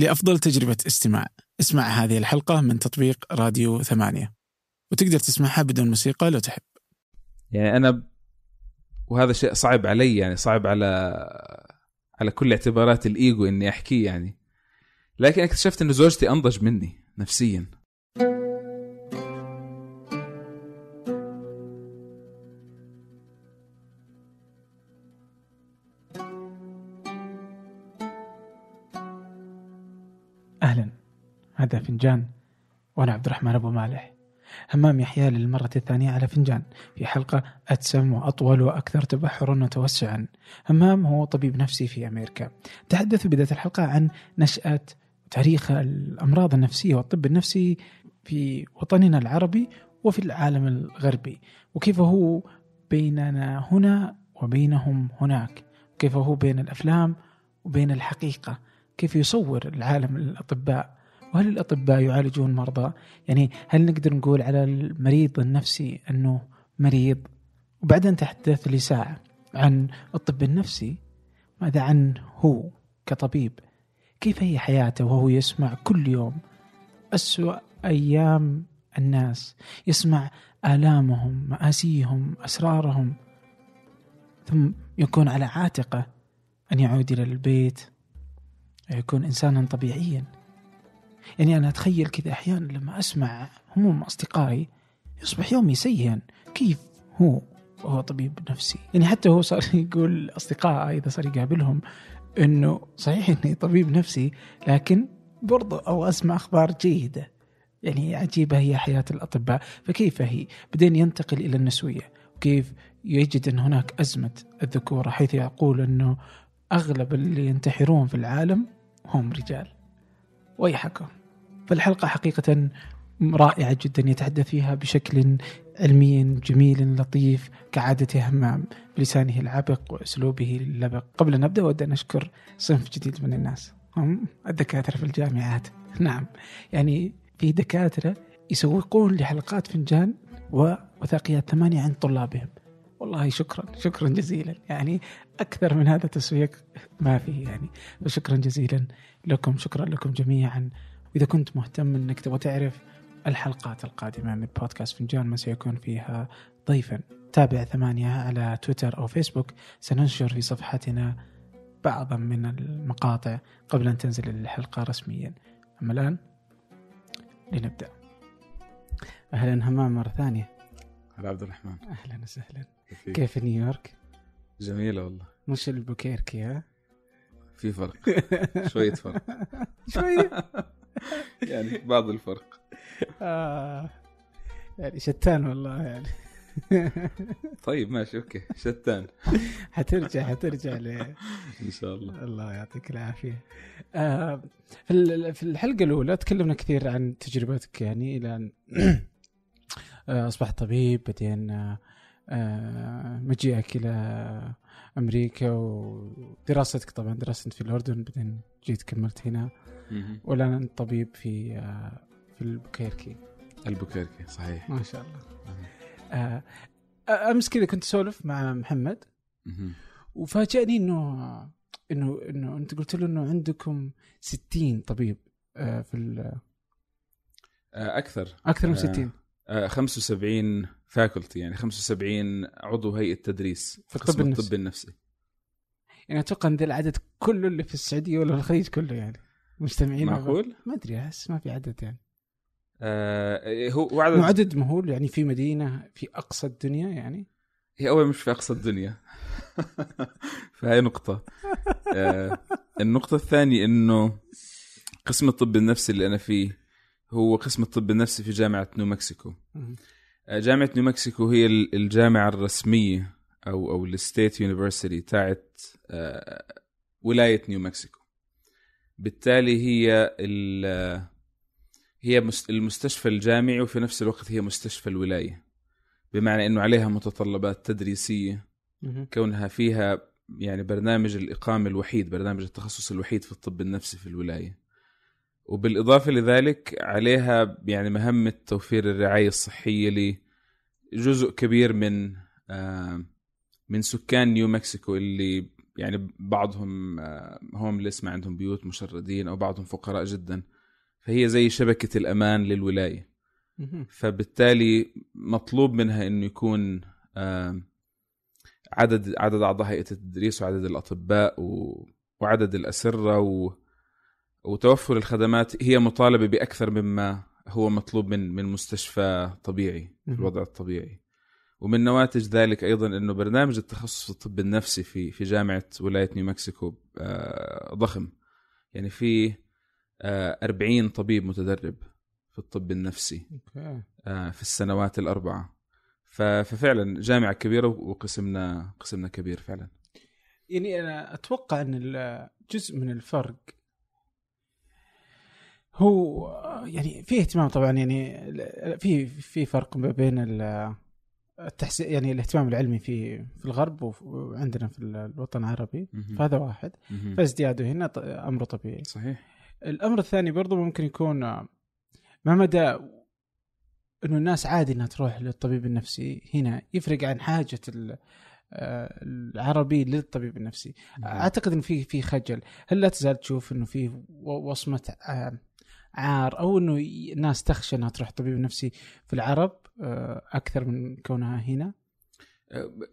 لأفضل تجربة استماع. اسمع هذه الحلقة من تطبيق راديو ثمانية. وتقدر تسمعها بدون موسيقى لو تحب. يعني أنا ب... وهذا شيء صعب علي يعني صعب على على كل اعتبارات الإيجو إني أحكيه يعني. لكن اكتشفت انه زوجتي أنضج مني نفسيا. هذا فنجان وأنا عبد الرحمن أبو مالح. همام يحيى للمرة الثانية على فنجان. في حلقة أتسم وأطول وأكثر تبحرا وتوسعا. همام هو طبيب نفسي في أمريكا. تحدث بداية الحلقة عن نشأة تاريخ الأمراض النفسية والطب النفسي في وطننا العربي وفي العالم الغربي. وكيف هو بيننا هنا وبينهم هناك؟ كيف هو بين الأفلام وبين الحقيقة؟ كيف يصور العالم الأطباء؟ وهل الأطباء يعالجون مرضى؟ يعني هل نقدر نقول على المريض النفسي أنه مريض؟ وبعدين تحدث لي ساعة عن الطب النفسي ماذا عنه هو كطبيب؟ كيف هي حياته وهو يسمع كل يوم أسوأ أيام الناس يسمع آلامهم مآسيهم أسرارهم ثم يكون على عاتقة أن يعود إلى البيت يكون إنسانا طبيعيا؟ يعني أنا أتخيل كذا أحيانا لما أسمع هموم أصدقائي يصبح يومي سيئا. كيف هو؟ وهو طبيب نفسي. يعني حتى هو صار يقول أصدقائه إذا صار يقابلهم أنه صحيح أني طبيب نفسي لكن برضو أو أسمع أخبار جيدة. يعني عجيبة هي حياة الأطباء. فكيف هي؟ بعدين ينتقل إلى النسوية. وكيف يجد أن هناك أزمة الذكورة حيث يقول أنه أغلب اللي ينتحرون في العالم هم رجال. ويحكم فالحلقة حقيقة رائعة جدا يتحدث فيها بشكل علمي جميل لطيف كعادة همام بلسانه العبق وأسلوبه اللبق قبل أن نبدأ أود أن أشكر صنف جديد من الناس. هم الدكاترة في الجامعات. نعم. يعني في دكاترة يسوقون لحلقات فنجان ووثائقيات ثمانية عند طلابهم. والله شكرا شكرا جزيلا. يعني أكثر من هذا تسويق ما فيه يعني. فشكرا جزيلا لكم شكرا لكم جميعا. وإذا كنت مهتم أنك تبغى تعرف الحلقات القادمة من بودكاست فنجان ما سيكون فيها ضيفا. تابع ثمانية على تويتر أو فيسبوك. سننشر في صفحتنا بعضا من المقاطع قبل أن تنزل الحلقة رسميا. أما الآن لنبدأ. أهلا همام مرة ثانية. هلا عبد الرحمن. أهلا وسهلا. كيف نيويورك؟ جميلة والله. مش البوكيركي ها؟ في فرق. شوية فرق. شوية يعني بعض الفرق. آه. يعني شتان والله يعني. طيب ماشي okay. شتان. حترجع حترجع ل إن شاء الله. الله يعطيك العافية. آه في ال- في الحلقة الأولى تكلمنا كثير عن تجربتك يعني إلى أن آه، أصبحت طبيب بعدين آه، مجيئك إلى أمريكا ودراستك طبعا درست في الأردن بعدين جيت كملت هنا. مهم. والآن أنت طبيب في آه، في البوكيركي. البوكيركي صحيح. ما شاء الله. آه، أمس كذا كنت أسولف مع محمد. وفاجأني إنه إنه إنه أنت قلت له إنه عندكم 60 طبيب آه، في آه، أكثر. أكثر من آه. 60 آه، 75 فاكولتي يعني 75 عضو هيئة تدريس في الطب قسم النفسي. الطب النفسي يعني أتوقع إن ذا العدد كله اللي في السعودية ولا الخليج كله يعني مجتمعين. معقول؟ ما أدري أحس ما في عدد يعني آه هو هو عدد مهول يعني في مدينة في أقصى الدنيا يعني هي أول مش في أقصى الدنيا فهي نقطة آه النقطة الثانية إنه قسم الطب النفسي اللي أنا فيه هو قسم الطب النفسي في جامعة نيو مكسيكو آه، جامعة نيو مكسيكو هي ال- الجامعة الرسمية أو أو ال state university تاعت آه، ولاية نيو مكسيكو. بالتالي هي ال- هي مست- المستشفى الجامعي وفي نفس الوقت هي مستشفى الولاية. بمعنى إنه عليها متطلبات تدريسية مم. كونها فيها يعني برنامج الإقامة الوحيد برنامج التخصص الوحيد في الطب النفسي في الولاية. وبالإضافة لذلك عليها يعني مهمة توفير الرعاية الصحية لجزء كبير من آه، من سكان نيو مكسيكو اللي يعني بعضهم هومليس ما عندهم بيوت مشردين أو بعضهم فقراء جدا. فهي زي شبكة الأمان للولاية. فبالتالي مطلوب منها إنه يكون عدد عدد أعضاء هيئة التدريس وعدد الأطباء وعدد الأسرة و وتوفر الخدمات هي مطالبة بأكثر مما هو مطلوب من من مستشفى طبيعي في الوضع الطبيعي. ومن نواتج ذلك أيضا إنه برنامج التخصص في الطب النفسي في في جامعة ولاية نيو مكسيكو آه، ضخم. يعني في 40 آه، طبيب متدرب في الطب النفسي آه، في السنوات الأربعة. ففعلا جامعة كبيرة وقسمنا قسمنا كبير فعلا. يعني أنا أتوقع إن جزء من الفرق هو يعني في اهتمام طبعا يعني في في فرق ما بين التحسين يعني الاهتمام العلمي في في الغرب وعندنا في الوطن العربي فهذا واحد. فازدياده هنا أمر طبيعي. صحيح. الأمر الثاني برضو ممكن يكون ما مدى إنه الناس عادي إنها تروح للطبيب النفسي هنا يفرق عن حاجة العربي للطبيب النفسي. أعتقد إن في في خجل. هل لا تزال تشوف إنه في وصمة عار أو إنه الناس تخشى إنها تروح طبيب نفسي في العرب آه، أكثر من كونها هنا؟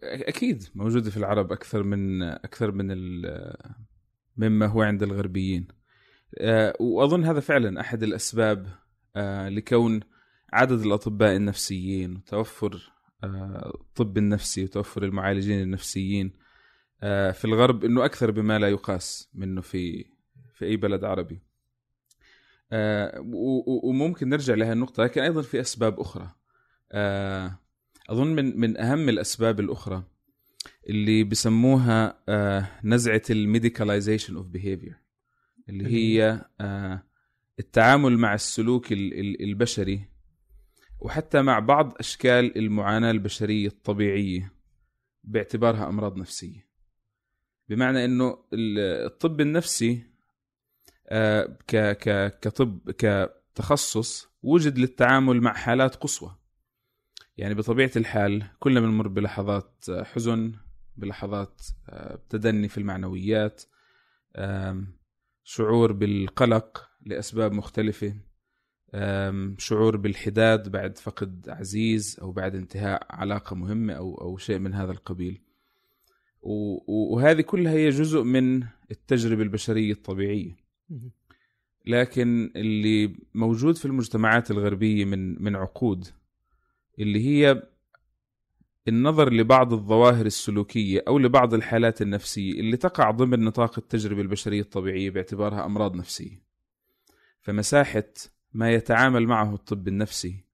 أكيد موجودة في العرب أكثر من أكثر من مما هو عند الغربيين آه، وأظن هذا فعلا أحد الأسباب آه، لكون عدد الأطباء النفسيين وتوفر الطب النفسي وتوفر المعالجين النفسيين في الغرب إنه أكثر بما لا يقاس منه في في أي بلد عربي وممكن نرجع لها النقطة لكن أيضا في أسباب أخرى. آه، أظن من من أهم الأسباب الأخرى اللي بسموها آه، نزعة ال medicalization of behavior اللي هي التعامل مع السلوك البشري وحتى مع بعض أشكال المعاناة البشرية الطبيعية باعتبارها أمراض نفسية. بمعنى أنه الطب النفسي آه، ك ك كطب كتخصص وجد للتعامل مع حالات قصوى. يعني بطبيعة الحال كلنا بنمر بلحظات حزن بلحظات آه، تدني في المعنويات شعور بالقلق لأسباب مختلفة شعور بالحداد بعد فقد عزيز أو بعد انتهاء علاقة مهمة أو أو شيء من هذا القبيل. وهذه كلها هي جزء من التجربة البشرية الطبيعية. لكن اللي موجود في المجتمعات الغربية من من عقود اللي هي النظر لبعض الظواهر السلوكية أو لبعض الحالات النفسية اللي تقع ضمن نطاق التجربة البشرية الطبيعية باعتبارها أمراض نفسية. فمساحة ما يتعامل معه الطب النفسي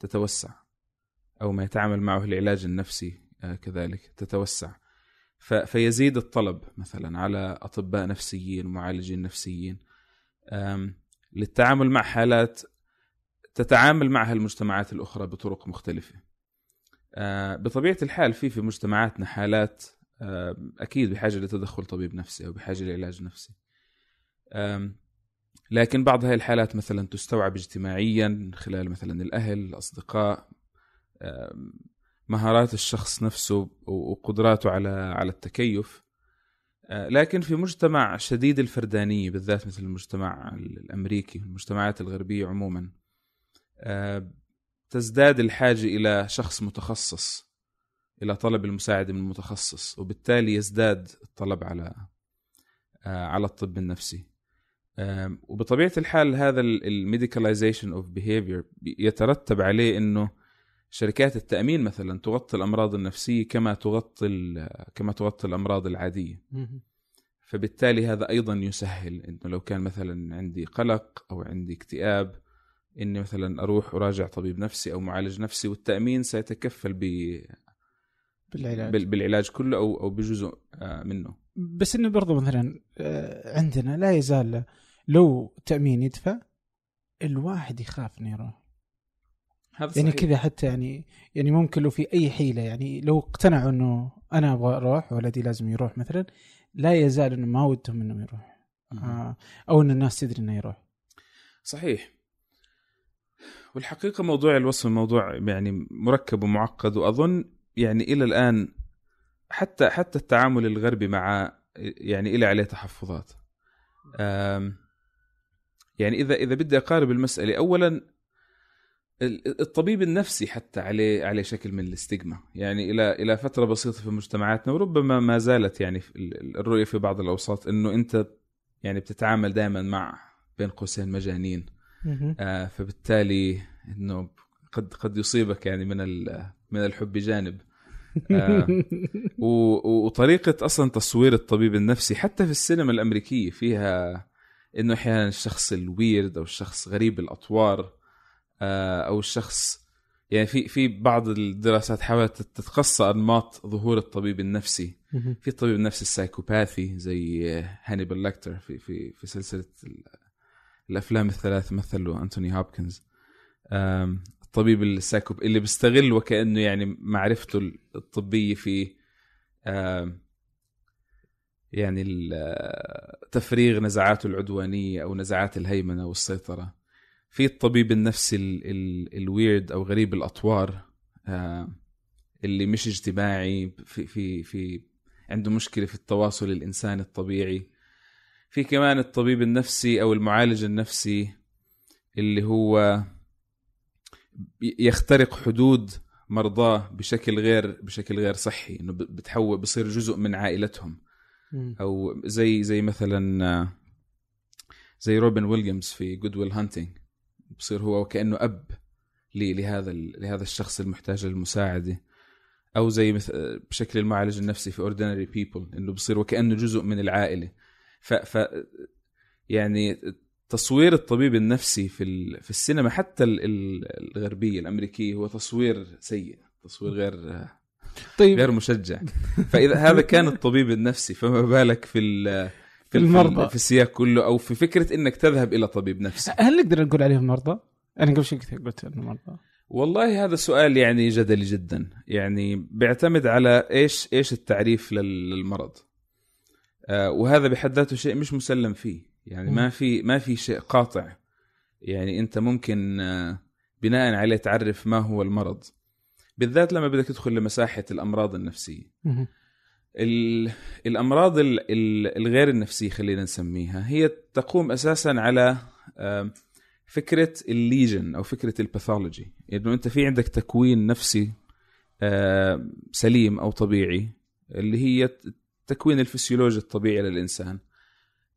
تتوسع أو ما يتعامل معه العلاج النفسي آه، كذلك تتوسع. فيزيد الطلب مثلا على أطباء نفسيين ومعالجين نفسيين للتعامل مع حالات تتعامل معها المجتمعات الأخرى بطرق مختلفة. بطبيعة الحال في في مجتمعاتنا حالات أكيد بحاجة لتدخل طبيب نفسي أو بحاجة لعلاج نفسي. لكن بعض هذه الحالات مثلا تستوعب اجتماعيا خلال مثلا الأهل، الأصدقاء مهارات الشخص نفسه وقدراته على على التكيف. آه، لكن في مجتمع شديد الفردانية بالذات مثل المجتمع الأمريكي المجتمعات الغربية عموما آه، تزداد الحاجة إلى شخص متخصص إلى طلب المساعدة من متخصص وبالتالي يزداد الطلب على آه، على الطب النفسي. وبطبيعة الحال هذا ال medicalization of behavior يترتب عليه إنه شركات التأمين مثلا تغطي الأمراض النفسية كما تغطي كما تغطي الأمراض العادية. فبالتالي هذا أيضا يسهل إنه لو كان مثلا عندي قلق أو عندي اكتئاب إني مثلا أروح أراجع طبيب نفسي أو معالج نفسي والتأمين سيتكفل ب بالعلاج. بالعلاج كله أو أو بجزء آه، منه. بس إنه برضه مثلا آه، عندنا لا يزال لو تأمين يدفع الواحد يخاف انه يروح هذا يعني كذا حتى يعني يعني ممكن لو في أي حيلة يعني لو اقتنعوا إنه أنا أبغى أروح ولدي لازم يروح مثلا لا يزال إنه ما ودهم انه يروح. آه أو إن الناس تدري إنه يروح. صحيح. والحقيقة موضوع الوصف موضوع يعني مركب ومعقد وأظن يعني إلى الآن حتى حتى التعامل الغربي مع يعني إلي عليه تحفظات. يعني إذا إذا بدي أقارب المسألة اولا الطبيب النفسي حتى عليه عليه شكل من الاستجمة. يعني إلى إلى فترة بسيطة في مجتمعاتنا وربما ما زالت يعني الرؤية في بعض الأوساط إنه أنت يعني بتتعامل دائما مع بين قوسين مجانين. آه فبالتالي إنه قد قد يصيبك يعني من من الحب جانب. آه، و- وطريقة أصلا تصوير الطبيب النفسي حتى في السينما الأمريكية فيها إنه أحيانا الشخص الويرد أو الشخص غريب الأطوار. آه، أو الشخص. يعني في في بعض الدراسات حاولت تتقصى أنماط ظهور الطبيب النفسي. في الطبيب النفسي ال psychopathy زي هانيبال لاكتر في في في سلسلة ال- الأفلام الثلاث مثلها انتوني هوبكنز. الطبيب السايكوب اللي بيستغل وكأنه يعني معرفته الطبية في يعني تفريغ نزعاته العدوانية أو نزعات الهيمنة والسيطرة. في الطبيب النفسي ال- ال- ال weird أو غريب الأطوار آم، اللي مش اجتماعي في في في عنده مشكلة في التواصل الإنساني الطبيعي. في كمان الطبيب النفسي أو المعالج النفسي اللي هو يخترق حدود مرضاه بشكل غير بشكل غير صحي إنه بتحول بصير جزء من عائلتهم. أو زي زي مثلا آه، زي روبن ويليامز في Good Will Hunting بصير هو وكأنه أب لهذا لهذا الشخص المحتاج للمساعدة. أو زي مث... بشكل المعالج النفسي في Ordinary People إنه بصير وكأنه جزء من العائلة. ف, ف... يعني تصوير الطبيب النفسي في ال... في السينما حتى ال... ال- الغربية الأمريكية هو تصوير سيء تصوير غير طيب. غير مشجع. فإذا هذا كان الطبيب النفسي فما بالك في ال... في المرضى. في السياق كله أو في فكرة إنك تذهب إلى طبيب نفسي. هل نقدر نقول عليهم مرضى؟ أنا قبل شوي قلت قلت إنه مرضى. والله هذا سؤال يعني جدلي جدا. يعني بيعتمد على إيش إيش التعريف لل- للمرض. آه وهذا بحد ذاته شيء مش مسلم فيه. يعني ما في ما في شيء قاطع. يعني أنت ممكن آه بناء عليه تعرف ما هو المرض. بالذات لما بدك تدخل لمساحة الأمراض النفسية. الأمراض ال- ال- الغير النفسيه خلينا نسميها هي تقوم أساسا على فكرة ال lesion أو فكرة ال pathology. انه أنت في عندك تكوين نفسي سليم أو طبيعي اللي هي التكوين الفسيولوجي الطبيعي للإنسان.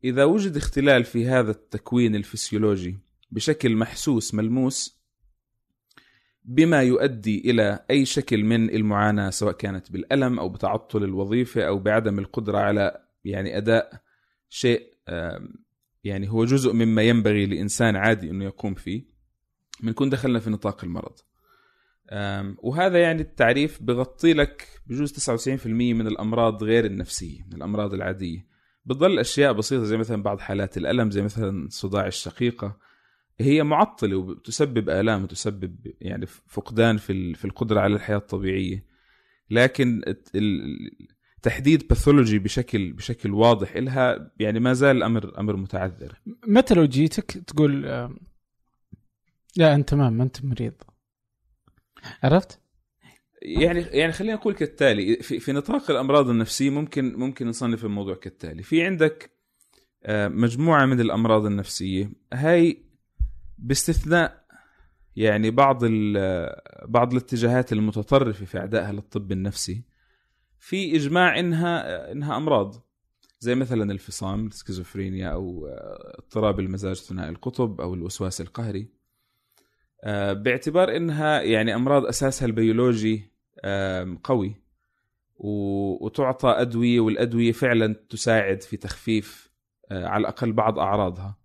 إذا وجد اختلال في هذا التكوين الفسيولوجي بشكل محسوس ملموس بما يؤدي إلى أي شكل من المعاناة سواء كانت بالألم أو بتعطل الوظيفة أو بعدم القدرة على يعني أداء شيء يعني هو جزء مما ينبغي لإنسان عادي إنه يقوم فيه. بنكون دخلنا في نطاق المرض. وهذا يعني التعريف بغطي لك بجوز 99% من الأمراض غير النفسية من الأمراض العادية. بتضل أشياء بسيطة زي مثلا بعض حالات الألم زي مثلا صداع الشقيقة هي معطلة وتسبب آلام وتسبب يعني فقدان في في القدرة على الحياة الطبيعية. لكن تحديد باثولوجي بشكل بشكل واضح لها يعني ما زال الامر أمر متعذر. متى لو جيتك تقول آم، لا أنت تمام ما أنت مريض. عرفت؟ يعني يعني خلينا نقول كالتالي في في نطاق الأمراض النفسية ممكن ممكن نصنف الموضوع كالتالي. في عندك آه، مجموعة من الأمراض النفسية هاي باستثناء يعني بعض بعض الاتجاهات المتطرفة في عدائها للطب النفسي في إجماع إنها إنها أمراض زي مثلا الفصام السكيزوفرينيا أو آه، اضطراب المزاج ثنائي القطب أو الوسواس القهري. آه، باعتبار إنها يعني أمراض أساسها البيولوجي آم، قوي وتعطى أدوية والأدوية فعلا تساعد في تخفيف آه، على الأقل بعض أعراضها.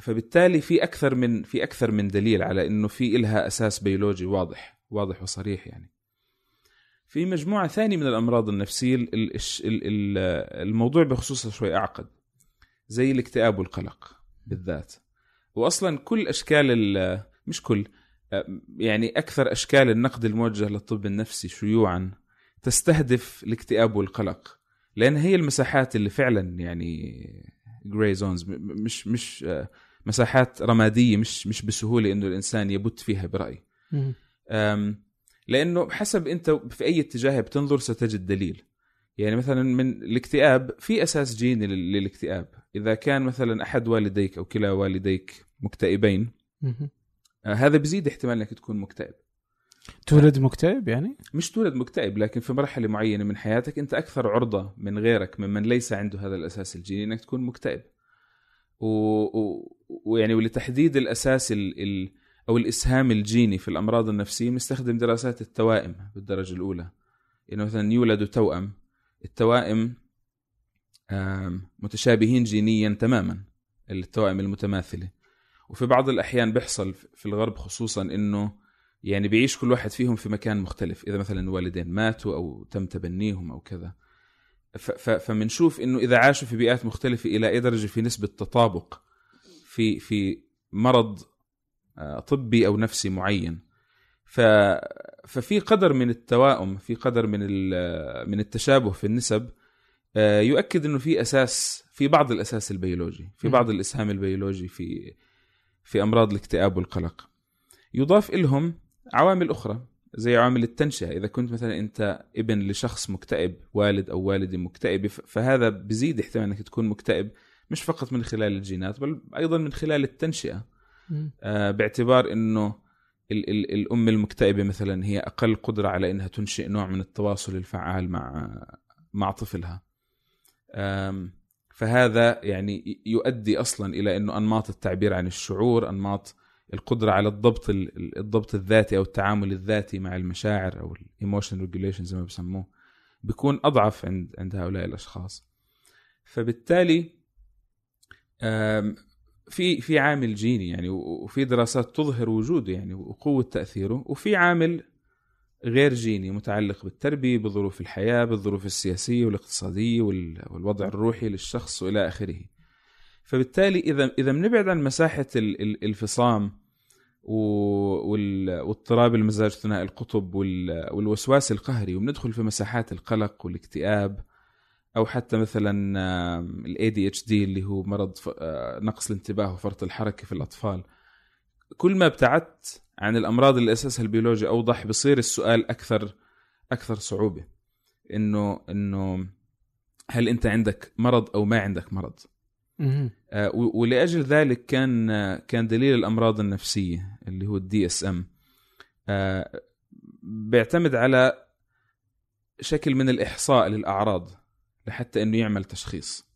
فبالتالي في أكثر من في أكثر من دليل على إنه في إلها أساس بيولوجي واضح واضح وصريح يعني. في مجموعة ثانية من الأمراض النفسية الموضوع بخصوصها شوي أعقد زي الاكتئاب والقلق بالذات. واصلا كل أشكال ال- مش كل يعني أكثر أشكال النقد الموجه للطب النفسي شيوعا تستهدف الاكتئاب والقلق لأن هي المساحات اللي فعلا يعني gray zones مش مش آه، مساحات رمادية مش مش بسهولة إنه الإنسان يبت فيها برأي مم. أم، لأنه حسب أنت في أي اتجاه بتنظر ستجد دليل. يعني مثلا من الاكتئاب في أساس جيني لل- للاكتئاب. إذا كان مثلا أحد والديك أو كلا والديك مكتئبين. آه، هذا بزيد احتمال إنك تكون مكتئب. تولد مكتئب يعني؟ مش تولد مكتئب لكن في مرحلة معينة من حياتك أنت أكثر عرضة من غيرك ممن ليس عنده هذا الأساس الجيني إنك تكون مكتئب. و... و... ويعني ولتحديد الأساس ال... ال... أو الإسهام الجيني في الأمراض النفسية بنستخدم دراسات التوائم بالدرجة الأولى. يعني مثلا يولد توأم التوائم متشابهين جينيا تماما التوائم المتماثلة. وفي بعض الأحيان بيحصل في الغرب خصوصا إنه يعني بيعيش كل واحد فيهم في مكان مختلف إذا مثلا والدين ماتوا أو تم تبنيهم أو كذا. ف- ف- فمنشوف إنه إذا عاشوا في بيئات مختلفة إلى أي درجة في نسبة تطابق في في مرض آه، طبي أو نفسي معين. ف ففي قدر من التوائم في قدر من من التشابه في النسب آه، يؤكد إنه في أساس في بعض الأساس البيولوجي في بعض الإسهام البيولوجي في في أمراض الاكتئاب والقلق. يضاف لهم عوامل أخرى زي عوامل التنشئة. إذا كنت مثلا أنت ابن لشخص مكتئب والد أو والدة مكتئبة فهذا بزيد احتمال إنك تكون مكتئب مش فقط من خلال الجينات بل أيضا من خلال التنشئة. آه، باعتبار إنه ال- ال- الأم المكتئبة مثلا هي أقل قدرة على إنها تنشئ نوع من التواصل الفعال مع مع طفلها. فهذا يعني يؤدي أصلا إلى إنه أنماط التعبير عن الشعور أنماط القدرة على الضبط ال- ال- الضبط الذاتي أو التعامل الذاتي مع المشاعر أو ال emotion regulation زي ما بسموه بيكون أضعف عند عند هؤلاء الأشخاص. فبالتالي في في عامل جيني يعني وفي دراسات تظهر وجوده يعني وقوة تأثيره وفي عامل غير جيني متعلق بالتربية بظروف الحياة بالظروف السياسية والاقتصادية وال- والوضع الروحي للشخص وإلى آخره. فبالتالي اذا إذا بنبعد عن مساحة ال- ال- الفصام واضطراب المزاج ثنائي القطب وال- والوسواس القهري وبندخل في مساحات القلق والاكتئاب أو حتى مثلا ال ADHD اللي هو مرض آه، نقص الانتباه وفرط الحركة في الأطفال. كل ما ابتعدت عن الأمراض اللي أساسها البيولوجي أوضح بصير السؤال أكثر أكثر صعوبة. انه إنه هل أنت عندك مرض أو ما عندك مرض؟ ولأجل ذلك كان آه، كان دليل الأمراض النفسية اللي هو ال DSM بيعتمد على شكل من الإحصاء للأعراض لحتى إنه يعمل تشخيص.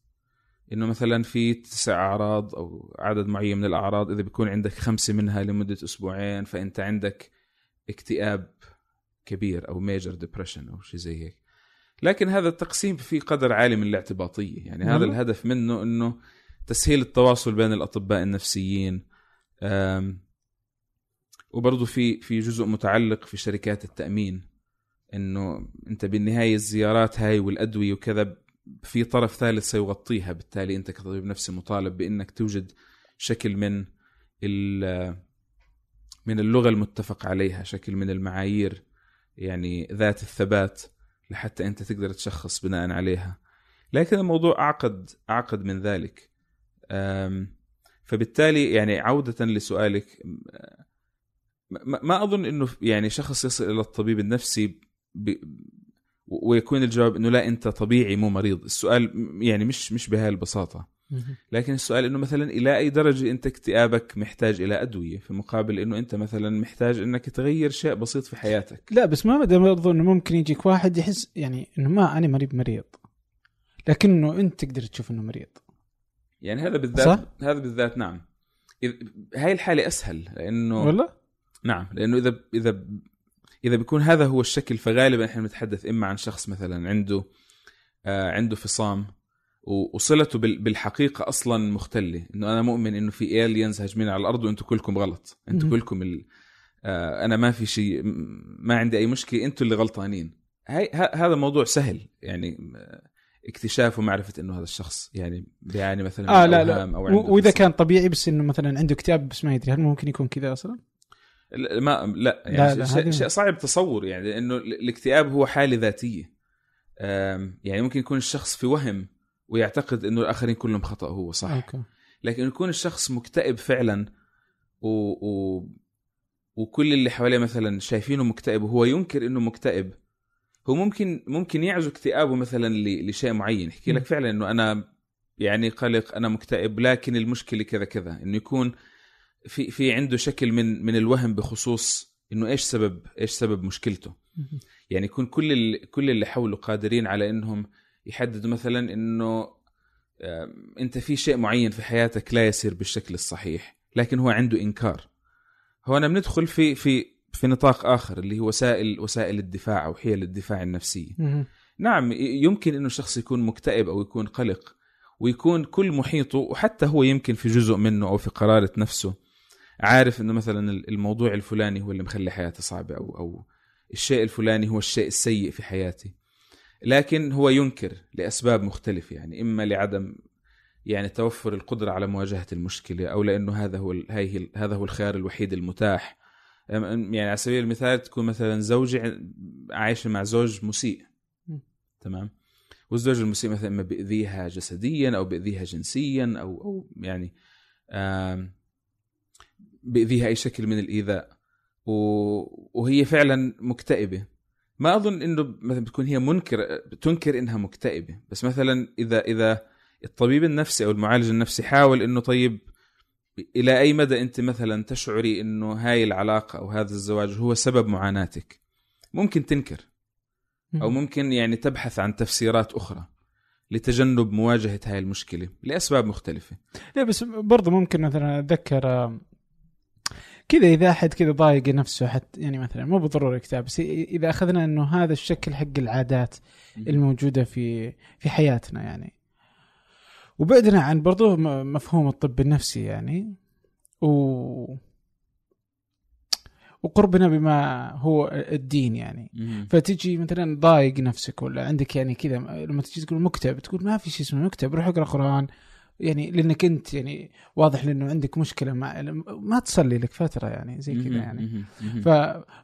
إنه مثلا في تسع أعراض أو عدد معين من الأعراض إذا بيكون عندك خمسة منها لمدة أسبوعين فأنت عندك اكتئاب كبير أو major depression أو شيء زي هيك. لكن هذا التقسيم في قدر عالي من الاعتباطية يعني هذا والله. الهدف منه إنه تسهيل التواصل بين الأطباء النفسيين وبرضه في في جزء متعلق في شركات التأمين إنه أنت بالنهاية الزيارات هاي والأدوية وكذا في طرف ثالث سيغطيها بالتالي أنت كطبيب نفسي مطالب بإنك توجد شكل من ال- من اللغة المتفق عليها شكل من المعايير يعني ذات الثبات لحتى أنت تقدر تشخص بناء عليها لكن الموضوع أعقد أعقد من ذلك فبالتالي يعني عودة لسؤالك ما أظن إنه يعني شخص يصل إلى الطبيب النفسي. ويكون الجواب إنه لا أنت طبيعي مو مريض السؤال يعني مش مش بهاي البساطه. لكن السؤال إنه مثلا إلى أي درجة أنت اكتئابك محتاج إلى أدوية؟ في مقابل إنه أنت مثلا محتاج إنك تغير شيء بسيط في حياتك. لا بس ما بدي برضو إنه ممكن يجيك واحد يحس يعني إنه ما أنا مريض مريض. لكنه أنت تقدر تشوف إنه مريض. يعني هذا بالذات صح؟ هذا بالذات نعم. هاي الحالة أسهل لأنه ولا؟ نعم لأنه إذا إذا إذا بيكون هذا هو الشكل فغالبا إحنا بنتحدث إما عن شخص مثلا عنده آه عنده فصام وصلته بال- بالحقيقة أصلا مختلة. إنه أنا مؤمن إنه في الينز هاجمين على الأرض وأنتم كلكم غلط. أنتم. كلكم ال... آه أنا ما في شيء ما عندي أي مشكلة. أنتم اللي غلطانين. هاي ه- هذا موضوع سهل. يعني آه، اكتشاف ومعرفة إنه هذا الشخص يعني بيعاني مثلا من لا لا. أو عنده و- وإذا. كان طبيعي بس إنه مثلا عنده اكتئاب بس ما يدري هل ممكن يكون كذا أصلا؟ لا ما لا. يعني لا، شيء, صعب تصور. يعني لأنه ال- الاكتئاب هو حالة ذاتية. يعني ممكن يكون الشخص في وهم ويعتقد إنه الآخرين كلهم خطأ هو صح. أوكي. لكن يكون الشخص مكتئب فعلا و... و... وكل اللي حواليه مثلا شايفينه مكتئب وهو ينكر إنه مكتئب هو ممكن ممكن يعزو اكتئابه مثلا ل- لشيء معين. يحكي لك. فعلا إنه أنا يعني قلق أنا مكتئب لكن المشكلة كذا كذا. إنه يكون في في عنده شكل من من الوهم بخصوص إنه إيش سبب إيش سبب مشكلته. يعني يكون كل ال- كل اللي حوله قادرين على إنهم يحددوا مثلا إنه أنت في شيء معين في حياتك لا يسير بالشكل الصحيح لكن هو عنده إنكار. هنا بندخل في في في نطاق آخر اللي هو وسائل وسائل الدفاع أو حيل الدفاع النفسية. نعم يمكن إنه الشخص يكون مكتئب أو يكون قلق ويكون كل محيطه وحتى هو يمكن في جزء منه أو في قرارة نفسه عارف إنه مثلا الموضوع الفلاني هو اللي مخلي حياتي صعبة أو أو الشيء الفلاني هو الشيء السيء في حياتي. لكن هو ينكر لأسباب مختلفة يعني إما لعدم يعني توفر القدرة على مواجهة المشكلة أو لأنه هذا هو هاي هي- هذا هو الخيار الوحيد المتاح. يعني على سبيل المثال تكون مثلا زوجة عايشة مع زوج مسيء م. تمام؟ والزوج المسيء مثلا إما بيأذيها جسديا أو بيأذيها جنسيا أو أو يعني بيأذيها أي شكل من الإيذاء. وهي فعلا مكتئبة. ما أظن إنه مثلا بتكون هي منكر تنكر إنها مكتئبة. بس مثلا إذا إذا الطبيب النفسي أو المعالج النفسي حاول إنه طيب إلى أي مدى أنت مثلا تشعري إنه هاي العلاقة أو هذا الزواج هو سبب معاناتك؟ ممكن تنكر. أو ممكن يعني تبحث عن تفسيرات أخرى لتجنب مواجهة هاي المشكلة لأسباب مختلفة. لا بس برضه ممكن مثلا أتذكر كذا إذا أحد كذا ضايق نفسه حتى يعني مثلا مو بالضرورة كتاب بس إذا أخذنا إنه هذا الشكل حق العادات الموجودة في في حياتنا يعني. وبعدنا عن برضو مفهوم الطب النفسي يعني. و وقربنا بما هو الدين يعني. مهم. فتجي مثلا ضايق نفسك ولا عندك يعني كذا لما تجي تقول مكتئب تقول ما في شيء اسمه مكتئب روح اقرأ قرآن. يعني لأنك أنت يعني واضح لأنه عندك مشكلة مع ما تصلي لك فترة يعني زي كذا. يعني. ف...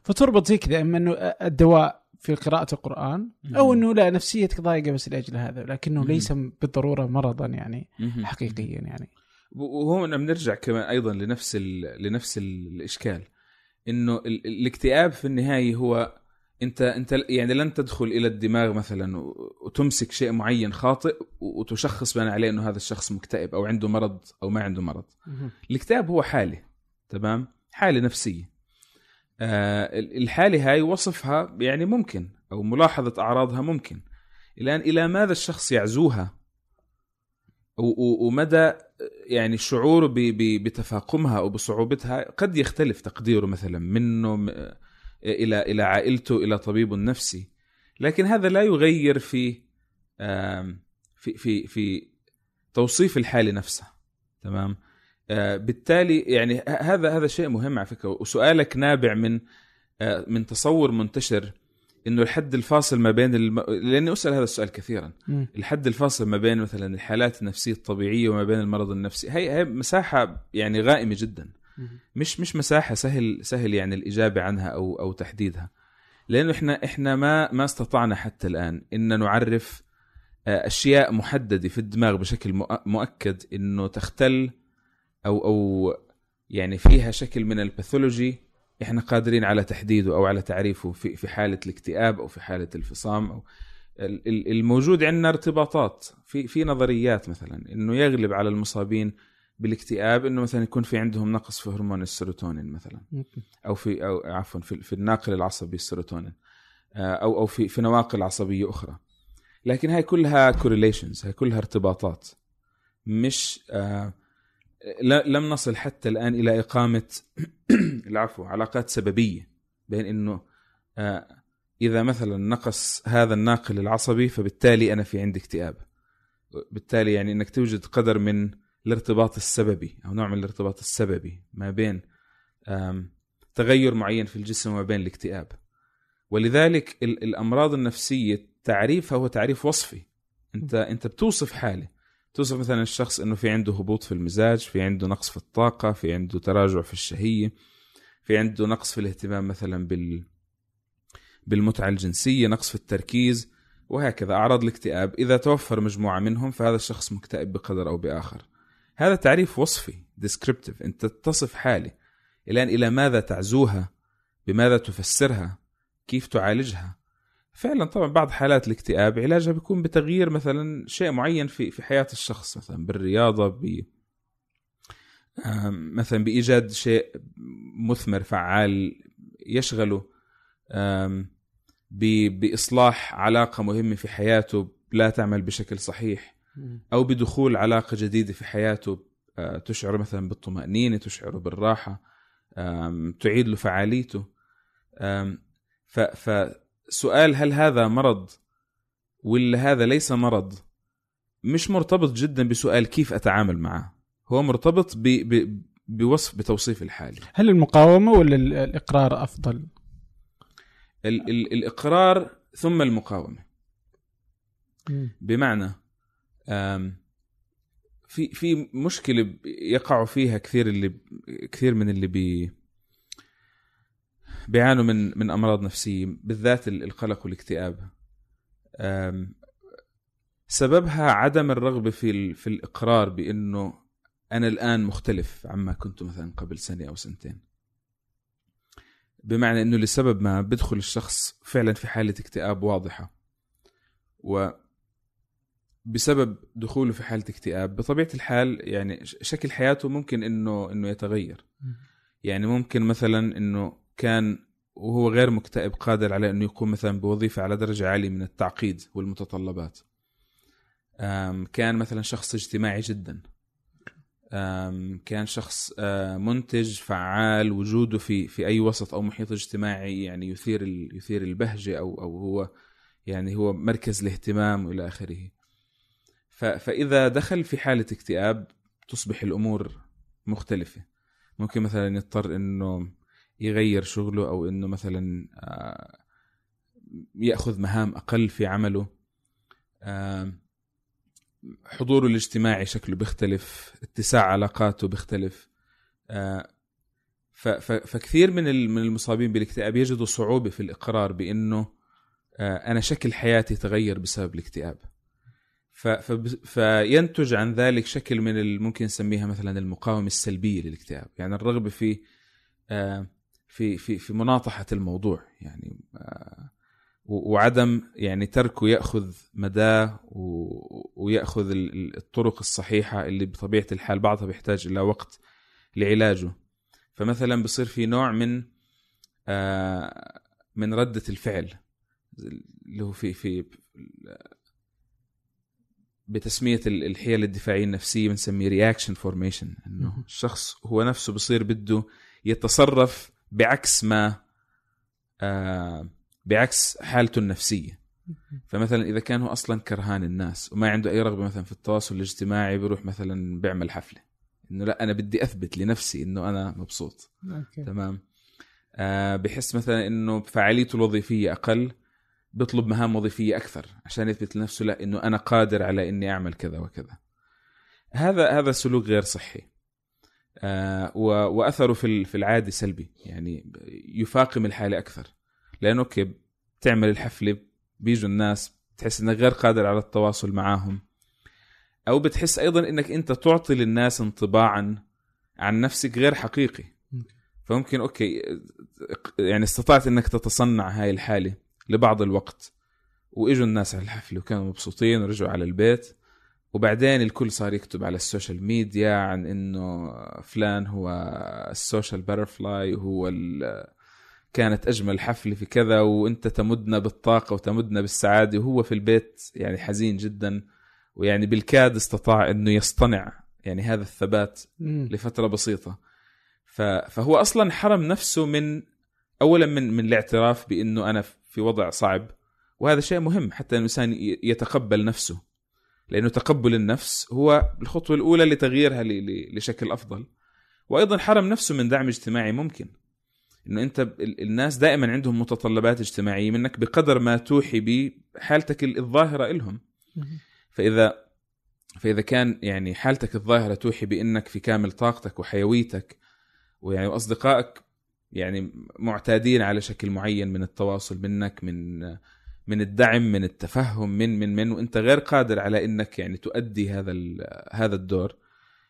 فتربط زي كذا إما إنه الدواء في قراءة القرآن أو إنه لا نفسيتك ضايقة بس لأجل هذا لكنه. ليس بالضرورة مرضا يعني. حقيقيا يعني وهون بنرجع كمان أيضا لنفس ال... لنفس ال- الإشكال إنه ال... الاكتئاب في النهاية هو انت انت يعني لن تدخل إلى الدماغ مثلا وتمسك شيء معين خاطئ وتشخص بناء عليه إنه هذا الشخص مكتئب أو عنده مرض أو ما عنده مرض. الاكتئاب هو حالة تمام؟ حالة نفسية. آه ال- الحالة هاي وصفها يعني ممكن أو ملاحظة أعراضها ممكن. الآن إلى ماذا الشخص يعزوها؟ ومدى يعني شعوره بتفاقمها أو بصعوبتها؟ قد يختلف تقديره مثلا منه إلى إلى عائلته إلى طبيبه النفسي لكن هذا لا يغير في في في في توصيف الحاله نفسها تمام؟ آه، بالتالي يعني هذا هذا شيء مهم على فكرة. وسؤالك نابع من آه، من تصور منتشر إنه الحد الفاصل ما بين الم... لأني أسأل هذا السؤال كثيرا. مم. الحد الفاصل ما بين مثلا الحالات النفسية الطبيعية وما بين المرض النفسي هي هي مساحة يعني غائمة جدا. مش مش مساحة سهل سهل يعني الإجابة عنها أو أو تحديدها. لأنه إحنا إحنا ما ما استطعنا حتى الآن إن نعرف آه، أشياء محددة في الدماغ بشكل مؤ- مؤكد إنه تختل أو أو يعني فيها شكل من الباثولوجي إحنا قادرين على تحديده أو على تعريفه في في حالة الاكتئاب أو في حالة الفصام أو ال- ال- الموجود عندنا ارتباطات في في نظريات مثلا إنه يغلب على المصابين بالاكتئاب إنه مثلا يكون في عندهم نقص في هرمون السيروتونين مثلا. أو في أو عفوا في, في الناقل العصبي السيروتونين. آه، أو أو في في نواقل عصبية أخرى. لكن هاي كلها correlations هاي كلها ارتباطات. مش آه لم نصل حتى الآن إلى إقامة العفو علاقات سببية بين إنه آه إذا مثلا نقص هذا الناقل العصبي فبالتالي أنا في عندي اكتئاب. بالتالي يعني إنك توجد قدر من الارتباط السببي أو نوع من الارتباط السببي ما بين تغير معين في الجسم وما بين الاكتئاب. ولذلك ال- الأمراض النفسية تعريفها هو تعريف وصفي. أنت أنت بتوصف حالة. توصف مثلا الشخص إنه في عنده هبوط في المزاج في عنده نقص في الطاقة في عنده تراجع في الشهية في عنده نقص في الاهتمام مثلا بال بالمتعة الجنسية نقص في التركيز وهكذا. أعراض الاكتئاب إذا توفر مجموعة منهم فهذا الشخص مكتئب بقدر أو بآخر. هذا تعريف وصفي ديسكريبتيف انت تصف حاله الآن إلى ماذا تعزوها؟ بماذا تفسرها؟ كيف تعالجها؟ فعلا طبعا بعض حالات الاكتئاب علاجها بيكون بتغيير مثلا شيء معين في في حياة الشخص مثلا بالرياضة ب مثلا بإيجاد شيء مثمر فعال يشغله بإصلاح علاقة مهمة في حياته لا تعمل بشكل صحيح. أو بدخول علاقة جديدة في حياته آه، تشعر مثلا بالطمأنينة تشعره بالراحة تعيد له فعاليته. فسؤال هل هذا مرض ولا هذا ليس مرض؟ مش مرتبط جدا بسؤال كيف أتعامل معه. هو مرتبط ب ب بوصف بتوصيف الحالي. هل المقاومة ولا ال- الإقرار أفضل؟ ال ال الإقرار ثم المقاومة. بمعنى آم، في في مشكلة ب- يقع فيها كثير اللي كثير من اللي بي بيعانوا من من أمراض نفسية بالذات ال- القلق والاكتئاب. سببها عدم الرغبة في في الإقرار بإنه أنا الآن مختلف عما كنت مثلا قبل سنة أو سنتين. بمعنى إنه لسبب ما بدخل الشخص فعلا في حالة اكتئاب واضحة. و بسبب دخوله في حالة اكتئاب بطبيعة الحال يعني شكل حياته ممكن إنه إنه يتغير. يعني ممكن مثلا إنه كان وهو غير مكتئب قادر على إنه يقوم مثلا بوظيفة على درجة عالية من التعقيد والمتطلبات. كان مثلا شخص اجتماعي جدا. كان شخص منتج فعال وجوده في في أي وسط أو محيط اجتماعي يعني يثير يثير البهجة أو أو هو يعني هو مركز الاهتمام والى آخره. فإذا دخل في حالة اكتئاب تصبح الأمور مختلفة. ممكن مثلا يضطر إنه يغير شغله أو إنه مثلا آه، يأخذ مهام أقل في عمله. حضوره الاجتماعي شكله بيختلف اتساع علاقاته بيختلف. آه، فكثير من من المصابين بالاكتئاب يجدوا صعوبة في الإقرار بإنه آه، أنا شكل حياتي تغير بسبب الاكتئاب. ف- فب- فينتج عن ذلك شكل من ممكن نسميها مثلا المقاومة السلبية للاكتئاب يعني الرغبة في آه، في في في مناطحة الموضوع. يعني آه، وعدم يعني تركه يأخذ مداه ويأخذ ال- ال- الطرق الصحيحة اللي بطبيعة الحال بعضها بيحتاج إلى وقت لعلاجه. فمثلا بصير في نوع من آه، من ردة الفعل اللي هو في في بتسمية ال- الحيل الدفاعية النفسية بنسميه reaction formation إنه. الشخص هو نفسه بصير بده يتصرف بعكس ما آه بعكس حالته النفسية. فمثلا إذا كان هو أصلا كرهان الناس وما عنده أي رغبة مثلا في التواصل الاجتماعي بيروح مثلا بيعمل حفلة. إنه لا أنا بدي أثبت لنفسي إنه أنا مبسوط. أوكي. تمام؟ آه بحس مثلا إنه فعاليته الوظيفية أقل. بيطلب مهام وظيفية أكثر. عشان يثبت لنفسه لا إنه أنا قادر على إني أعمل كذا وكذا. هذا هذا سلوك غير صحي. آه و- وأثره في في العادي سلبي. يعني يفاقم الحالة أكثر. لأنه okay بتعمل الحفلة بيجوا الناس بتحس إنك غير قادر على التواصل معهم أو بتحس أيضا إنك أنت تعطي للناس انطباعا عن نفسك غير حقيقي. فممكن okay يعني استطعت إنك تتصنع هاي الحالة. لبعض الوقت. وإجوا الناس على الحفله وكانوا مبسوطين ورجعوا على البيت. وبعدين الكل صار يكتب على ال social media عن إنه فلان هو ال social butterfly وهو كانت أجمل حفله في كذا وإنت تمدنا بالطاقة وتمدنا بالسعادة. وهو في البيت يعني حزين جدا. ويعني بالكاد استطاع إنه يصطنع يعني هذا الثبات مم. لفترة بسيطة. فهو أصلا حرم نفسه من اولا من من الاعتراف بإنه أنا في وضع صعب. وهذا شيء مهم حتى الإنسان يتقبل نفسه. لأنه تقبل النفس هو الخطوة الأولى لتغييرها لشكل أفضل. وأيضا حرم نفسه من دعم اجتماعي ممكن. إنه أنت الناس دائما عندهم متطلبات اجتماعية منك بقدر ما توحي بحالتك ال- الظاهرة لهم. فإذا فإذا كان يعني حالتك الظاهرة توحي بإنك في كامل طاقتك وحيويتك ويعني واصدقائك يعني معتادين على شكل معين من التواصل منك من من الدعم من التفهم من من من وانت غير قادر على انك يعني تؤدي هذا هذا الدور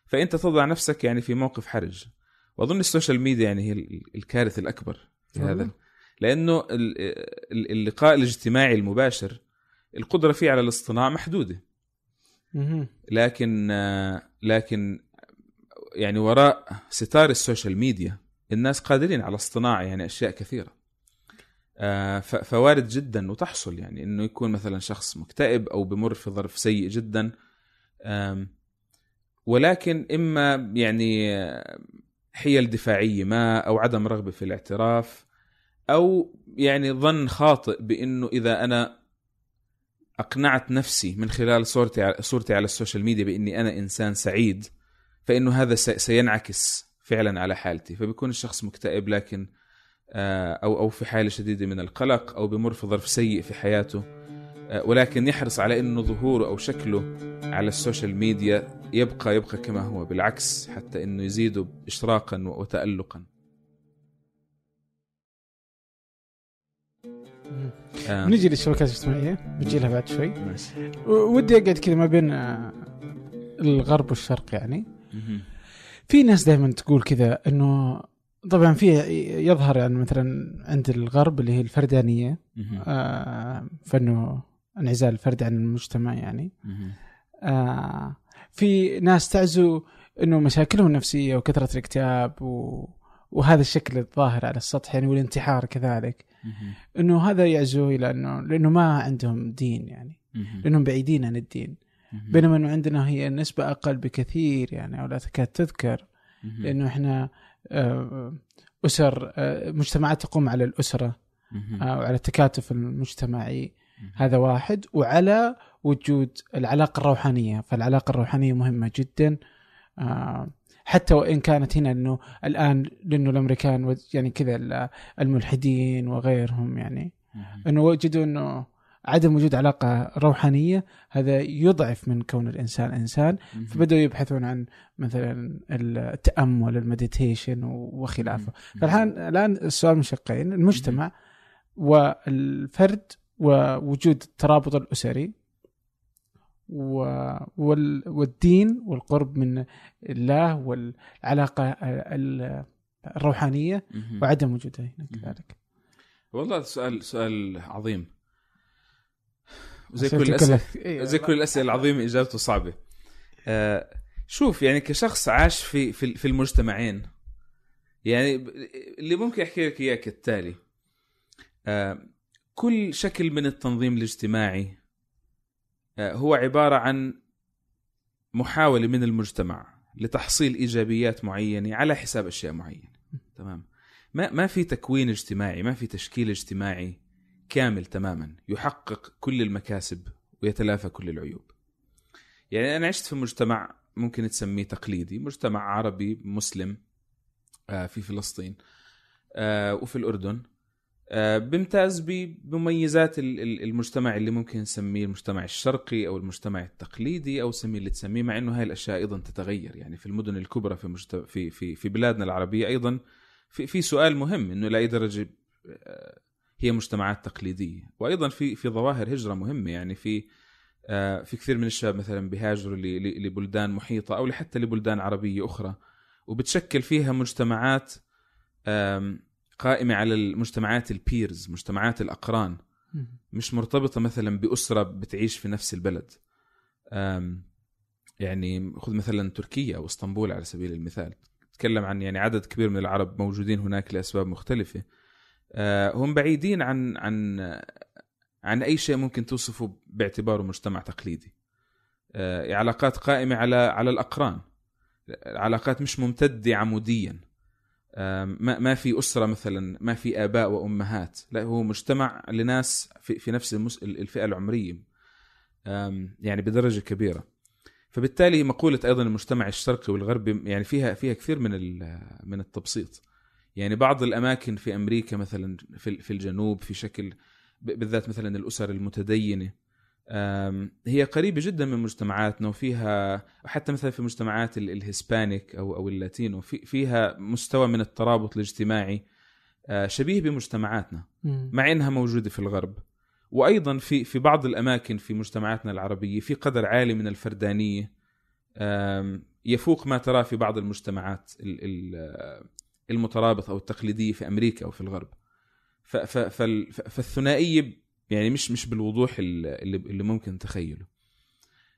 فانت تضع نفسك يعني في موقف حرج واظن ال social media يعني هي ال- الكارثه الأكبر في هذا. لأنه ال- ال- اللقاء الاجتماعي المباشر القدرة فيه على الاصطناع محدودة. لكن لكن يعني وراء ستار ال social media الناس قادرين على اصطناع يعني أشياء كثيرة. آه، فوارد جدا وتحصل يعني إنه يكون مثلا شخص مكتئب أو بمر في ظرف سيء جدا. ولكن إما يعني حيل دفاعية ما أو عدم رغبة في الاعتراف أو يعني ظن خاطئ بإنه إذا أنا أقنعت نفسي من خلال صورتي صورتي على ال social media بإني أنا إنسان سعيد فإنه هذا سي- سينعكس فعلا على حالتي فبيكون الشخص مكتئب لكن آه، أو أو في حالة شديدة من القلق أو بمر في ظرف سيء في حياته آه، ولكن يحرص على إنه ظهوره أو شكله على ال social media يبقى يبقى كما هو بالعكس حتى إنه يزيده اشراقا وتالقا آه، بنجي للشبكات الاجتماعية بنجي لها بعد شوي ماشي. ودي أقعد كذا ما بين آه، الغرب والشرق يعني مهم. في ناس دائما تقول كذا إنه طبعا في يظهر يعني مثلا عند الغرب اللي هي الفردانية. آه، فإنه انعزال الفرد عن المجتمع يعني. آه، في ناس تعزو إنه مشاكلهم النفسية وكثرة الاكتئاب و... وهذا الشكل الظاهر على السطح يعني والانتحار كذلك. إنه هذا يعزو إلى إنه لإنه ما عندهم دين يعني. لإنهم بعيدين عن الدين. بينما إنه عندنا هي النسبة أقل بكثير يعني أو لا تكاد تذكر. لأنه إحنا آه، أسر آه، مجتمعات تقوم على الأسرة. آه، وعلى التكاتف المجتمعي. هذا واحد وعلى وجود العلاقة الروحانية فالعلاقة الروحانية مهمة جدا حتى وإن كانت هنا إنه الآن لأنه الأمريكان يعني كذا ال- الملحدين وغيرهم يعني. إنه وجدوا إنه عدم وجود علاقة روحانية هذا يضعف من كون الإنسان إنسان. فبدأوا يبحثون عن مثلا التأمل المديتيشن وخلافه. فالحين الآن السؤال من شقين المجتمع والفرد ووجود الترابط الأسري والدين والقرب من الله والعلاقة ال- الروحانية. وعدم وجودها هنا مهم. كذلك والله سؤال سؤال عظيم أسئلتي كل الأسئلة. كلها- زي كل الأسئلة العظيمة إجابته صعبة. آه شوف يعني كشخص عاش في في في المجتمعين. يعني اللي ممكن أحكي لك إياه كالتالي. آه كل شكل من التنظيم الاجتماعي آه هو عبارة عن محاولة من المجتمع لتحصيل إيجابيات معينة على حساب أشياء معينة. تمام؟ ما ما في تكوين اجتماعي ما في تشكيل اجتماعي. كامل تماما يحقق كل المكاسب ويتلافى كل العيوب يعني أنا عشت في مجتمع ممكن تسميه تقليدي مجتمع عربي مسلم آه، في فلسطين آه، وفي الأردن آه، بيمتاز ب- بمميزات ال- ال- المجتمع اللي ممكن نسميه المجتمع الشرقي أو المجتمع التقليدي أو سميه اللي تسميه مع إنه هاي الأشياء أيضا تتغير يعني في المدن الكبرى في. في في في بلادنا العربية أيضا في في سؤال مهم إنه لأي درجة هي مجتمعات تقليدية. وأيضا في في ظواهر هجرة مهمة يعني في آه، في كثير من الشباب مثلا بيهاجروا لبلدان محيطة أو حتى لبلدان عربية أخرى وبتشكل فيها مجتمعات قائمة على المجتمعات البيرز مجتمعات الأقران. مش مرتبطة مثلا بأسرة بتعيش في نفس البلد. يعني خذ مثلا تركيا أو إسطنبول على سبيل المثال. تكلم عن يعني عدد كبير من العرب موجودين هناك لأسباب مختلفة. هم بعيدين عن عن عن أي شيء ممكن توصفه باعتباره مجتمع تقليدي. آه، علاقات قائمة على على الأقران. علاقات مش ممتدة عموديا. ما ما في أسرة مثلا ما في آباء وأمهات. لا هو مجتمع لناس في في نفس. الفئة العمرية. يعني بدرجة كبيرة. فبالتالي مقولة أيضا المجتمع الشرقي والغربي يعني فيها فيها كثير من من التبسيط. يعني بعض الأماكن في أمريكا مثلا في في الجنوب في شكل بالذات مثلا الأسر المتدينة هي قريبة جدا من مجتمعاتنا وفيها حتى مثلا في مجتمعات ال- الهسبانيك أو أو اللاتينو في فيها مستوى من الترابط الاجتماعي شبيه بمجتمعاتنا. مع إنها موجودة في الغرب وأيضا في في بعض الأماكن في مجتمعاتنا العربية في قدر عالي من الفردانية يفوق ما تراه في بعض المجتمعات ال- ال- المترابطه أو التقليدية في أمريكا أو في الغرب. فال- فالثنائيه يعني مش مش بالوضوح اللي, اللي ممكن تخيله.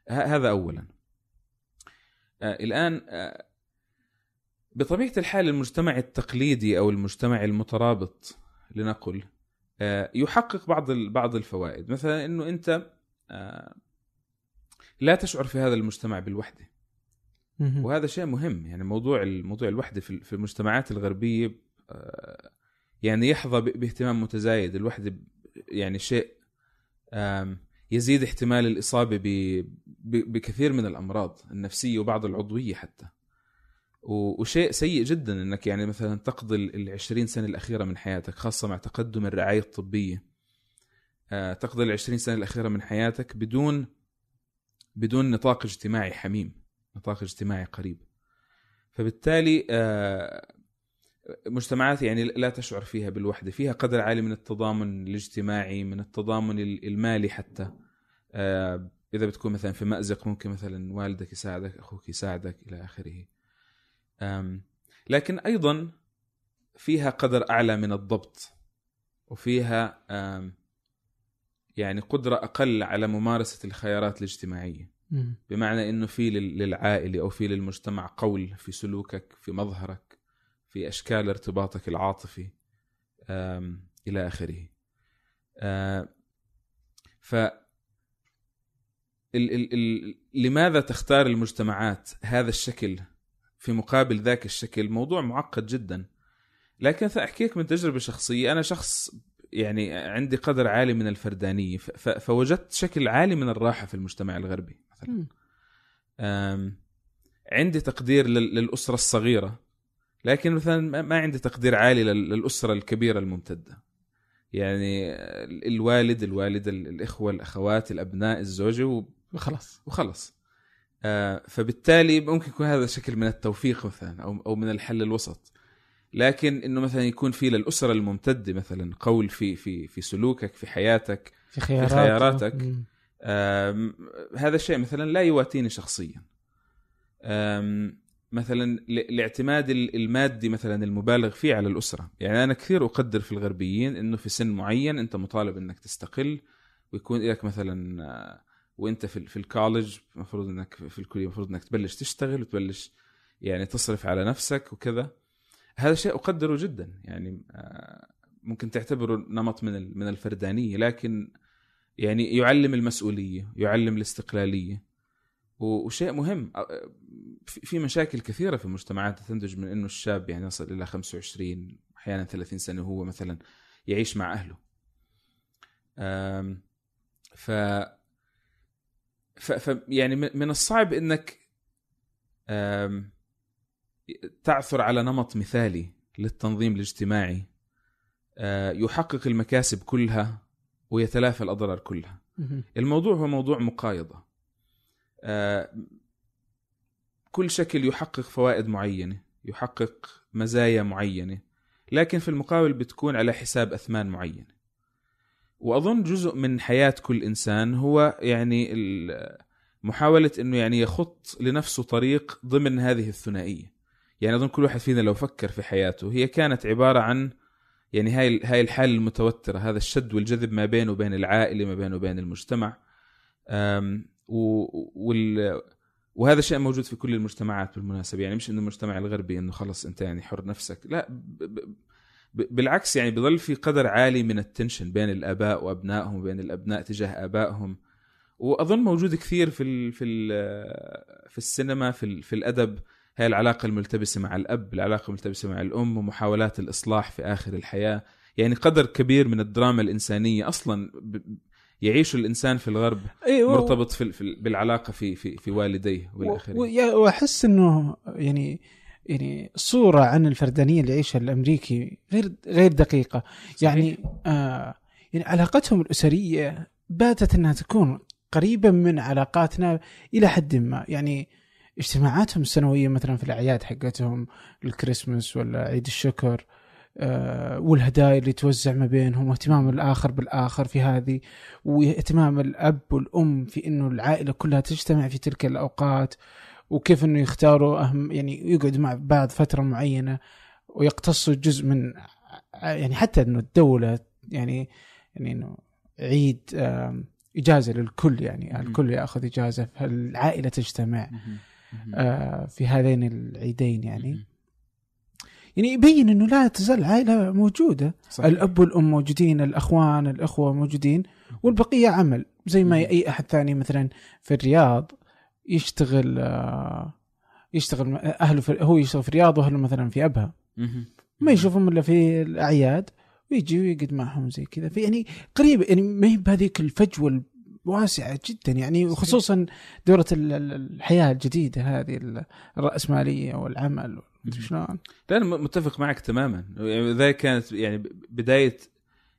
هذا اولا. آه الآن آه بطبيعة الحال المجتمع التقليدي أو المجتمع المترابط لنقل آه يحقق بعض بعض الفوائد. مثلا إنه أنت لا تشعر في هذا المجتمع بالوحدة. وهذا شيء مهم. يعني موضوع الموضوع الوحدة في المجتمعات الغربية آه، يعني يحظى باهتمام متزايد. الوحدة يعني شيء يزيد احتمال الإصابة بكثير من الأمراض النفسية وبعض العضوية حتى. وشيء سيء جدا إنك يعني مثلا تقضي ال 20 سنة الأخيرة من حياتك خاصة مع تقدم الرعاية الطبية. آه، تقضي ال 20 سنة الأخيرة من حياتك بدون بدون نطاق اجتماعي حميم. نطاق اجتماعي قريب. فبالتالي آه، مجتمعات يعني لا تشعر فيها بالوحدة فيها قدر عالي من التضامن الاجتماعي من التضامن المالي حتى. آه، إذا بتكون مثلا في مأزق ممكن مثلا والدك يساعدك أخوك يساعدك إلى آخره. لكن أيضا فيها قدر أعلى من الضبط وفيها يعني قدرة أقل على ممارسة الخيارات الاجتماعية. بمعنى إنه في لل- للعائلة أو في للمجتمع قول في سلوكك في مظهرك في أشكال ارتباطك العاطفي إلى آخره. آه، ف ال ال ال لماذا تختار المجتمعات هذا الشكل في مقابل ذاك الشكل؟ موضوع معقد جدا. لكن ساحكيك من تجربة شخصية. أنا شخص يعني عندي قدر عالي من الفردانية فوجدت شكل عالي من الراحة في المجتمع الغربي. مثلا عندي تقدير لل- للأسرة الصغيرة لكن مثلا ما- عندي تقدير عالي لل- للأسرة الكبيرة الممتدة. يعني ال- الوالد الوالدة ال- الإخوة الأخوات الأبناء الزوجة و- خلاص وخلص آه، فبالتالي ممكن يكون هذا شكل من التوفيق مثلا أو أو من الحل الوسط. لكن إنه مثلا يكون في للأسرة الممتدة مثلا قول في في في سلوكك في حياتك في خيارات خياراتك. مم. هذا الشيء مثلا لا يواتيني شخصيا. مثلا الاعتماد ال- المادي مثلا المبالغ فيه على الأسرة. يعني أنا كثير أقدر في الغربيين إنه في سن معين أنت مطالب إنك تستقل ويكون لك مثلا آه، وأنت في في الكولج المفروض إنك في الكلية المفروض إنك تبلش تشتغل وتبلش يعني تصرف على نفسك وكذا. هذا شيء أقدره جدا. يعني آه، ممكن تعتبره نمط من من الفردانية لكن يعني يعلم المسؤولية يعلم الاستقلالية. وشيء مهم. في مشاكل كثيرة في المجتمعات تنتج من إنه الشاب يعني يصل إلى 25 أحيانا 30 سنة وهو مثلا يعيش مع أهله. ف ف, يعني من الصعب إنك تعثر على نمط مثالي للتنظيم الاجتماعي. أه، يحقق المكاسب كلها. ويتلافى الأضرار كلها. الموضوع هو موضوع مقايضة. آه، كل شكل يحقق فوائد معينة يحقق مزايا معينة لكن في المقابل بتكون على حساب أثمان معينة. وأظن جزء من حياة كل إنسان هو يعني محاولة أنه يعني يخط لنفسه طريق ضمن هذه الثنائية. يعني أظن كل واحد فينا لو فكر في حياته هي كانت عبارة عن يعني هاي هاي الحالة المتوترة هذا الشد والجذب ما بينه وبين العائلة ما بينه وبين المجتمع. وال وهذا شيء موجود في كل المجتمعات بالمناسبة. يعني مش إنه المجتمع الغربي إنه خلص أنت يعني حر نفسك لا ب ب بالعكس يعني بضل في قدر عالي من التنشن بين الآباء وأبنائهم وبين الأبناء تجاه آبائهم. وأظن موجود كثير في ال في ال في السينما في في الأدب. هي العلاقة الملتبسة مع الأب العلاقة الملتبسة مع الأم ومحاولات الإصلاح في آخر الحياة. يعني قدر كبير من الدراما الإنسانية أصلا يعيش الإنسان في الغرب أيوه مرتبط في في بالعلاقة في في في والديه و- والآخرين ويا- وأحس إنه يعني يعني صورة عن الفردانية اللي يعيشها الأمريكي غير غير دقيقة. يعني آه يعني علاقتهم الأسرية باتت إنها تكون قريبة من علاقاتنا إلى حد ما. يعني اجتماعاتهم السنوية مثلا في الأعياد حقتهم الكريسماس ولا عيد الشكر آه والهدايا اللي توزع ما بينهم واهتمام الآخر بالآخر في هذه واهتمام الأب والأم في إنه العائلة كلها تجتمع في تلك الأوقات وكيف إنه يختاروا أهم يعني يقعدوا مع بعض فترة معينة ويقتصوا جزء من يعني حتى إنه الدولة يعني يعني إنه عيد إجازة للكل يعني. الكل يأخذ إجازة فالعائلة تجتمع في هذين العيدين يعني. يعني يبين إنه لا تزال عائلة موجودة صح. الأب والأم موجودين الأخوان الأخوة موجودين والبقية عمل زي ما. أي أحد ثاني مثلا في الرياض يشتغل آه، يشتغل أهله في هو يشتغل في الرياض وأهله مثلا في أبها. ما يشوفهم إلا في الأعياد ويجي ويقعد معهم زي كذا في يعني قريب يعني ما هي بهذيك الفجوة الواسعه جدا. يعني. وخصوصا دورة ال- ال- الحياة الجديدة هذه ال- الرأسمالية والعمل شلون؟ لا أنا متفق معك تماما. يعني ذلك كانت يعني بداية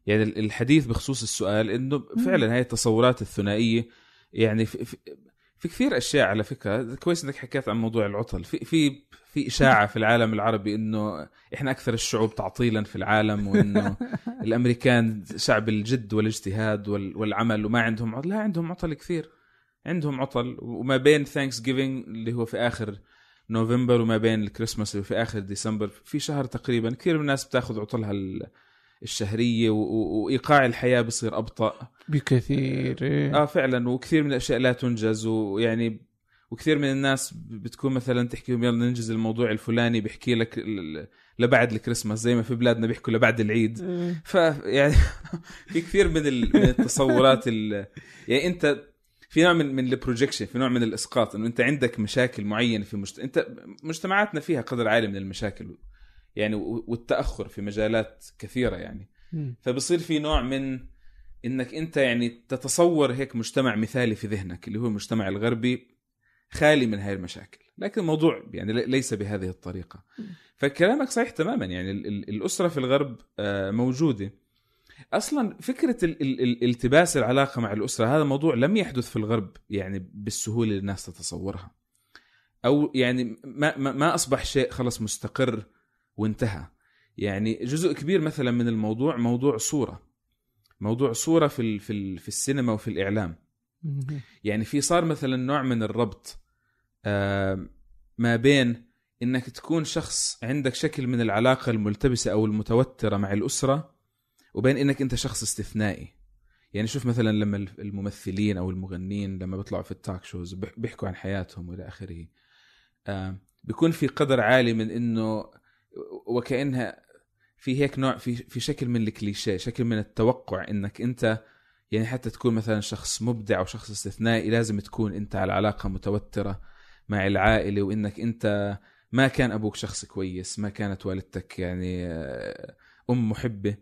يعني الحديث بخصوص السؤال إنه فعلا هاي التصورات الثنائية يعني في, في, كثير أشياء على فكرة. كويس إنك حكيت عن موضوع العطل. في في في إشاعة في العالم العربي إنه إحنا أكثر الشعوب تعطيلا في العالم وإنه الأمريكان شعب الجد والاجتهاد وال- والعمل وما عندهم عطل. لا عندهم عطل كثير. عندهم عطل. وما بين Thanksgiving اللي هو في آخر نوفمبر وما بين الكريسماس اللي في آخر ديسمبر. في شهر تقريبا كثير من الناس بتأخذ عطلها الشهرية وإيقاع الحياة بصير أبطأ بكثير إيه. آه فعلا وكثير من الأشياء لا تنجز ويعني وكثير من الناس بتكون مثلا تحكي يلا ننجز الموضوع الفلاني بيحكي لك لبعد الكريسماس زي ما في بلادنا بيحكوا لبعد العيد إيه. فيعني في كثير من ال- من التصورات ال- يعني أنت في نوع من من ال projection في نوع من الإسقاط إنه أنت عندك مشاكل معينة في مجت... أنت مجتمعاتنا فيها قدر عالي من المشاكل يعني والتأخر في مجالات كثيرة يعني. فبصير في نوع من إنك أنت يعني تتصور هيك مجتمع مثالي في ذهنك اللي هو المجتمع الغربي خالي من هاي المشاكل. لكن الموضوع يعني لي- ليس بهذه الطريقة. فكلامك صحيح تماما يعني ال- ال- الأسرة في الغرب آه، موجودة. أصلا فكرة ال- ال- ال- التباس العلاقة مع الأسرة هذا موضوع لم يحدث في الغرب يعني بالسهولة اللي الناس تتصورها. أو يعني ما ما, ما أصبح شيء خلص مستقر وانتهى. يعني جزء كبير مثلا من الموضوع موضوع صورة. موضوع صورة في ال- في ال- في السينما وفي الإعلام. يعني في صار مثلا نوع من الربط آه، ما بين إنك تكون شخص عندك شكل من العلاقة الملتبسة أو المتوترة مع الأسرة وبين إنك أنت شخص استثنائي. يعني شوف مثلا لما الممثلين أو المغنيين لما بيطلعوا في التاك شوز بيح- بيحكوا عن حياتهم وإلى آخره. آه، بيكون في قدر عالي من إنه وكأنها في هيك نوع في في شكل من الكليشيه شكل من التوقع إنك أنت يعني حتى تكون مثلا شخص مبدع أو شخص استثنائي لازم تكون أنت على علاقة متوترة مع العائلة وإنك أنت ما كان أبوك شخص كويس ما كانت والدتك يعني آه، أم محبة.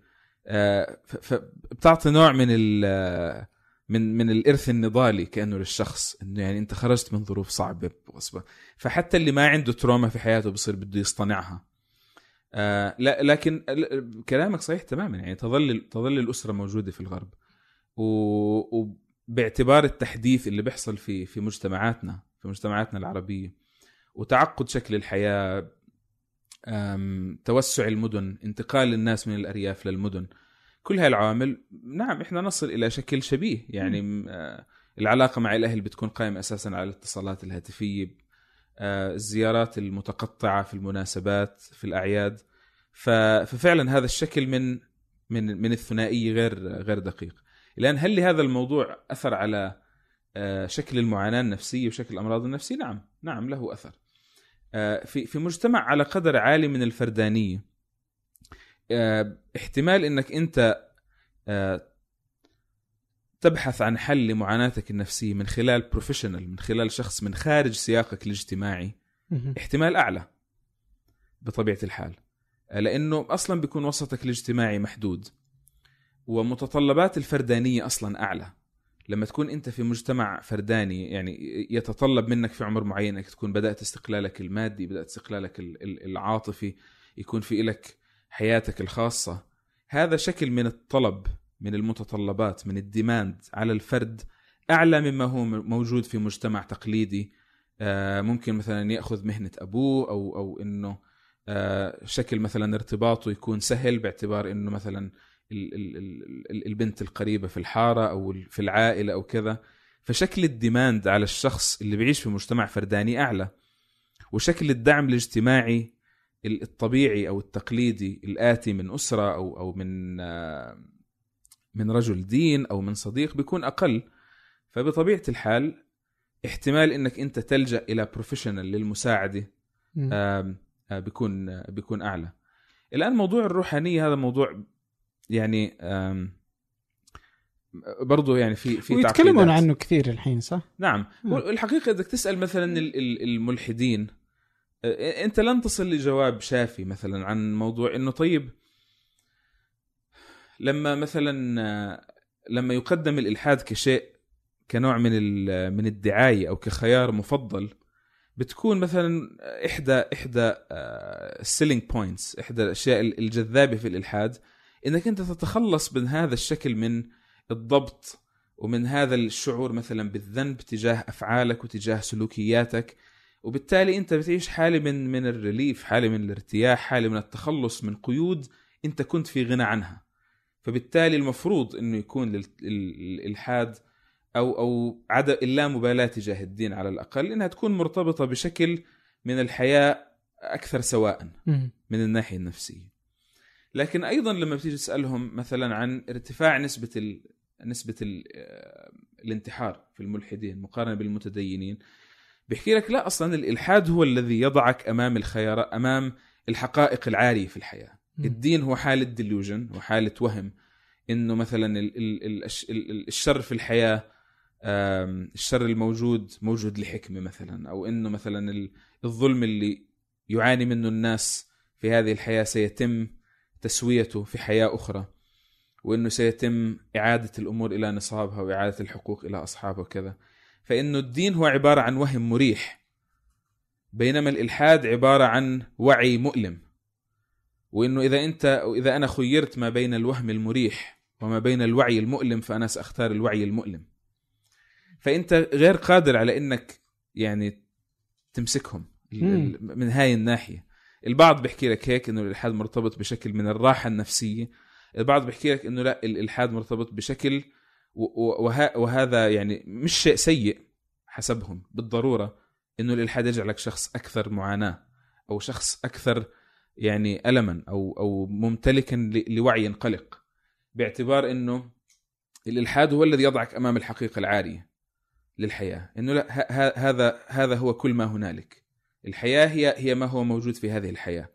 آه، فبتعطي نوع من ال من من الإرث النضالي كأنه للشخص إنه يعني أنت خرجت من ظروف صعبة غصبا فحتى اللي ما عنده تروما في حياته بصير بده يصطنعها. آه لا لكن كلامك صحيح تماما. يعني تظل تظل الأسرة موجودة في الغرب. وباعتبار التحديث اللي بيحصل في في مجتمعاتنا في مجتمعاتنا العربية وتعقد شكل الحياة توسع المدن انتقال الناس من الأرياف للمدن كل هاي العوامل نعم إحنا نصل إلى شكل شبيه. يعني م- آه، العلاقة مع الأهل بتكون قائمة أساسا على الاتصالات الهاتفية الزيارات المتقطعة في المناسبات في الأعياد. ففعلا هذا الشكل من من من الثنائيه غير غير دقيق. الآن هل لهذا الموضوع أثر على آه، شكل المعاناة النفسية وشكل الأمراض النفسية؟ نعم نعم له أثر. آه، في في مجتمع على قدر عالي من الفردانية آه، احتمال إنك أنت آه، تبحث عن حل لمعاناتك النفسية من خلال بروفيشنال من خلال شخص من خارج سياقك الاجتماعي. احتمال أعلى بطبيعة الحال. آه، لأنه أصلا بيكون وسطك الاجتماعي محدود. ومتطلبات الفردانية أصلا أعلى. لما تكون أنت في مجتمع فرداني يعني يتطلب منك في عمر معين إنك تكون بدأت استقلالك المادي بدأت استقلالك ال- ال- العاطفي يكون في لك حياتك الخاصة. هذا شكل من الطلب من المتطلبات من ال demand على الفرد. أعلى مما هو موجود في مجتمع تقليدي. آه، ممكن مثلا يأخذ مهنة أبوه أو أو إنه آه، شكل مثلا ارتباطه يكون سهل باعتبار إنه مثلا ال- ال- ال- ال- البنت القريبة في الحارة أو في العائلة أو كذا. فشكل ال demand على الشخص اللي بيعيش في مجتمع فرداني أعلى. وشكل الدعم الاجتماعي الطبيعي أو التقليدي الآتي من أسرة أو أو من آه، من رجل دين أو من صديق بيكون أقل فبطبيعة الحال احتمال إنك أنت تلجأ إلى بروفيشنال للمساعدة بيكون بيكون أعلى الآن موضوع الروحانية هذا موضوع يعني برضه يعني في في ويتكلمون. عنه كثير الحين صح؟ نعم مم. والحقيقة بدك تسأل مثلا ال- ال- الملحدين أنت لن تصل لجواب شافي مثلا عن موضوع إنه طيب لما مثلا آه، لما يقدم الإلحاد كشيء كنوع من من الدعاية أو كخيار مفضل بتكون مثلا إحدى إحدى ال selling points إحدى الأشياء الجذابة في الإلحاد. إنك أنت تتخلص من هذا الشكل من الضبط ومن هذا الشعور مثلا بالذنب تجاه أفعالك وتجاه سلوكياتك وبالتالي أنت بتعيش حالة من من الريليف حالة من الارتياح حالة من التخلص من قيود أنت كنت في غنى عنها. فبالتالي المفروض إنه يكون الالحاد أو أو عدم اللامبالاة تجاه الدين على الأقل انها تكون مرتبطة بشكل من الحياة أكثر سواء. من الناحية النفسية. لكن أيضا لما بتيجي تسألهم مثلا عن ارتفاع نسبة ال... نسبة ال... آه، الانتحار في الملحدين مقارنة بالمتدينين بيحكي لك لا أصلا الإلحاد هو الذي يضعك أمام الخيار أمام الحقائق العارية في الحياة. الدين هو حالة ديليوجن وحاله وهم. إنه مثلا ال... ال... ال... الش- ال- ال- الشر في الحياة الشر الموجود موجود لحكمة مثلا. أو إنه مثلا ال- الظلم اللي يعاني منه الناس في هذه الحياة سيتم تسويته في حياة أخرى. وإنه سيتم إعادة الأمور إلى نصابها وإعادة الحقوق إلى أصحابها وكذا. فإنه الدين هو عبارة عن وهم مريح. بينما الإلحاد عبارة عن وعي مؤلم. وإنه إذا أنت إذا أنا خيرت ما بين الوهم المريح وما بين الوعي المؤلم فأنا سأختار الوعي المؤلم. فأنت غير قادر على إنك يعني تمسكهم ال- من هاي الناحية. البعض بيحكي لك هيك إنه الإلحاد مرتبط بشكل من الراحة النفسية. البعض بيحكي لك إنه لا الإلحاد مرتبط بشكل وه- وهذا يعني مش شيء سيء حسبهم بالضرورة إنه الإلحاد يجعلك شخص أكثر معاناة أو شخص أكثر يعني الما أو أو ممتلكا لوعي قلق باعتبار إنه الإلحاد هو الذي يضعك أمام الحقيقة العارية للحياة. إنه لا هذا هذا هو كل ما هنالك. الحياة هي هي ما هو موجود في هذه الحياة.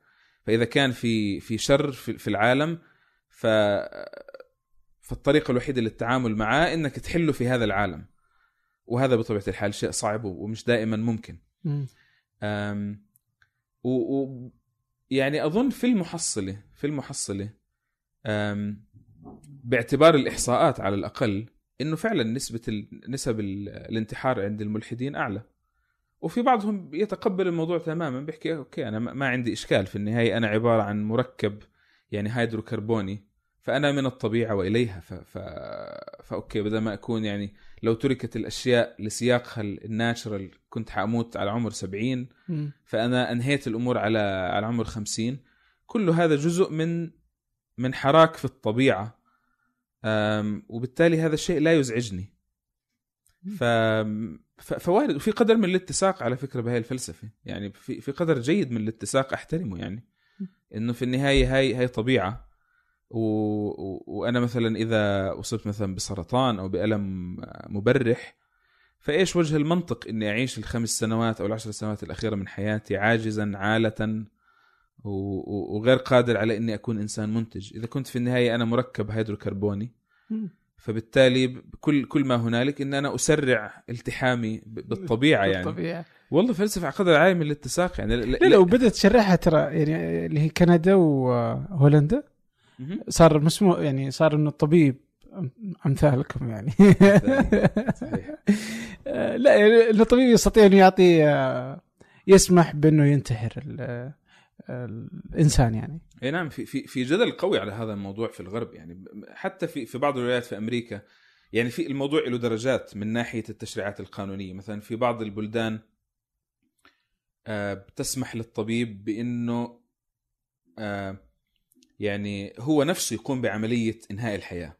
فإذا كان في في شر في في العالم ف فالطريقة الوحيدة للتعامل معه إنك تحله في هذا العالم. وهذا بطبيعة الحال شيء صعب ومش دائما ممكن. مم. أم و, و يعني أظن في المحصلة في المحصلة باعتبار الإحصاءات على الأقل إنه فعلا نسبة نسب ال- الانتحار عند الملحدين أعلى. وفي بعضهم يتقبل الموضوع تماما بيحكي okay أنا ما عندي إشكال في النهاية أنا عبارة عن مركب يعني هيدروكربوني فأنا من الطبيعة وإليها. ف... ف... ف okay بدل ما أكون يعني لو تركت الأشياء لسياقها ال natural كنت حأموت على عمر 70 مم. فأنا أنهيت الأمور على على عمر 50 كل هذا جزء من من حراك في الطبيعة. أم، وبالتالي هذا الشيء لا يزعجني. ف ف- فوارد وفي قدر من الاتساق على فكرة بهاي الفلسفة. يعني في في قدر جيد من الاتساق أحترمه يعني. إنه في النهاية هاي هاي طبيعة. و... وأنا مثلا إذا اصبت مثلا بسرطان أو بألم مبرح فإيش وجه المنطق إني أعيش الخمس سنوات أو العشر سنوات الأخيرة من حياتي عاجزا عاله و... و- وغير قادر على إني أكون إنسان منتج إذا كنت في النهاية أنا مركب هيدروكربوني. فبالتالي كل كل ما هنالك إن أنا أسرع التحامي بالطبيعة يعني بالطبيعة. والله فلسفة على قدر عالي من الاتساق يعني لا لا وبدأت تشرحها ترى يعني اللي هي كندا وهولندا مهم. صار مسموح يعني صار إنه الطبيب أمثالكم يعني. آه، لا يعني الطبيب يستطيع إنه يعطي آه، يسمح بإنه ينتحر ال- الإنسان يعني. إي نعم في في في جدل قوي على هذا الموضوع في الغرب يعني. حتى في في بعض الولايات في أمريكا يعني في الموضوع له درجات من ناحية التشريعات القانونية. مثلا في بعض البلدان آه، بتسمح للطبيب بإنه يعني هو نفسه يقوم بعملية إنهاء الحياة.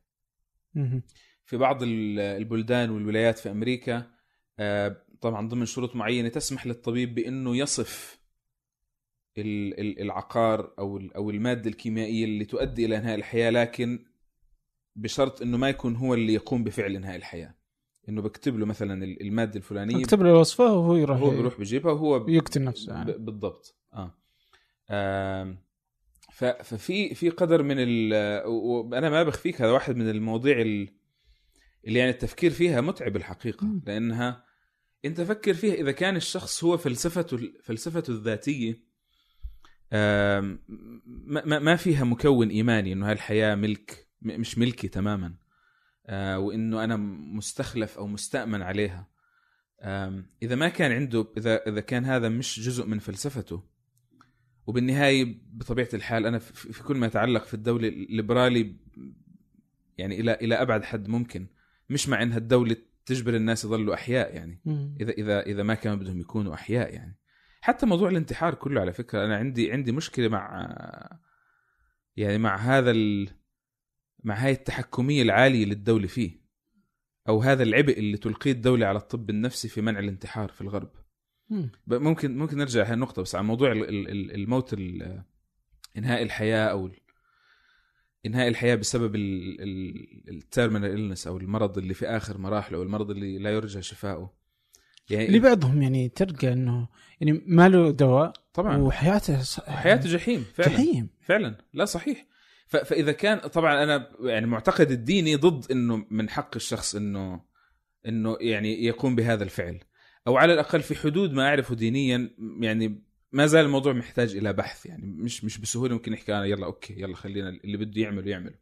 في بعض ال- البلدان والولايات في أمريكا آه، طبعا ضمن شروط معينة تسمح للطبيب بإنه يصف ال- ال- العقار أو أو المادة الكيميائية اللي تؤدي إلى إنهاء الحياة لكن بشرط إنه ما يكون هو اللي يقوم بفعل إنهاء الحياة إنه بكتب له مثلا ال- المادة الفلانية اكتب له الوصفة وهو يروح هو بيروح بيجيبها وهو يقتل نفسه يعني. بالضبط آه آم، ف- ففي في قدر من ال وأنا ما بخفيك هذا واحد من المواضيع ال- اللي يعني التفكير فيها متعب الحقيقة مم. لأنها أنت فكر فيها إذا كان الشخص هو فلسفته فلسفته الذاتية ما ما- فيها مكون إيماني إنه هالحياة ملك م- مش ملكي تماما آه، وإنه أنا مستخلف أو مستأمن عليها إذا ما كان عنده إذا إذا كان هذا مش جزء من فلسفته وبالنهاية بطبيعة الحال أنا في كل ما يتعلق في الدولة الليبرالي يعني إلى إلى أبعد حد ممكن. مش مع انها الدولة تجبر الناس يظلوا أحياء يعني. اذا اذا إذا ما كانوا بدهم يكونوا أحياء يعني. حتى موضوع الانتحار كله على فكرة أنا عندي عندي مشكلة مع يعني مع هذا ال مع هاي التحكمية العالية للدوله فيه أو هذا العبء اللي تلقيه الدولة على الطب النفسي في منع الانتحار في الغرب. ممكن ممكن نرجع هاي النقطة بس على موضوع ال- ال- ال- الموت ال- إنهاء الحياة أو إنهاء الحياة بسبب التيرمينال النس أو المرض اللي في آخر مراحله أو المرض اللي لا يرجى شفاؤه. يعني لبعضهم يعني تلقى إنه يعني ما له دواء طبعا. وحياته ص... حياته جحيم فعلا. جحيم. فعلا. لا صحيح. ف- فإذا كان طبعا أنا يعني معتقد الديني ضد إنه من حق الشخص إنه إنه يعني يقوم بهذا الفعل. أو على الأقل في حدود ما أعرفه دينيا يعني ما زال الموضوع محتاج إلى بحث يعني مش مش بسهولة ممكن نحكي أنا يلا أوكي يلا خلينا اللي بده يعمله يعمله.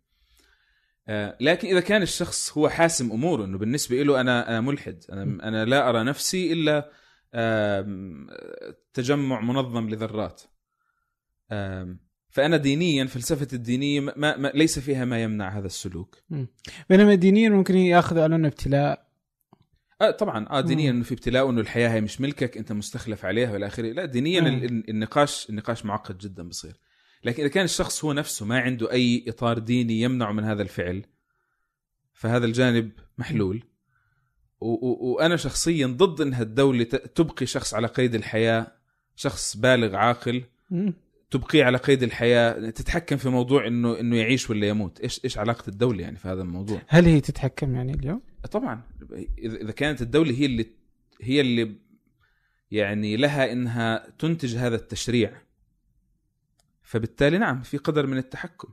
آه لكن إذا كان الشخص هو حاسم أموره إنه بالنسبة له أنا أنا ملحد أنا أنا لا أرى نفسي إلا تجمع منظم لذرات. فأنا دينيا فلسفتي الدينية ما ما ليس فيها ما يمنع هذا السلوك. بينما دينيا ممكن ياخذوا على أنه ابتلاء آه طبعا آه دينيا. انه في ابتلاء وانه الحياة هي مش ملكك أنت مستخلف عليها وإلى آخره لا دينيا مم. ال- ال- النقاش النقاش معقد جدا بصير لكن إذا كان الشخص هو نفسه ما عنده أي إطار ديني يمنعه من هذا الفعل فهذا الجانب محلول وأنا شخصيا ضد انها الدولة تبقي شخص على قيد الحياة شخص بالغ عاقل. تبقيه على قيد الحياة تتحكم في موضوع انه إنه يعيش ولا يموت إيش إيش علاقة الدولة يعني في هذا الموضوع هل هي تتحكم يعني اليوم؟ طبعا. اذا كانت الدولة هي اللي هي اللي يعني لها إنها تنتج هذا التشريع. فبالتالي نعم في قدر من التحكم.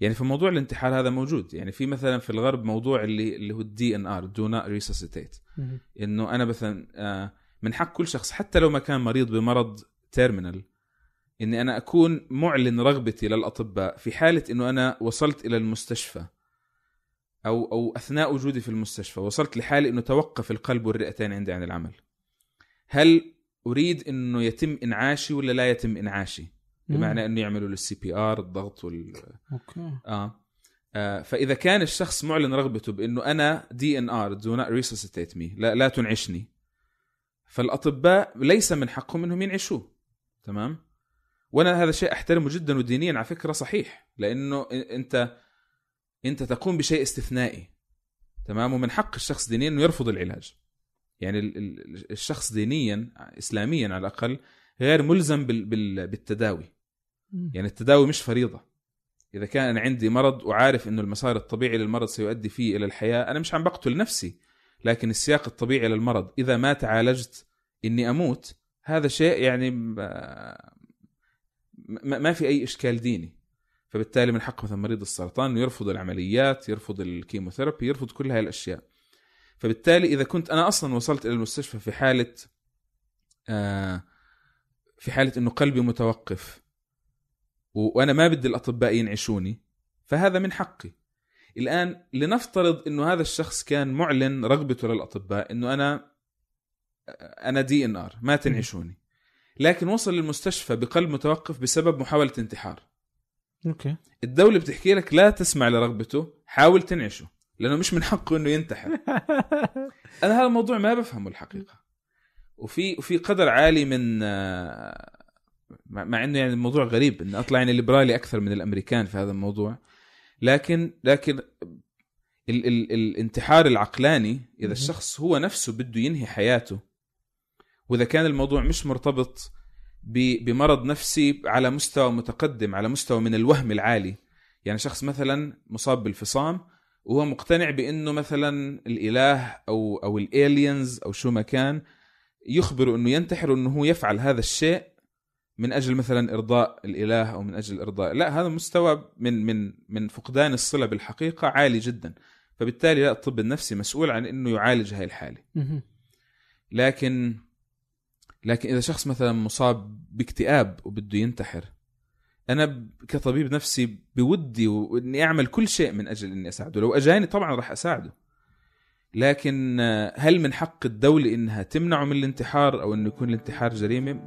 يعني في موضوع الانتحار هذا موجود. يعني في مثلا في الغرب موضوع اللي اللي هو ال DNR do not resuscitate مم. إنه أنا مثلا آه، من حق كل شخص حتى لو ما كان مريض بمرض terminal إني أنا أكون معلن رغبتي للأطباء في حالة إنه أنا وصلت إلى المستشفى. أو أو أثناء وجودي في المستشفى وصلت لحاله إنه توقف القلب والرئتين عندي عن العمل. هل أريد إنه يتم إنعاشي ولا لا يتم إنعاشي؟ بمعنى إنه يعملوا لل CPR الضغط وال okay. آه. آه فإذا كان الشخص معلن رغبته بإنه أنا DNR do not مي لا لا تنعشني. فالأطباء ليس من حقهم إنهم ينعشوه. تمام؟ وأنا هذا شيء أحترمه جدا ودينيا على فكرة صحيح لأنه أنت انت تقوم بشيء استثنائي. تمام؟ ومن حق الشخص دينيا إنه يرفض العلاج. يعني ال- ال- الشخص دينيا اسلاميا على الأقل غير ملزم بال- بال- بالتداوي. يعني التداوي مش فريضة. إذا كان أنا عندي مرض وعارف إنه المسار الطبيعي للمرض سيؤدي فيه إلى الحياة أنا مش عم بقتل نفسي لكن السياق الطبيعي للمرض. إذا ما تعالجت إني أموت هذا شيء يعني ما ما في أي إشكال ديني. فبالتالي من حق مثلا مريض السرطان إنه يرفض العمليات يرفض الكيموثيرابي يرفض كل هاي الأشياء. فبالتالي إذا كنت أنا أصلا وصلت إلى المستشفى في حالة آه في حالة إنه قلبي متوقف وأنا ما بدي الأطباء ينعشوني فهذا من حقي. الآن لنفترض إنه هذا الشخص كان معلن رغبته للأطباء إنه أنا أنا DNR ما تنعشوني. لكن وصل للمستشفى بقلب متوقف بسبب محاولة انتحار. okay. الدولة بتحكي لك لا تسمع لرغبته حاول تنعشه لأنه مش من حقه إنه ينتحر. أنا هذا الموضوع ما بفهمه الحقيقة. وفي وفي قدر عالي من مع إنه يعني الموضوع غريب إن أطلع يعني ليبرالي أكثر من الأمريكان في هذا الموضوع. لكن لكن ال ال الانتحار العقلاني إذا. الشخص هو نفسه بده ينهي حياته وإذا كان الموضوع مش مرتبط بمرض نفسي على مستوى متقدم على مستوى من الوهم العالي. يعني شخص مثلا مصاب بالفصام وهو مقتنع بأنه مثلا الإله أو أو الالينز أو شو ما كان يخبره أنه ينتحر انه هو يفعل هذا الشيء من أجل مثلا إرضاء الإله أو من أجل إرضاء. لا هذا مستوى من من من فقدان الصلة بالحقيقة عالي جدا. فبالتالي لا الطب النفسي مسؤول عن أنه يعالج هاي الحالة. لكن لكن إذا شخص مثلا مصاب باكتئاب وبده ينتحر أنا كطبيب نفسي بودي وإني أعمل كل شيء من أجل إني أساعده. لو أجاني طبعا راح أساعده. لكن آه، هل من حق الدولة إنها تمنعه من الانتحار أو إنه يكون الانتحار جريمة؟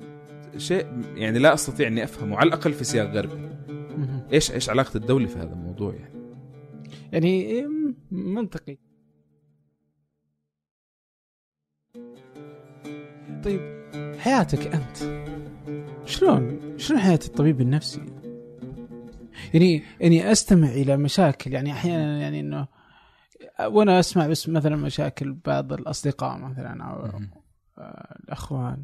شيء يعني لا أستطيع إني أفهمه على الأقل في سياق غربي. إيش إيش علاقة الدولة في هذا الموضوع يعني؟ يعني منطقي. طيب حياتك أنت؟ شلون؟ شلون حياة الطبيب النفسي؟ يعني يعني أستمع إلى مشاكل يعني أحيانا يعني إنه وأنا أسمع بس مثلا مشاكل بعض الأصدقاء مثلا أو آه، الأخوان.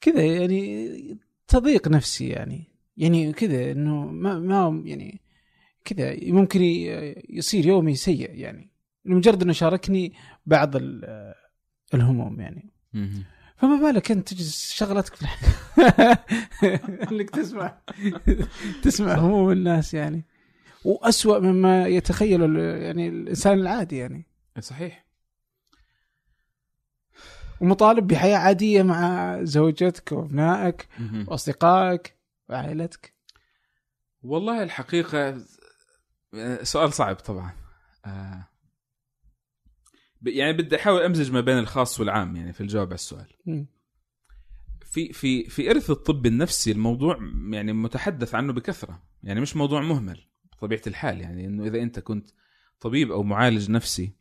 كذا يعني تضييق نفسي يعني. يعني كذا إنه ما ما يعني كذا ممكن يصير يومي سيء يعني. لمجرد إنه شاركني بعض ال- الهموم يعني. فما بالك انت تجلس شغلتك في الحياة انك تسمع. تسمع هموم الناس يعني. وأسوأ مما يتخيله يعني الإنسان العادي يعني. صحيح. ومطالب بحياة عادية مع زوجتك وأبنائك. وأصدقائك وعائلتك. والله الحقيقة آه، سؤال صعب طبعا. آه، يعني بدي أحاول أمزج ما بين الخاص والعام يعني في الجواب على السؤال. في في في إرث الطب النفسي الموضوع يعني متحدث عنه بكثرة يعني مش موضوع مهمل بطبيعة الحال يعني إنه إذا أنت كنت طبيب أو معالج نفسي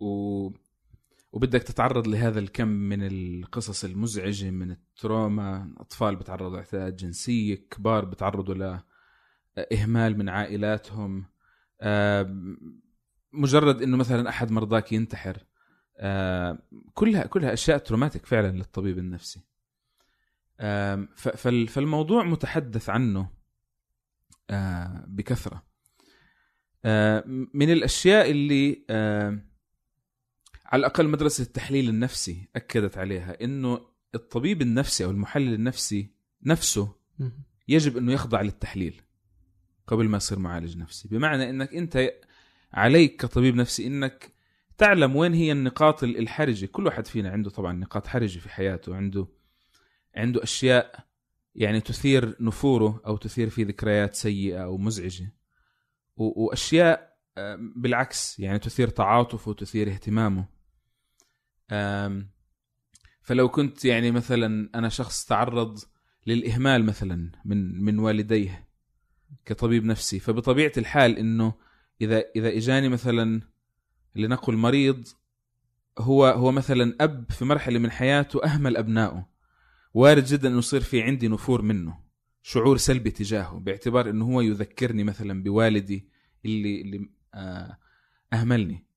و وبدك تتعرض لهذا الكم من القصص المزعجة من ال trauma أطفال بتعرضوا لاعتداءات جنسية كبار بتعرضوا لإهمال من عائلاتهم مجرد إنه مثلا أحد مرضاك ينتحر آه، كلها كلها أشياء traumatic فعلا للطبيب النفسي. فال- فالموضوع متحدث عنه آه، بكثرة. آه، من الأشياء اللي آه، على الأقل مدرسة التحليل النفسي أكدت عليها إنه الطبيب النفسي أو المحلل النفسي نفسه. يجب إنه يخضع للتحليل قبل ما يصير معالج نفسي. بمعنى إنك أنت عليك كطبيب نفسي إنك تعلم وين هي النقاط ال- الحرجة. كل واحد فينا عنده طبعا نقاط حرجة في حياته عنده عنده أشياء يعني تثير نفوره أو تثير فيه ذكريات سيئة أو مزعجة. وأشياء بالعكس يعني تثير تعاطفه وتثير اهتمامه. فلو كنت يعني مثلا أنا شخص تعرض للإهمال مثلا من من والديه كطبيب نفسي فبطبيعة الحال إنه إذا إذا إجاني مثلا لنقل مريض هو هو مثلا أب في مرحلة من حياته أهمل أبنائه. وارد جدا إنه يصير في عندي نفور منه شعور سلبي تجاهه باعتبار إنه هو يذكرني مثلا بوالدي اللي اللي آه، أهملني.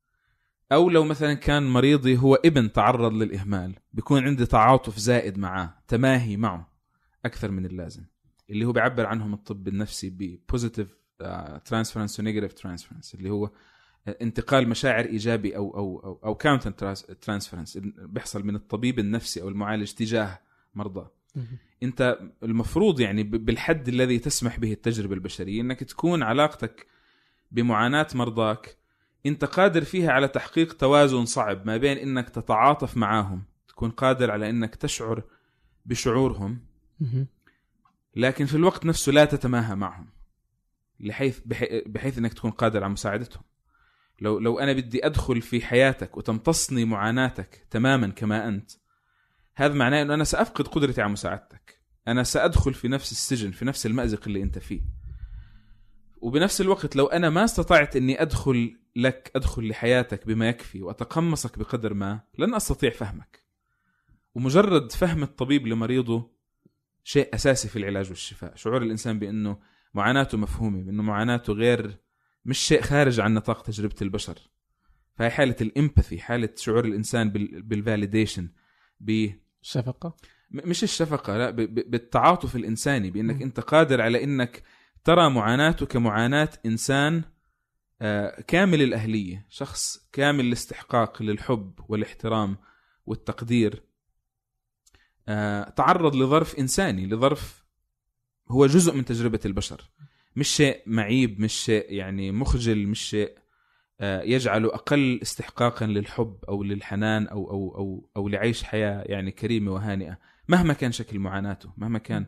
أو لو مثلا كان مريضي هو ابن تعرض للإهمال بيكون عندي تعاطف زائد معه تماهي معه أكثر من اللازم اللي هو بيعبر عنهم الطب النفسي ب positive transference و negative transference اللي هو انتقال مشاعر إيجابي أو أو أو, أو counter transference بيحصل من الطبيب النفسي أو المعالج تجاه مرضى مم. أنت المفروض يعني بالحد الذي تسمح به التجربة البشرية إنك تكون علاقتك بمعاناة مرضاك أنت قادر فيها على تحقيق توازن صعب ما بين إنك تتعاطف معاهم تكون قادر على إنك تشعر بشعورهم. لكن في الوقت نفسه لا تتماهى معهم لحيث بحي- بحيث إنك تكون قادر على مساعدتهم. لو لو أنا بدي أدخل في حياتك وتمتصني معاناتك تماما كما أنت هذا معناه إنه أنا سأفقد قدرتي على مساعدتك. أنا سأدخل في نفس السجن في نفس المأزق اللي أنت فيه. وبنفس الوقت لو أنا ما استطعت إني أدخل لك أدخل لحياتك بما يكفي وأتقمصك بقدر ما لن أستطيع فهمك. ومجرد فهم الطبيب لمريضه شيء أساسي في العلاج والشفاء. شعور الإنسان بأنه معاناته مفهومة بأنه معاناته غير مش شيء خارج عن نطاق تجربة البشر. فهي حالة الإمباثي حالة شعور الإنسان بالفاليديشن ب شفقه م- مش الشفقة لا بالتعاطف الإنساني بأنك أنت قادر على إنك ترى معاناته كمعاناة إنسان آه، كامل الأهلية شخص كامل الاستحقاق للحب والاحترام والتقدير. آه، تعرض لظرف إنساني لظرف هو جزء من تجربة البشر. مش شيء معيب مش شيء يعني مخجل مش شيء آه، يجعله أقل استحقاقا للحب أو للحنان أو أو أو أو لعيش حياة يعني كريمة وهانئة مهما كان شكل معاناته مهما كان.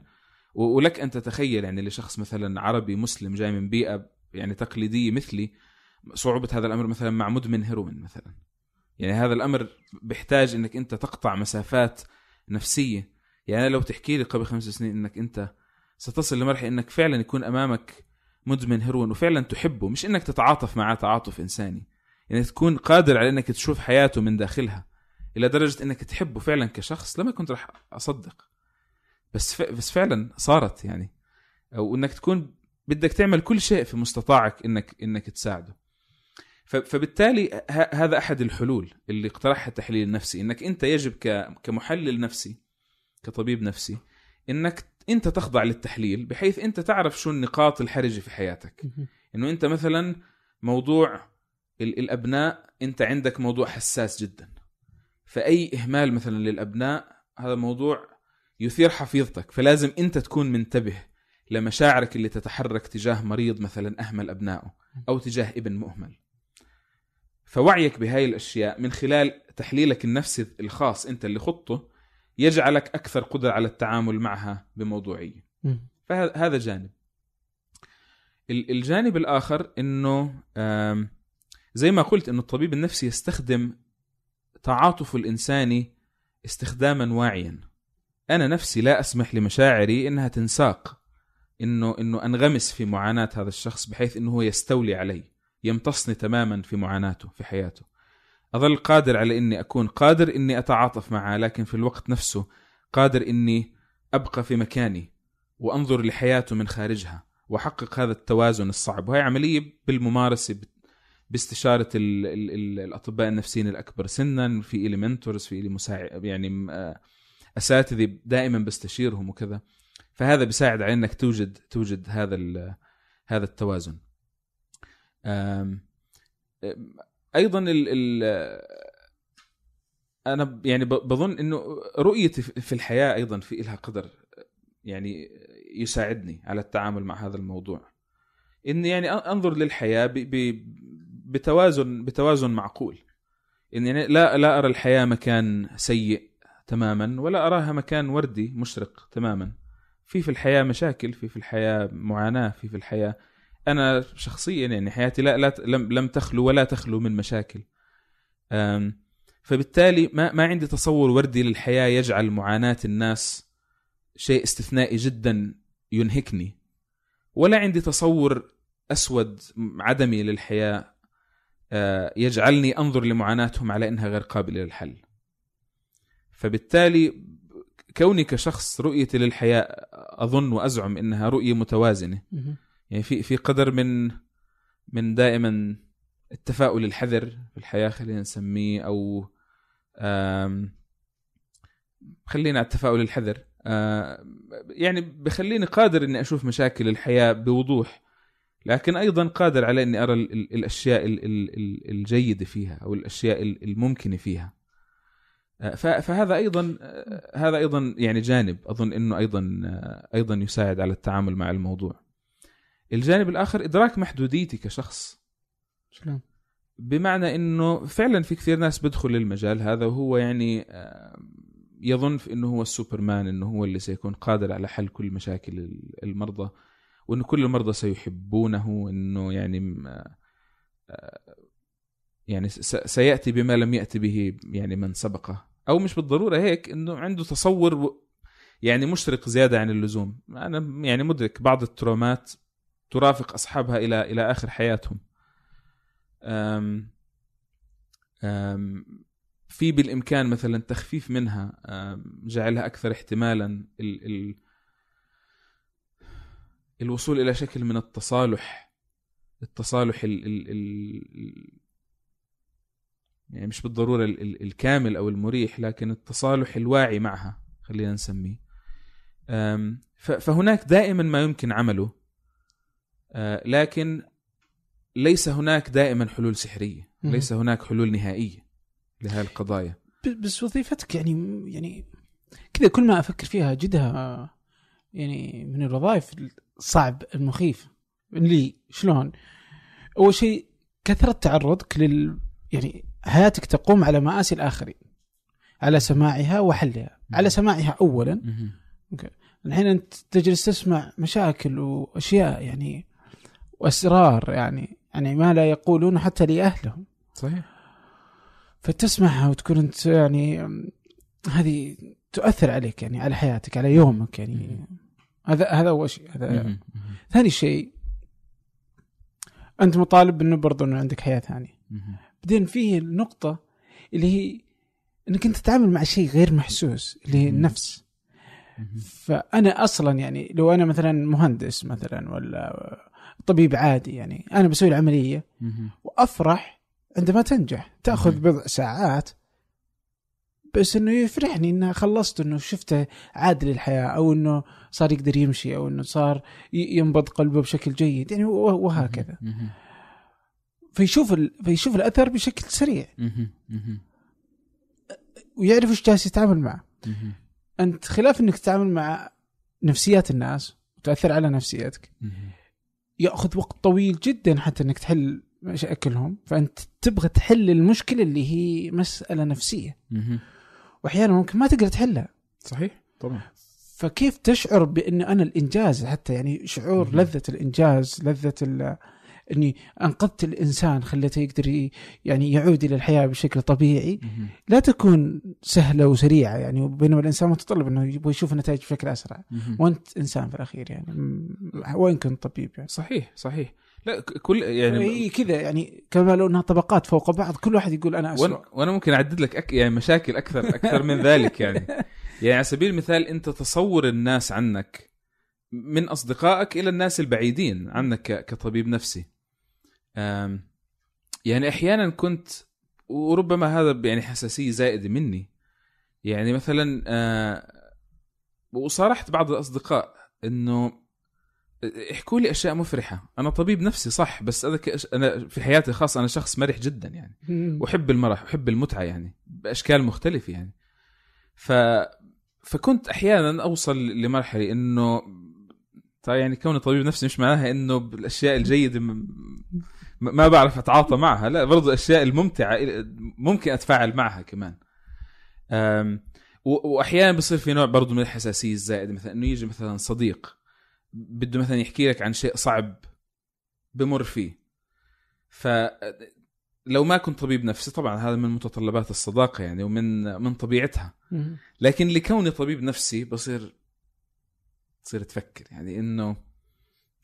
ولك أن تتخيل يعني لشخص مثلا عربي مسلم جاي من بيئة يعني تقليدية مثلي صعوبة هذا الأمر مثلا مع مدمن هيروين مثلا. يعني هذا الأمر بيحتاج إنك أنت تقطع مسافات نفسية. يعني لو تحكي لي قبل خمس سنين إنك أنت ستصل لمرحلة إنك فعلا يكون أمامك مدمن هيروين وفعلا تحبه مش إنك تتعاطف معه تعاطف إنساني. يعني تكون قادر على إنك تشوف حياته من داخلها إلى درجة إنك تحبه فعلا كشخص لما كنت راح أصدق. بس ف... بس فعلا صارت يعني. أو إنك تكون بدك تعمل كل شيء في مستطاعك إنك إنك تساعده. ف... فبالتالي ه... هذا أحد الحلول اللي اقترحها التحليل النفسي. إنك أنت يجب ك... كمحلل نفسي كطبيب نفسي إنك انت تخضع للتحليل بحيث انت تعرف شو النقاط الحرجة في حياتك. إنه انت مثلا موضوع ال- الأبناء انت عندك موضوع حساس جدا. فأي إهمال مثلا للأبناء هذا موضوع يثير حفيظتك. فلازم انت تكون منتبه لمشاعرك اللي تتحرك تجاه مريض مثلا أهمل أبنائه أو تجاه ابن مهمل. فوعيك بهاي الأشياء من خلال تحليلك النفسي الخاص أنت اللي خطه يجعلك أكثر قدرة على التعامل معها بموضوعية. فهذا جانب. ال- الجانب الآخر إنه زي ما قلت إنه الطبيب النفسي يستخدم تعاطفه الانساني استخداما واعيا. أنا نفسي لا أسمح لمشاعري إنها تنساق. إنه إنه أنغمس في معاناة هذا الشخص بحيث إنه هو يستولي علي يمتصني تماما في معاناته في حياته. أظل قادر على إني أكون قادر إني أتعاطف معه لكن في الوقت نفسه قادر إني أبقى في مكاني وأنظر لحياته من خارجها وأحقق هذا التوازن الصعب. وهي عملية بالممارسة باستشارة ال ال ال الأطباء النفسيين الأكبر سنا في إلي منتورز في إلي مساعد يعني آه، أساتذة دائما بستشيرهم وكذا. فهذا بيساعد على إنك توجد توجد هذا هذا التوازن. أيضا ال ال أنا يعني بظن إنه رؤيتي في الحياة أيضا في لها قدر يعني يساعدني على التعامل مع هذا الموضوع. اني يعني أنظر للحياة ب ب بتوازن بتوازن معقول. اني يعني لا لا أرى الحياة مكان سيء تماما ولا أراها مكان وردي مشرق تماما. في في الحياة مشاكل في في الحياة معاناة في في الحياة أنا شخصيا يعني حياتي لا, لا لم لم تخلو ولا تخلو من مشاكل. فبالتالي ما ما عندي تصور وردي للحياة يجعل معاناة الناس شيء استثنائي جدا ينهكني. ولا عندي تصور أسود عدمي للحياة يجعلني أنظر لمعاناتهم على إنها غير قابلة للحل. فبالتالي كوني كشخص رؤيتي للحياة أظن وأزعم إنها رؤية متوازنة. يعني في في قدر من من دائما التفاؤل الحذر في الحياة خلينا نسميه أو خلينا على التفاؤل الحذر. آه، يعني بخليني قادر إني أشوف مشاكل الحياة بوضوح لكن أيضا قادر على إني أرى ال- ال- الأشياء ال- ال- ال- الجيدة فيها أو الأشياء ال- الممكنة فيها. آه، فهذا أيضا آه، هذا أيضا يعني جانب أظن إنه أيضا أيضا يساعد على التعامل مع الموضوع. الجانب الآخر إدراك محدوديتي كشخص. شلون؟ بمعنى إنه فعلا في كثير ناس بيدخل للمجال هذا وهو يعني آه، يظن في إنه هو السوبرمان إنه هو اللي سيكون قادر على حل كل مشاكل ال- المرضى وانه كل المرضى سيحبونه وإنه يعني م- آه، يعني سيأتي بما لم يأتي به يعني من سبقه. أو مش بالضرورة هيك إنه عنده تصور يعني مشرق زيادة عن اللزوم. أنا يعني مدرك بعض الترومات ترافق أصحابها إلى إلى آخر حياتهم. أم أم في بالإمكان مثلا تخفيف منها جعلها أكثر احتمالا ال ال الوصول إلى شكل من التصالح التصالح ال ال ال يعني مش بالضرورة ال ال الكامل أو المريح لكن التصالح الواعي معها خلينا نسميه. فهناك دائما ما يمكن عمله لكن ليس هناك دائما حلول سحرية. ليس هناك حلول نهائية لهذه القضايا. بس وظيفتك يعني يعني كذا كل ما أفكر فيها جدها يعني من الوظائف الصعب المخيف. لي شلون؟ أول شيء كثرة تعرضك لل يعني حياتك تقوم على مآسي الآخرين على سماعها وحلها. على سماعها اولا. الحين أنت تجلس تسمع مشاكل وأشياء يعني وأسرار يعني يعني ما لا يقولون حتى لأهلهم صحيح فتسمعها وتكون أنت يعني هذه تؤثر عليك يعني على حياتك على يومك يعني هذا هذا أول شيء هذا. ثاني شيء أنت مطالب إنه برضو إنه عندك حياة ثانية. بعدين فيه النقطة اللي هي إنك أنت تتعامل مع شيء غير محسوس اللي هي. النفس. فأنا أصلا يعني لو أنا مثلا مهندس مثلا ولا طبيب عادي يعني أنا بسوي العملية. وأفرح عندما تنجح تأخذ. بضع ساعات بس إنه يفرحني إنه خلصت إنه شفته عاد للحياة أو إنه صار يقدر يمشي أو إنه صار ينبض قلبه بشكل جيد يعني وه- وهكذا. فيشوف ال... فيشوف الأثر بشكل سريع. ويعرف إيش جالس يتعامل معه. أنت خلاف إنك تتعامل مع نفسيات الناس وتأثر على نفسيتك. ياخذ وقت طويل جدا حتى إنك تحل مشاكلهم فأنت تبغى تحل المشكلة اللي هي مسألة نفسية. واحيانا ممكن ما تقدر تحلها صحيح طبعا فكيف تشعر بأن أنا الإنجاز حتى يعني شعور. لذة الإنجاز لذة ال- إني أنقذت الإنسان خليته يقدر يعني يعود إلى الحياة بشكل طبيعي. لا تكون سهلة وسريعة يعني بينما الإنسان متطلب إنه يبغى يشوف النتائج بشكل أسرع. وأنت إنسان في الأخير يعني وين كنت طبيب يعني صحيح صحيح لا كل يعني هي كذا يعني كما لو إنها طبقات فوق بعض كل واحد يقول أنا وأنا, اسوء وأنا ممكن أعدد لك أك... يعني مشاكل أكثر أكثر من ذلك يعني يعني على سبيل المثال أنت تصور الناس عنك من أصدقائك إلى الناس البعيدين عنك. كطبيب نفسي. يعني أحيانا كنت وربما هذا يعني حساسية زائدة مني. يعني مثلا آه، وصارحت بعض الأصدقاء إنه احكوا لي أشياء مفرحة. أنا طبيب نفسي صح بس أنا أنا في حياتي الخاصه أنا شخص مرح جدا يعني. واحب المرح واحب المتعة يعني بأشكال مختلفة يعني. ف فكنت أحيانا أوصل لمرحلة إنه طيب يعني كوني طبيب نفسي مش معناها إنه بالأشياء الجيدة ما بعرف أتعاطى معها لا برضو الاشياء الممتعة ممكن أتفاعل معها كمان. وأحيانا بصير في نوع برضو من الحساسية الزائدة مثلا إنه يجي مثلا صديق بده مثلا يحكي لك عن شيء صعب بمر فيه ف لو ما كنت طبيب نفسي طبعا هذا من متطلبات الصداقة يعني ومن من طبيعتها. لكن لكوني طبيب نفسي بصير تصير تفكر يعني إنه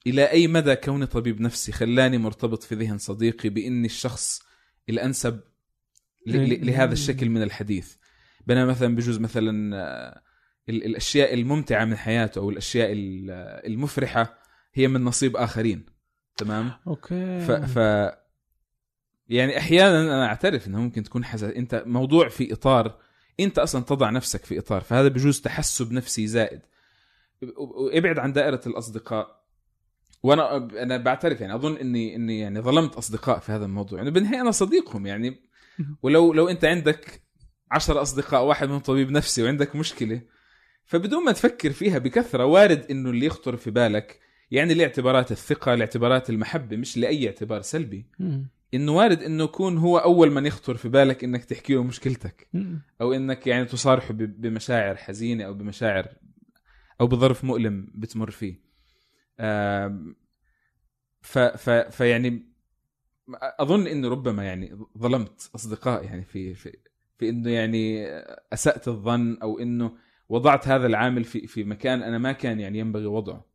إلى أي مدى كوني طبيب نفسي خلاني مرتبط في ذهن صديقي بإني الشخص الأنسب لهذا الشكل من الحديث؟ بينما مثلا بجوز مثلا آه، ال- الأشياء الممتعة من حياته أو الأشياء ال- المفرحة هي من نصيب آخرين تمام؟ أوكي. ف, ف يعني أحيانا أنا أعترف انه ممكن تكون حساس. أنت موضوع في إطار أنت أصلا تضع نفسك في إطار فهذا بجوز تحسب نفسي زائد. ابعد عن دائرة الأصدقاء. وأنا أنا بعترف يعني أظن إني إني يعني ظلمت أصدقاء في هذا الموضوع. يعني بالنهاية أنا صديقهم يعني. ولو لو أنت عندك عشر أصدقاء واحد منهم طبيب نفسي وعندك مشكلة فبدون ما تفكر فيها بكثرة وارد إنه اللي يخطر في بالك يعني لاعتبارات الثقة لاعتبارات المحبة مش لأي اعتبار سلبي. إنه وارد إنه يكون هو أول من يخطر في بالك إنك تحكي له مشكلتك. أو إنك يعني تصارحه بمشاعر حزينة أو بمشاعر أو بظرف مؤلم بتمر فيه. ف ف فيعني أظن إنه ربما يعني ظلمت اصدقاء يعني في في في إنه يعني أسأت الظن أو إنه وضعت هذا العامل في في مكان أنا ما كان يعني ينبغي وضعه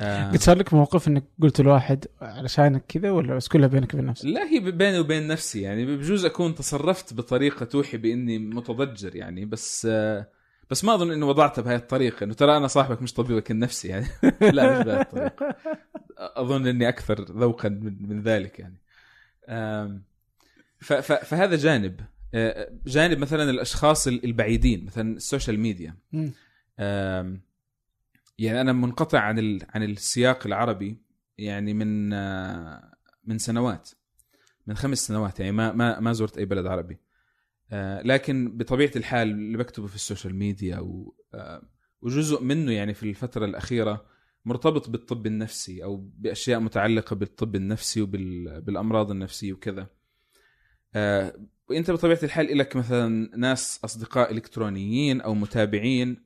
قد صار لك موقف إنك قلت لواحد علشانك كذا ولا بس كلها بينك وبين نفسك؟ لا هي بيني وبين نفسي يعني بجوز أكون تصرفت بطريقة توحي بإني متضجر يعني بس آه، بس ما أظن انه وضعتها بهذه الطريقة. إنه ترى أنا صاحبك مش طبيبك النفسي يعني. لا مش بهذه الطريقة. أظن إني أكثر ذوقا من, من ذلك يعني. ف ف فهذا جانب. آه، جانب مثلا الأشخاص البعيدين مثلا ال social media. يعني أنا منقطع عن ال- عن السياق العربي يعني من آه، من سنوات من خمس سنوات يعني. ما ما ما زرت أي بلد عربي. لكن بطبيعة الحال اللي بكتبه في ال social media و آه، وجزء منه يعني في الفترة الأخيرة مرتبط بالطب النفسي أو بأشياء متعلقة بالطب النفسي وبالامراض النفسية وكذا. آه، وانت بطبيعة الحال لك مثلا ناس أصدقاء إلكترونيين أو متابعين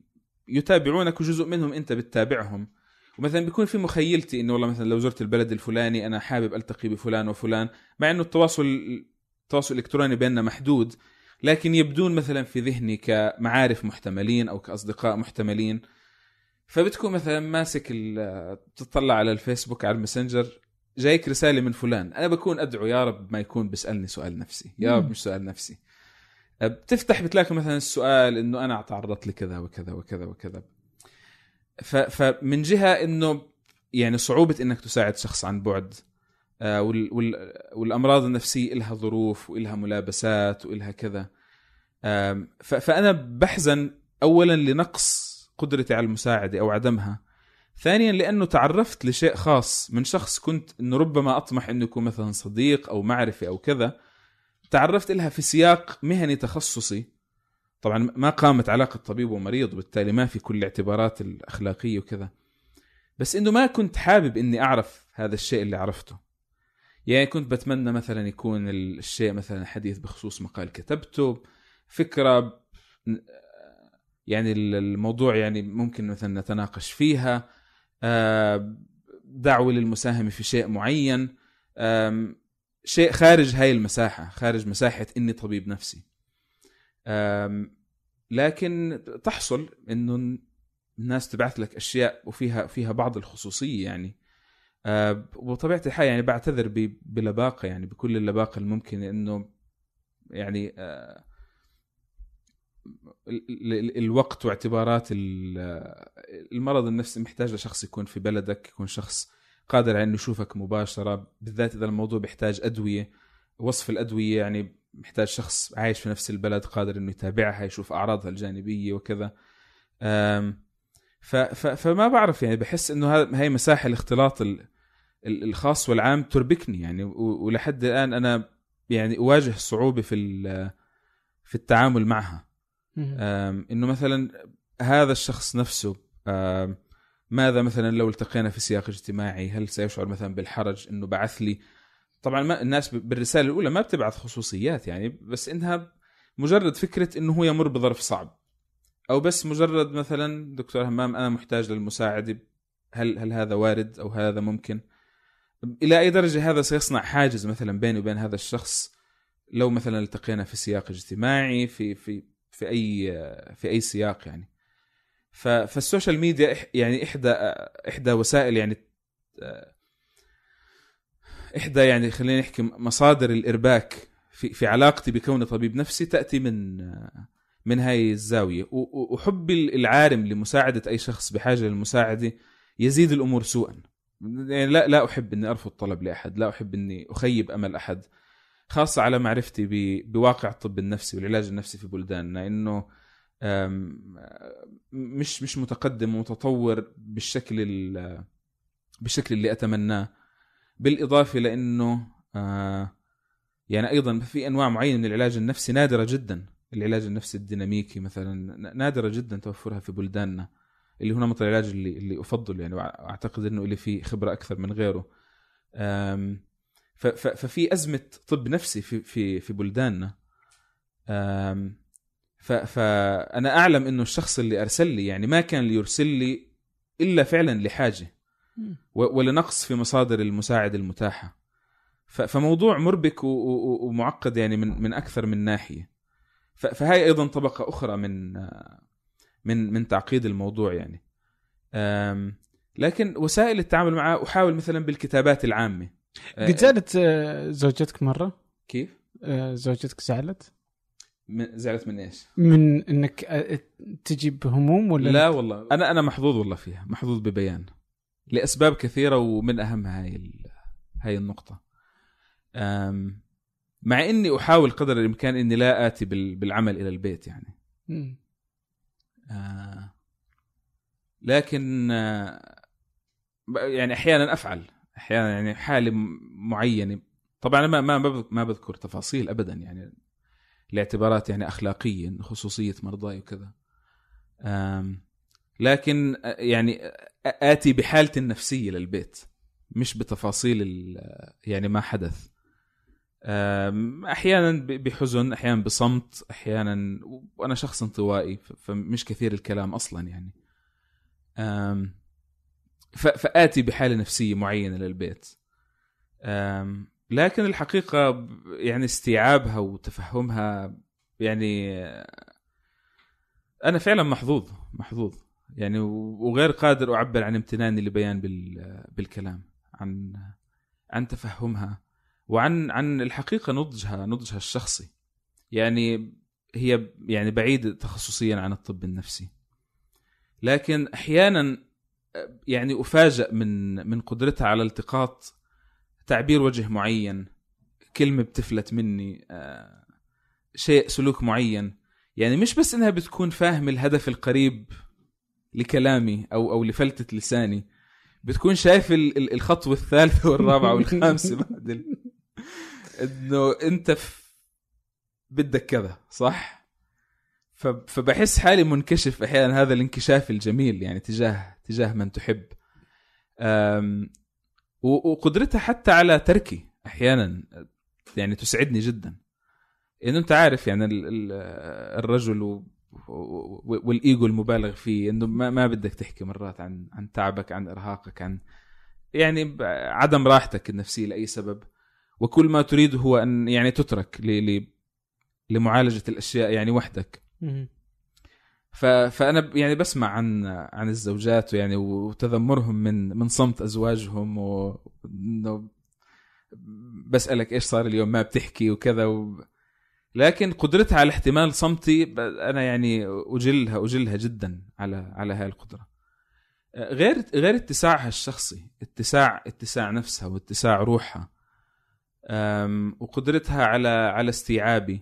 يتابعونك وجزء منهم أنت بتتابعهم. ومثلا بيكون في مخيلتي إنه والله مثلا لو زرت البلد الفلاني أنا حابب ألتقي بفلان وفلان مع إنه التواصل التواصل الإلكتروني بيننا محدود لكن يبدون مثلا في ذهني كمعارف محتملين أو كأصدقاء محتملين. فبتكون مثلا ماسك تطلع على الفيسبوك على الماسنجر جايك رسالة من فلان أنا بكون أدعو يا رب ما يكون بيسألني سؤال نفسي يا رب. مش سؤال نفسي. بتفتح بتلاقي مثلا السؤال إنه أنا تعرضت لكذا وكذا وكذا وكذا. فمن جهة إنه يعني صعوبة إنك تساعد شخص عن بعد. وال والأمراض النفسية لها ظروف وإلها ملابسات وإلها كذا. فأنا بحزن اولا لنقص قدرتي على المساعدة أو عدمها. ثانيا لأنه تعرفت لشيء خاص من شخص كنت إنه ربما أطمح إنه يكون مثلا صديق أو معرفة أو كذا. تعرفت لها في سياق مهني تخصصي. طبعا ما قامت علاقة طبيب ومريض وبالتالي ما في كل الاعتبارات الأخلاقية وكذا. بس إنه ما كنت حابب إني أعرف هذا الشيء اللي عرفته. يعني كنت بتمنى مثلا يكون الشيء مثلا حديث بخصوص مقال كتبته. فكرة يعني الموضوع يعني ممكن مثلا نتناقش فيها. آه، دعوة للمساهمة في شيء معين. شيء خارج هاي المساحة خارج مساحة إني طبيب نفسي. لكن تحصل إنه الناس تبعث لك أشياء وفيها فيها بعض الخصوصية يعني. آه، وبطبيعه الحال يعني بعتذر بلباقة يعني بكل اللباقة الممكنه إنه يعني ال- الوقت واعتبارات ال- المرض النفسي محتاج لشخص يكون في بلدك يكون شخص قادر على إنه يشوفك مباشرة بالذات إذا الموضوع بيحتاج أدوية وصف الأدوية يعني محتاج شخص عايش في نفس البلد قادر إنه يتابعها يشوف أعراضها الجانبية وكذا. فما بعرف يعني بحس إنه ها- هاي مساحة الاختلاط ال- ال- الخاص والعام تربكني يعني ولحد الآن أنا يعني أواجه صعوبة في في التعامل معها. إنه مثلا هذا الشخص نفسه ماذا مثلا لو التقينا في سياق اجتماعي؟ هل سيشعر مثلا بالحرج إنه بعث لي؟ طبعا ما الناس بالرسالة الأولى ما بتبعث خصوصيات يعني بس إنها مجرد فكرة إنه هو يمر بظرف صعب. أو بس مجرد مثلا دكتور همام أنا محتاج للمساعدة هل هل هذا وارد أو هذا ممكن؟ إلى أي درجة هذا سيصنع حاجز مثلا بيني وبين هذا الشخص؟ لو مثلا التقينا في سياق اجتماعي في في في أي في أي سياق يعني. فال social media يعني إحدى إحدى وسائل يعني إحدى يعني خلينا نحكي مصادر الإرباك في في علاقتي بكوني طبيب نفسي تأتي من من هاي الزاوية. وحبي العارم لمساعدة أي شخص بحاجة للمساعدة يزيد الأمور سوءا. يعني لا لا أحب إني أرفض طلب لأحد لا أحب إني أخيب أمل أحد خاصة على معرفتي بواقع الطب النفسي والعلاج النفسي في بلداننا إنه مش مش متقدم ومتطور بالشكل ال- بالشكل اللي أتمناه. بالإضافة لإنه يعني أيضا في أنواع معينة من العلاج النفسي نادرة جدا العلاج النفسي الديناميكي مثلا نادرة جدا توفرها في بلداننا. اللي هو نمط العلاج اللي اللي أفضل يعني واعتقد إنه اللي فيه خبرة أكثر من غيره. ففي أزمة طب نفسي في في في بلداننا. فأنا أعلم إنه الشخص اللي أرسل لي يعني ما كان ليرسل لي إلا فعلا لحاجة. ولنقص في مصادر المساعده المتاحة. فموضوع مربك ومعقد يعني من من أكثر من ناحية. فهي أيضا طبقة أخرى من من من تعقيد الموضوع يعني. لكن وسائل التعامل معه أحاول مثلا بالكتابات العامة. أه، قد زعلت آه، زوجتك مرة؟ كيف؟ آه، زوجتك زعلت؟ من- زعلت من إيش؟ من إنك آه، تجي بهموم ولا لا؟ والله. أنا أنا محظوظ والله فيها محظوظ ببيان. لأسباب كثيرة ومن أهمها هاي ال- هاي النقطة. أم مع إني أحاول قدر الإمكان إني لا آتي بال- بالعمل إلى البيت يعني. مم. آه لكن آه يعني أحيانا أفعل. أحيانا يعني حالة معينة. طبعا ما ما ما بذكر تفاصيل ابدا يعني لاعتبارات يعني أخلاقية خصوصية مرضاي وكذا. لكن آه، يعني آتي بحالتي النفسية للبيت مش بتفاصيل يعني ما حدث. أحيانا بحزن أحيانا بصمت أحيانا وأنا شخص انطوائي فمش كثير الكلام أصلا يعني. فآتي بحالة نفسية معينة للبيت. لكن الحقيقة يعني استيعابها وتفهمها يعني آه، أنا فعلا محظوظ محظوظ يعني وغير قادر أعبر عن امتناني لبيان بال- بالكلام عن عن تفهمها. وعن عن الحقيقة نضجها نضجها الشخصي. يعني هي يعني بعيدة تخصصيا عن الطب النفسي. لكن أحيانا يعني افاجئ من من قدرتها على التقاط تعبير وجه معين. كلمة بتفلت مني آه، شيء سلوك معين. يعني مش بس إنها بتكون فاهم الهدف القريب لكلامي أو أو لفلتة لساني بتكون شايف ال- ال- الخطوة الثالثة والرابعة والخامسة بعد. إنه أنت في بدك كذا صح؟ ف... فبحس حالي منكشف أحيانا هذا الانكشاف الجميل يعني تجاه تجاه من تحب. وقدرتها حتى على تركي أحيانا يعني تسعدني جدا. إنه أنت عارف يعني ال... ال... الرجل والإيجو المبالغ فيه إنه ما, بدك تحكي مرات عن عن تعبك عن إرهاقك عن يعني عدم راحتك النفسية لأي سبب. وكل ما تريد هو أن يعني تترك ل... ل... لمعالجة الأشياء يعني وحدك. ف... فأنا يعني بسمع عن عن الزوجات يعني وتذمرهم من من صمت أزواجهم وانه بسألك إيش صار اليوم ما بتحكي وكذا و... لكن قدرتها على احتمال صمتي أنا يعني اجلها أجلها جدا على على هاي القدرة. غير غير اتساعها الشخصي اتساع اتساع نفسها واتساع روحها. وقدرتها على على استيعابي.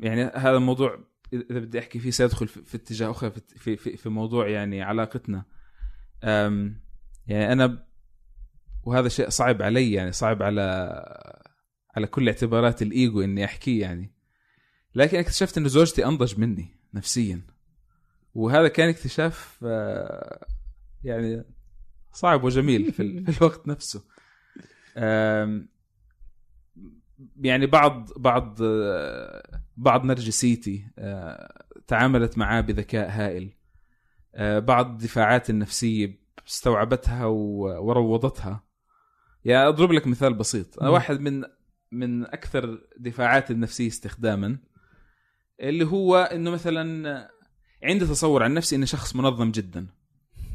يعني هذا الموضوع إذا بدي أحكي فيه سيدخل في, اتجاه اخر في, في, في, موضوع يعني علاقتنا. يعني أنا وهذا شيء صعب علي يعني صعب على على كل اعتبارات الإيجو إني أحكيه يعني. لكن اكتشفت انه زوجتي أنضج مني نفسيا. وهذا كان اكتشاف آه، يعني صعب وجميل في, ال- في الوقت نفسه. يعني بعض بعض بعض نرجسيتي آه، تعاملت معاه بذكاء هائل. آه، بعض الدفاعات النفسية استوعبتها وروضتها. يعني أضرب لك مثال بسيط. أنا. واحد من من أكثر دفاعات النفسية استخداما اللي هو إنه مثلا عندي تصور عن نفسي إني شخص منظم جدا.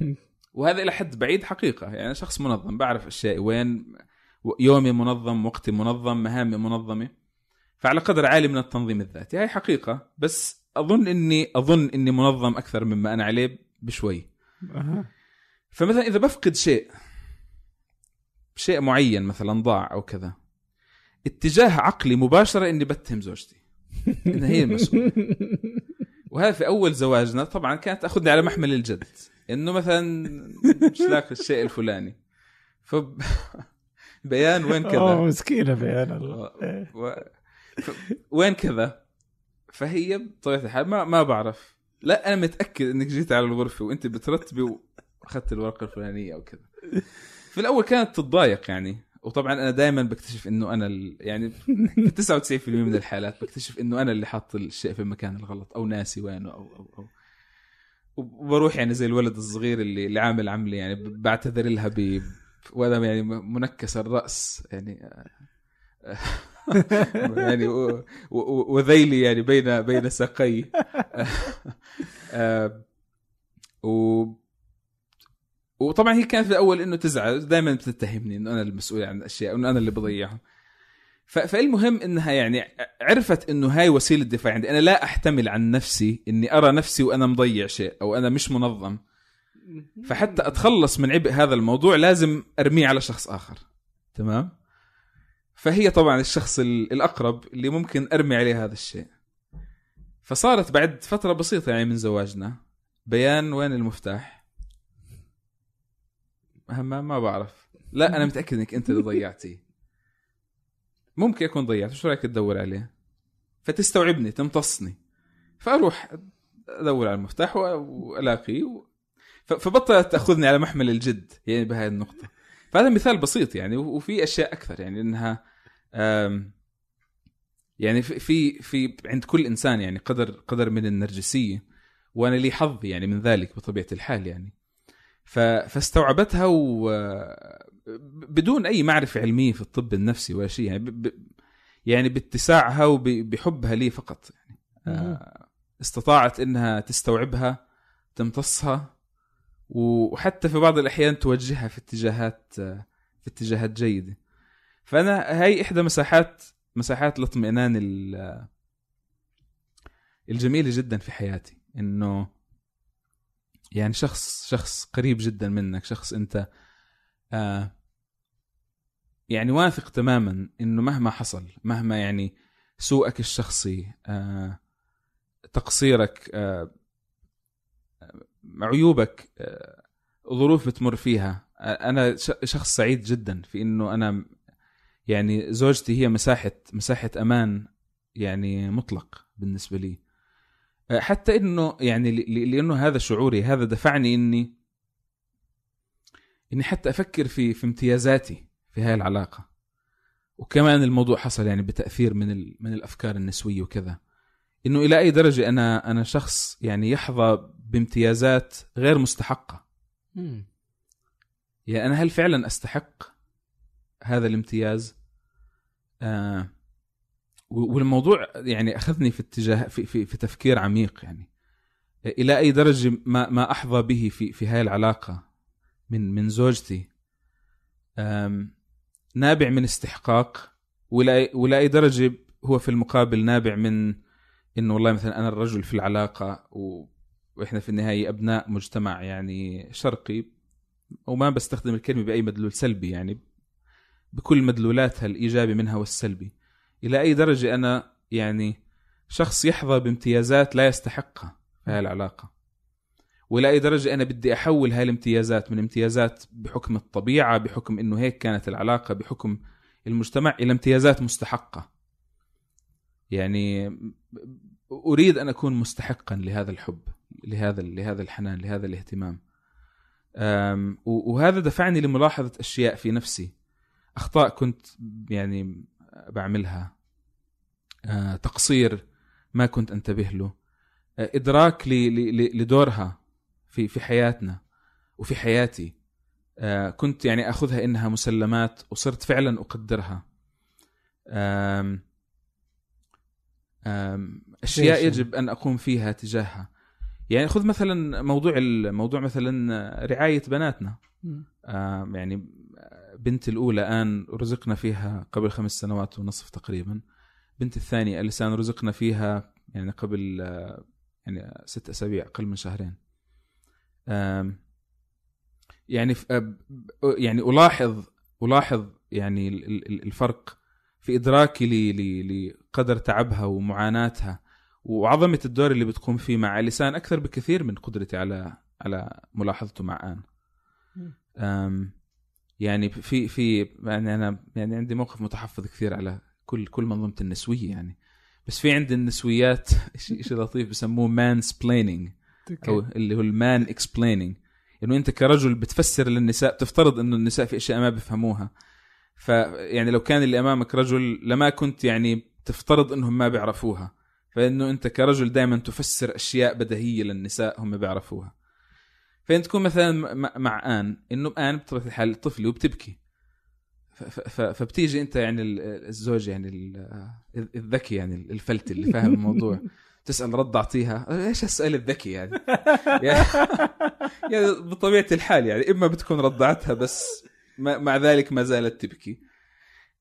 وهذا إلى حد بعيد حقيقة. يعني شخص منظم بعرف اشيائي وين يومي منظم وقتي منظم مهامي منظمة. فعلى قدر عالي من التنظيم الذاتي. هاي حقيقة بس أظن إني أظن إني منظم أكثر مما أنا عليه بشوي. فمثلا إذا بفقد شيء شيء معين مثلا ضاع أو كذا اتجاه عقلي مباشرة إني بتهم زوجتي. إنها هي المسؤولة. وهذا في أول زواجنا. طبعا كانت تأخذني على محمل الجد. إنه مثلا مش لاقي الشيء الفلاني؟ ف بيان وين أوه كذا مسكينة بيان الله. و... ف... وين كذا. فهي بطبيعه الحال. ما ما بعرف. لا أنا متأكد إنك جيت على الغرفة وأنت بترتبي وأخذت الورقة الفلانية أو كذا. في الأول كانت تتضايق يعني. وطبعا أنا دائما بكتشف إنه أنا ال... يعني في 99% من الحالات بكتشف إنه أنا اللي حاط الشيء في المكان الغلط أو ناسي وينه أو أو أو. وبروح يعني زي الولد الصغير اللي اللي عامل عملي يعني بعتذر لها ب وأنا يعني منكس الرأس يعني يعني و- و- وذيلي يعني بين بين ساقي. آه، و وطبعا هي كانت في الأول إنه تزعل دائما بتتهمني إنه أنا المسؤول عن الأشياء انه أنا اللي بضيعها ف- فالمهم إنها يعني عرفت إنه هاي وسيلة دفاع عندي. أنا لا أحتمل عن نفسي إني أرى نفسي وأنا مضيع شيء أو أنا مش منظم. فحتى أتخلص من عبء هذا الموضوع لازم أرميه على شخص آخر. تمام؟ فهي طبعا الشخص ال- الأقرب اللي ممكن أرمي عليه هذا الشيء. فصارت بعد فترة بسيطة يعني من زواجنا بيان وين المفتاح؟ ما ما بعرف. لا أنا متأكد إنك أنت اللي ضيعتيه ممكن أكون ضيعته شو رأيك تدور عليه؟ فتستوعبني تمتصني. فأروح أدور على المفتاح والاقيه فبطلت تأخذني على محمل الجد يعني بهذه النقطة. فهذا مثال بسيط يعني وفي أشياء أكثر يعني إنها يعني في في عند كل إنسان يعني قدر قدر من النرجسية وأنا لي حظ يعني من ذلك بطبيعة الحال يعني. فاستوعبتها و بدون أي معرفة علمية في الطب النفسي ولا شيء يعني ب... ب... يعني باتساعها وبحبها لي فقط يعني. آه، استطاعت إنها تستوعبها تمتصها وحتى في بعض الأحيان توجهها في اتجاهات في اتجاهات جيدة. فأنا هاي إحدى مساحات مساحات الاطمئنان ال- الجميلة جدا في حياتي. إنه يعني شخص شخص قريب جدا منك شخص أنت آه يعني واثق تماما إنه مهما حصل مهما يعني سوءك الشخصي آه تقصيرك آه عيوبك آه ظروف بتمر فيها. آه أنا شخص سعيد جدا في إنه أنا يعني زوجتي هي مساحة مساحة أمان يعني مطلق بالنسبة لي. آه، حتى إنه يعني لأنه هذا شعوري هذا دفعني إني إني حتى أفكر في في امتيازاتي في هاي العلاقة. وكمان الموضوع حصل يعني بتأثير من ال- من الأفكار النسوية وكذا. إنه إلى أي درجة أنا أنا شخص يعني يحظى بامتيازات غير مستحقة. مم. يعني أنا هل فعلا أستحق هذا الامتياز؟ آه والموضوع يعني أخذني في اتجاه في, في, في تفكير عميق يعني. إلى أي درجة ما ما أحظى به في في هاي العلاقة من من زوجتي؟ نابع من استحقاق ولا ولا أي درجة هو في المقابل نابع من إنه والله مثلا أنا الرجل في العلاقة و وإحنا في النهاية أبناء مجتمع يعني شرقي وما بستخدم الكلمة بأي مدلول سلبي يعني بكل مدلولاتها الإيجابي منها والسلبي. إلى أي درجة أنا يعني شخص يحظى بامتيازات لا يستحقها في هذه العلاقة. وإلى أي درجة أنا بدي أحول هاي الامتيازات من امتيازات بحكم الطبيعة بحكم إنه هيك كانت العلاقة بحكم المجتمع إلى امتيازات مستحقة. يعني أريد أن أكون مستحقا لهذا الحب. لهذا لهذا الحنان لهذا الاهتمام. وهذا دفعني لملاحظة أشياء في نفسي. أخطاء كنت يعني بعملها. آه، تقصير ما كنت أنتبه له. آه، ل- لدورها في في حياتنا وفي حياتي. آه، كنت يعني أخذها إنها مسلمات وصرت فعلا آم، أشياء ليش؟ يجب أن أقوم فيها تجاهها. يعني خذ مثلا موضوع الموضوع مثلا رعاية بناتنا. آم، يعني بنتي الأولى الان رزقنا فيها قبل خمس سنوات ونصف تقريبا. بنتي الثانية السان رزقنا فيها يعني قبل آه، يعني ست أسابيع أقل من شهرين. آم، يعني آه، يعني ألاحظ ألاحظ يعني ال- ال- الفرق في إدراكي لقدر تعبها ومعاناتها. وعظمة الدور اللي بتقوم فيه مع لسان أكثر بكثير من قدرتي على على ملاحظته مع آن. أم، يعني في في يعني أنا يعني عندي موقف متحفظ كثير على كل كل منظومة النسوية يعني. بس في عند النسويات شيء شيء لطيف بسموه mansplaining أو اللي هو ال man explaining انه أنت كرجل بتفسر للنساء تفترض إنه النساء في أشياء ما بيفهموها. فيعني لو كان اللي أمامك رجل لما كنت يعني تفترض إنهم ما بيعرفوها. فإنه أنت كرجل دائما تفسر أشياء بديهية للنساء هم بيعرفوها. فانت تكون مثلا مع- آن إنه آن بطبيعة الحال طفلي وبتبكي. فبتيجي أنت يعني ال- الزوج يعني ال- الذكي يعني الفلت اللي فاهم الموضوع. تسأل رد أعطيها. إيش اسال الذكي يعني؟ يعني بطبيعة الحال يعني إما بتكون رضعتها بس مع ذلك ما زالت تبكي.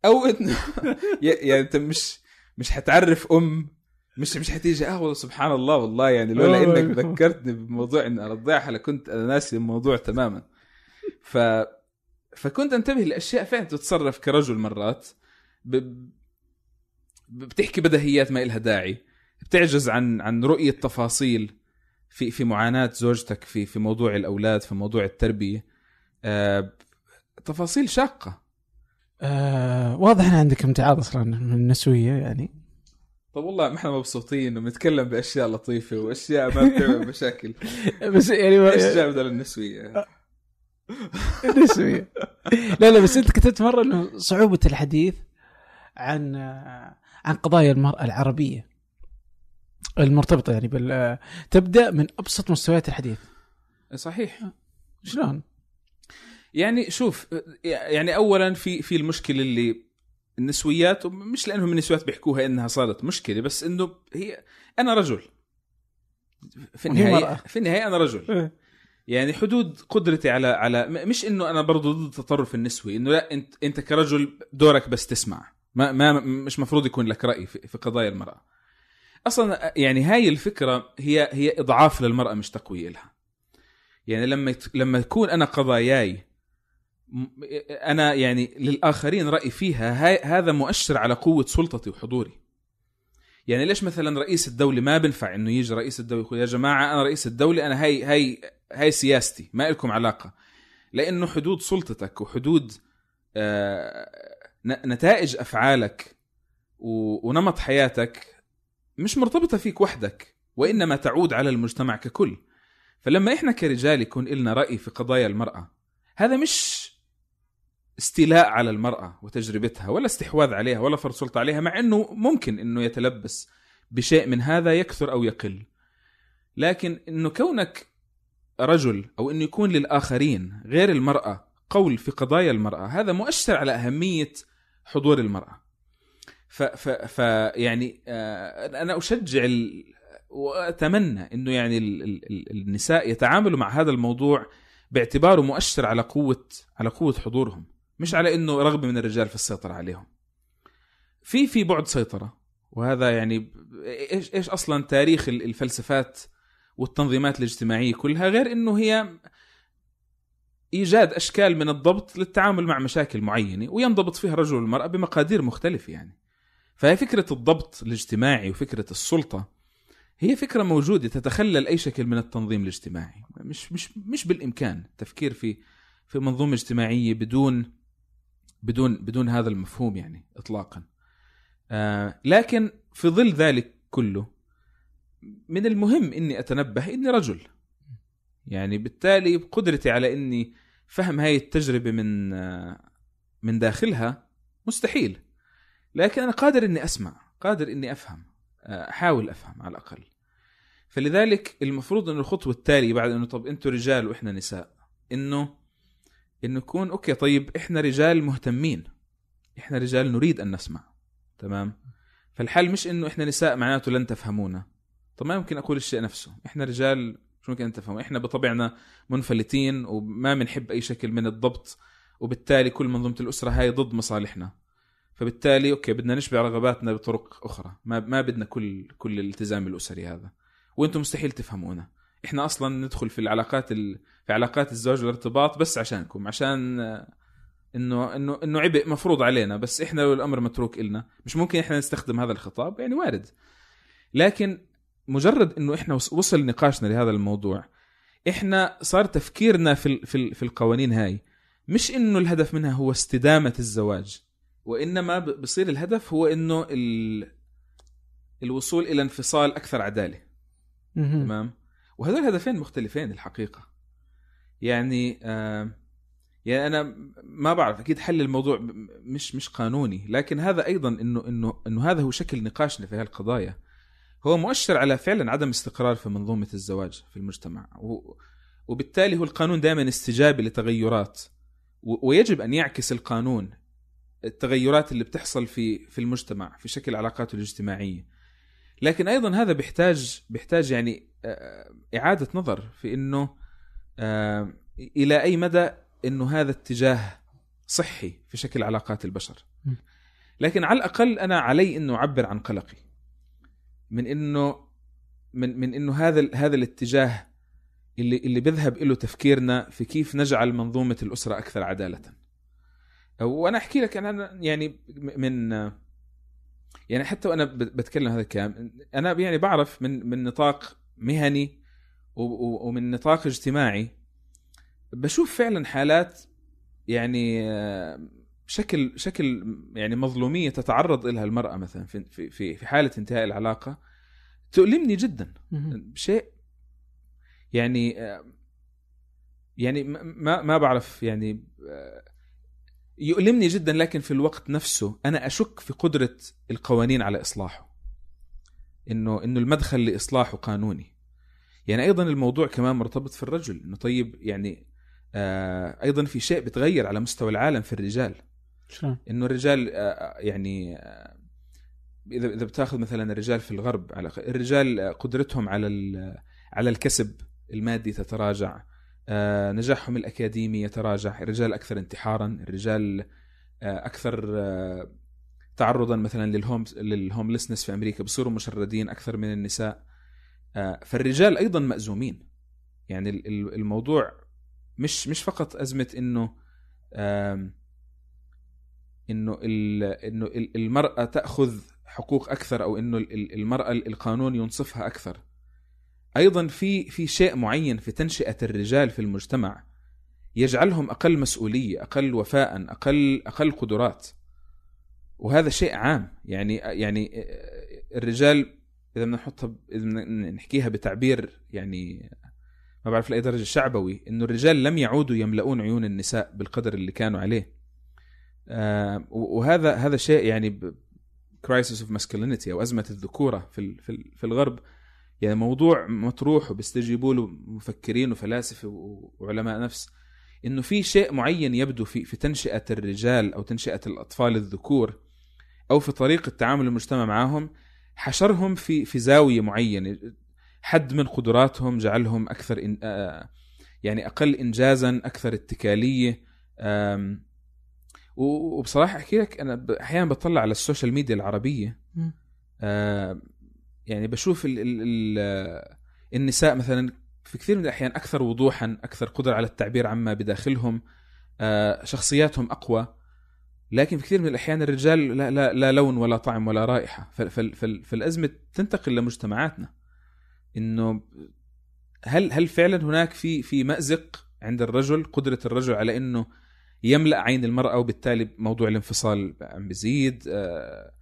أو إنه يعني أنت مش مش حتعرف أم مش مش حتيجي. آه والله سبحان الله والله يعني لولا أوه. إنك ذكرتني بموضوع إني ارضعها لكنت أنا ناسي الموضوع تماما. ف فكنت أنتبه لأشياء فعلا تتصرف كرجل مرات. ب... بتحكي بدهيات ما إلها داعي. بتعجز عن عن رؤية تفاصيل في في معاناة زوجتك في في موضوع الأولاد في موضوع التربية. آه تفاصيل شاقة. آه واضح إن عندك امتعاض أصلا من النسوية يعني. طب والله ما إحنا مبسوطين وبنتكلم بأشياء لطيفة وأشياء ما بتعمل مشاكل. بس يعني إيش جاب النسوية؟ النسوية. لا لا بس أنت كتبت مرة إنه صعوبة الحديث عن عن قضايا المراه العربية. المرتبطة يعني بال تبدأ من أبسط مستويات الحديث. صحيح. شلون؟ يعني شوف يعني اولا في في المشكلة اللي النسويات مش لأنهم النسويات بيحكوها إنها صارت مشكلة بس إنه هي أنا رجل. في النهاية في النهاية أنا رجل. إيه. يعني حدود قدرتي على على مش إنه أنا برضه ضد التطرف النسوي إنه لأ انت إنت كرجل دورك بس تسمع. ما ما مش مفروض يكون لك رأي في, في قضايا المرأة. أصلا يعني هاي الفكرة هي هي إضعاف للمرأة مش تقوية لها يعني لما لما يكون أنا قضاياي أنا يعني للآخرين رأي فيها هذا مؤشر على قوة سلطتي وحضوري. يعني ليش مثلا رئيس الدولة ما بنفع إنه يجي رئيس الدولة يقول يا جماعة أنا رئيس الدولة أنا هاي هاي هاي سياستي ما لكم علاقة. لأنه حدود سلطتك وحدود آه نتائج أفعالك ونمط حياتك مش مرتبطة فيك وحدك وإنما تعود على المجتمع ككل. فلما إحنا كرجال يكون لنا رأي في قضايا المرأة هذا مش استيلاء على المرأة وتجربتها ولا استحواذ عليها ولا فرض سلطة عليها مع إنه ممكن إنه يتلبس بشيء من هذا يكثر أو يقل. لكن إنه كونك رجل أو إنه يكون للآخرين غير المرأة قول في قضايا المرأة هذا مؤشر على أهمية حضور المرأة. ف, ف, ف يعني آه، أنا أشجع ال... وأتمنى إنه يعني ال... ال... النساء يتعاملوا مع هذا الموضوع باعتباره مؤشر على قوة على قوة حضورهم. مش على إنه رغبة من الرجال في السيطرة عليهم. في في بعد سيطرة وهذا يعني إيش إيش أصلا تاريخ الفلسفات والتنظيمات الاجتماعية كلها غير إنه هي إيجاد أشكال من الضبط للتعامل مع مشاكل معينة وينضبط فيها الرجل والمراه بمقادير مختلفة يعني. فهي فكرة الضبط الاجتماعي وفكرة السلطة هي فكرة موجودة تتخلل أي شكل من التنظيم الاجتماعي. مش مش مش بالإمكان التفكير في في منظومة اجتماعية بدون بدون بدون هذا المفهوم يعني اطلاقا. آه لكن في ظل ذلك كله من المهم إني أتنبه إني رجل. يعني بالتالي بقدرتي على إني فهم هاي التجربة من آه من داخلها مستحيل. لكن أنا قادر إني أسمع قادر إني أفهم آه، أحاول أفهم على الأقل. فلذلك المفروض انه الخطوة التالية بعد إنه طب أنتم رجال وإحنا نساء إنه إنه يكون أوكي طيب إحنا رجال مهتمين. إحنا رجال نريد أن نسمع. تمام؟ فالحل مش إنه إحنا نساء معناته لن تفهمونا. طب ما يمكن أقول الشيء نفسه. إحنا رجال شو ممكن أن تفهموا إحنا بطبعنا منفلتين وما بنحب أي شكل من الضبط وبالتالي كل منظومة الأسرة هاي ضد مصالحنا. فبالتالي أوكي بدنا نشبع رغباتنا بطرق أخرى. ما ما بدنا كل كل الالتزام الأسري هذا. وأنتم مستحيل تفهمونا. إحنا أصلا ندخل في العلاقات ال... في علاقات الزواج والارتباط بس عشانكم عشان إنه إنه إنه عبء مفروض علينا بس إحنا لو الأمر متروك إلنا مش ممكن إحنا نستخدم هذا الخطاب يعني وارد. لكن مجرد إنه إحنا وصل نقاشنا لهذا الموضوع إحنا صار تفكيرنا في في في القوانين هاي مش إنه الهدف منها هو استدامة الزواج وإنما بصير الهدف هو إنه ال... الوصول إلى انفصال أكثر عدالة. تمام؟ وهذول هدفين مختلفين الحقيقة. يعني آه يعني أنا ما بعرف أكيد حل الموضوع مش مش قانوني لكن هذا أيضا إنه إنه إنه هذا هو شكل نقاشنا في هالقضايا. هو مؤشر على فعلا عدم استقرار في منظومة الزواج في المجتمع. وبالتالي هو القانون دائما استجابة لتغيرات. ويجب أن يعكس القانون التغيرات اللي بتحصل في في المجتمع في شكل علاقاته الاجتماعية. لكن أيضا هذا بيحتاج بيحتاج يعني آه، إعادة نظر في إنه آه، إلى أي مدى إنه هذا اتجاه صحي في شكل علاقات البشر. لكن على الأقل أنا علي إنه أعبر عن قلقي. من إنه من من إنه هذا هذا الاتجاه اللي اللي بيذهب له تفكيرنا في كيف نجعل منظومة الأسرة أكثر عدالة. وأنا أحكي لك أنا يعني من يعني حتى وأنا بتكلم هذا الكلام أنا يعني بعرف من من نطاق مهني ومن نطاق اجتماعي بشوف فعلا حالات يعني شكل شكل يعني مظلومية تتعرض لها المرأة مثلا في في في حالة انتهاء العلاقة تؤلمني جدا. شيء يعني يعني ما ما بعرف يعني يؤلمني جدا لكن في الوقت نفسه أنا أشك في قدرة القوانين على إصلاحه. إنه إنه المدخل لإصلاحه قانوني. يعني أيضا الموضوع كمان مرتبط في الرجل إنه طيب يعني آه أيضا في شيء بتغير على مستوى العالم في الرجال. شلون؟ إنه الرجال آه يعني آه إذا إذا بتأخذ مثلا الرجال في الغرب على الرجال قدرتهم على على الكسب المادي تتراجع. آه نجاحهم الأكاديمي يتراجع. الرجال أكثر انتحارا الرجال آه أكثر آه تعرضا مثلا للهوم للهوملسنس في أمريكا بصيروا مشردين أكثر من النساء. آه فالرجال أيضا مأزومين. يعني الموضوع مش مش فقط أزمة إنه إنه إنه المرأة تأخذ حقوق أكثر أو إنه المرأة القانون ينصفها أكثر. أيضا في في شيء معين في تنشئة الرجال في المجتمع يجعلهم أقل مسؤولية أقل وفاء أقل أقل قدرات. وهذا شيء عام. يعني يعني الرجال إذا بدنا نحطها إذا نحكيها بتعبير يعني ما بعرف لأي درجة شعبوي إنه الرجال لم يعودوا يملؤون عيون النساء بالقدر اللي كانوا عليه. آه وهذا هذا شيء يعني crisis of masculinity أو أزمة الذكورة في في الغرب يعني موضوع مطروح وبيستجيبوا له مفكرين وفلاسفة وعلماء نفس إنه في شيء معين يبدو في في تنشئة الرجال أو تنشئة الأطفال الذكور أو في طريقة تعامل المجتمع معهم حشرهم في في زاوية معينة. حد من قدراتهم جعلهم أكثر إن يعني أقل انجازا أكثر اتكالية. وبصراحة أحكي لك أنا أحيانا بطلع على السوشيال ميديا العربية. يعني بشوف ال ال ال النساء مثلا في كثير من الأحيان أكثر وضوحا أكثر قدرة على التعبير عما بداخلهم شخصياتهم أقوى. لكن في كثير من الأحيان الرجال لا, لا, لا لون ولا طعم ولا رائحة. فالأزمة تنتقل لمجتمعاتنا. إنه هل هل فعلا هناك في في مأزق عند الرجل قدرة الرجل على إنه يملأ عين المرأة وبالتالي موضوع الانفصال عم بيزيد آه،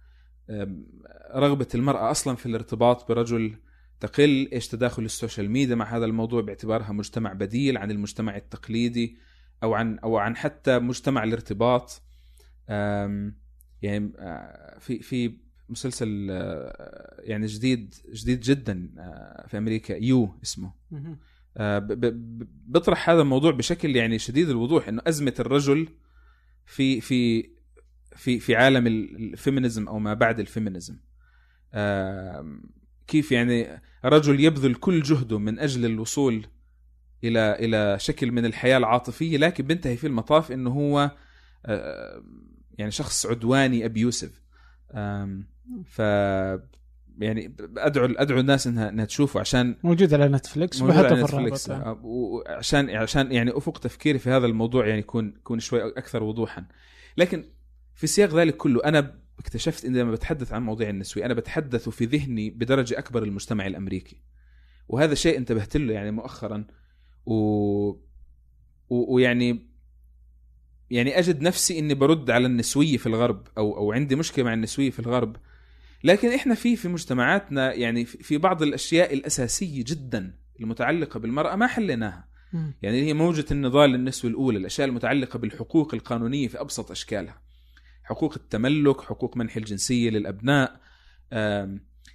رغبة المرأة أصلا في الارتباط برجل تقل إيش تداخل ال social media مع هذا الموضوع باعتبارها مجتمع بديل عن المجتمع التقليدي أو عن أو عن حتى مجتمع الارتباط. يعني في في مسلسل يعني جديد جديد جدا في أمريكا You اسمه. بيطرح هذا الموضوع بشكل يعني شديد الوضوح إنه أزمة الرجل في في في في عالم ال feminism أو ما بعد ال feminism كيف يعني رجل يبذل كل جهده من أجل الوصول إلى إلى شكل من الحياة العاطفية لكن بينتهي في المطاف إنه هو يعني شخص عدواني ابيوسف ف يعني أدعو أدعو الناس إنها إنها تشوفه عشان موجود على نتفلكس موجود على نتفلكس آه، وعشان عشان يعني أفق تفكيري في هذا الموضوع يعني يكون يكون شوي أكثر وضوحا. لكن في سياق ذلك كله أنا اكتشفت ان لما بتحدث عن مواضيع النسويه أنا بتحدث في ذهني بدرجة أكبر المجتمع الأمريكي. وهذا شيء انتبهت له يعني مؤخرا و... و... ويعني يعني أجد نفسي إني برد على النسوية في الغرب أو أو عندي مشكلة مع النسوية في الغرب. لكن إحنا في في مجتمعاتنا يعني في بعض الأشياء الأساسية جدا المتعلقة بالمرأة ما حليناها. يعني هي موجة النضال للنسوه الأولى الأشياء المتعلقة بالحقوق القانونية في أبسط أشكالها. حقوق التملك حقوق منح الجنسية للأبناء.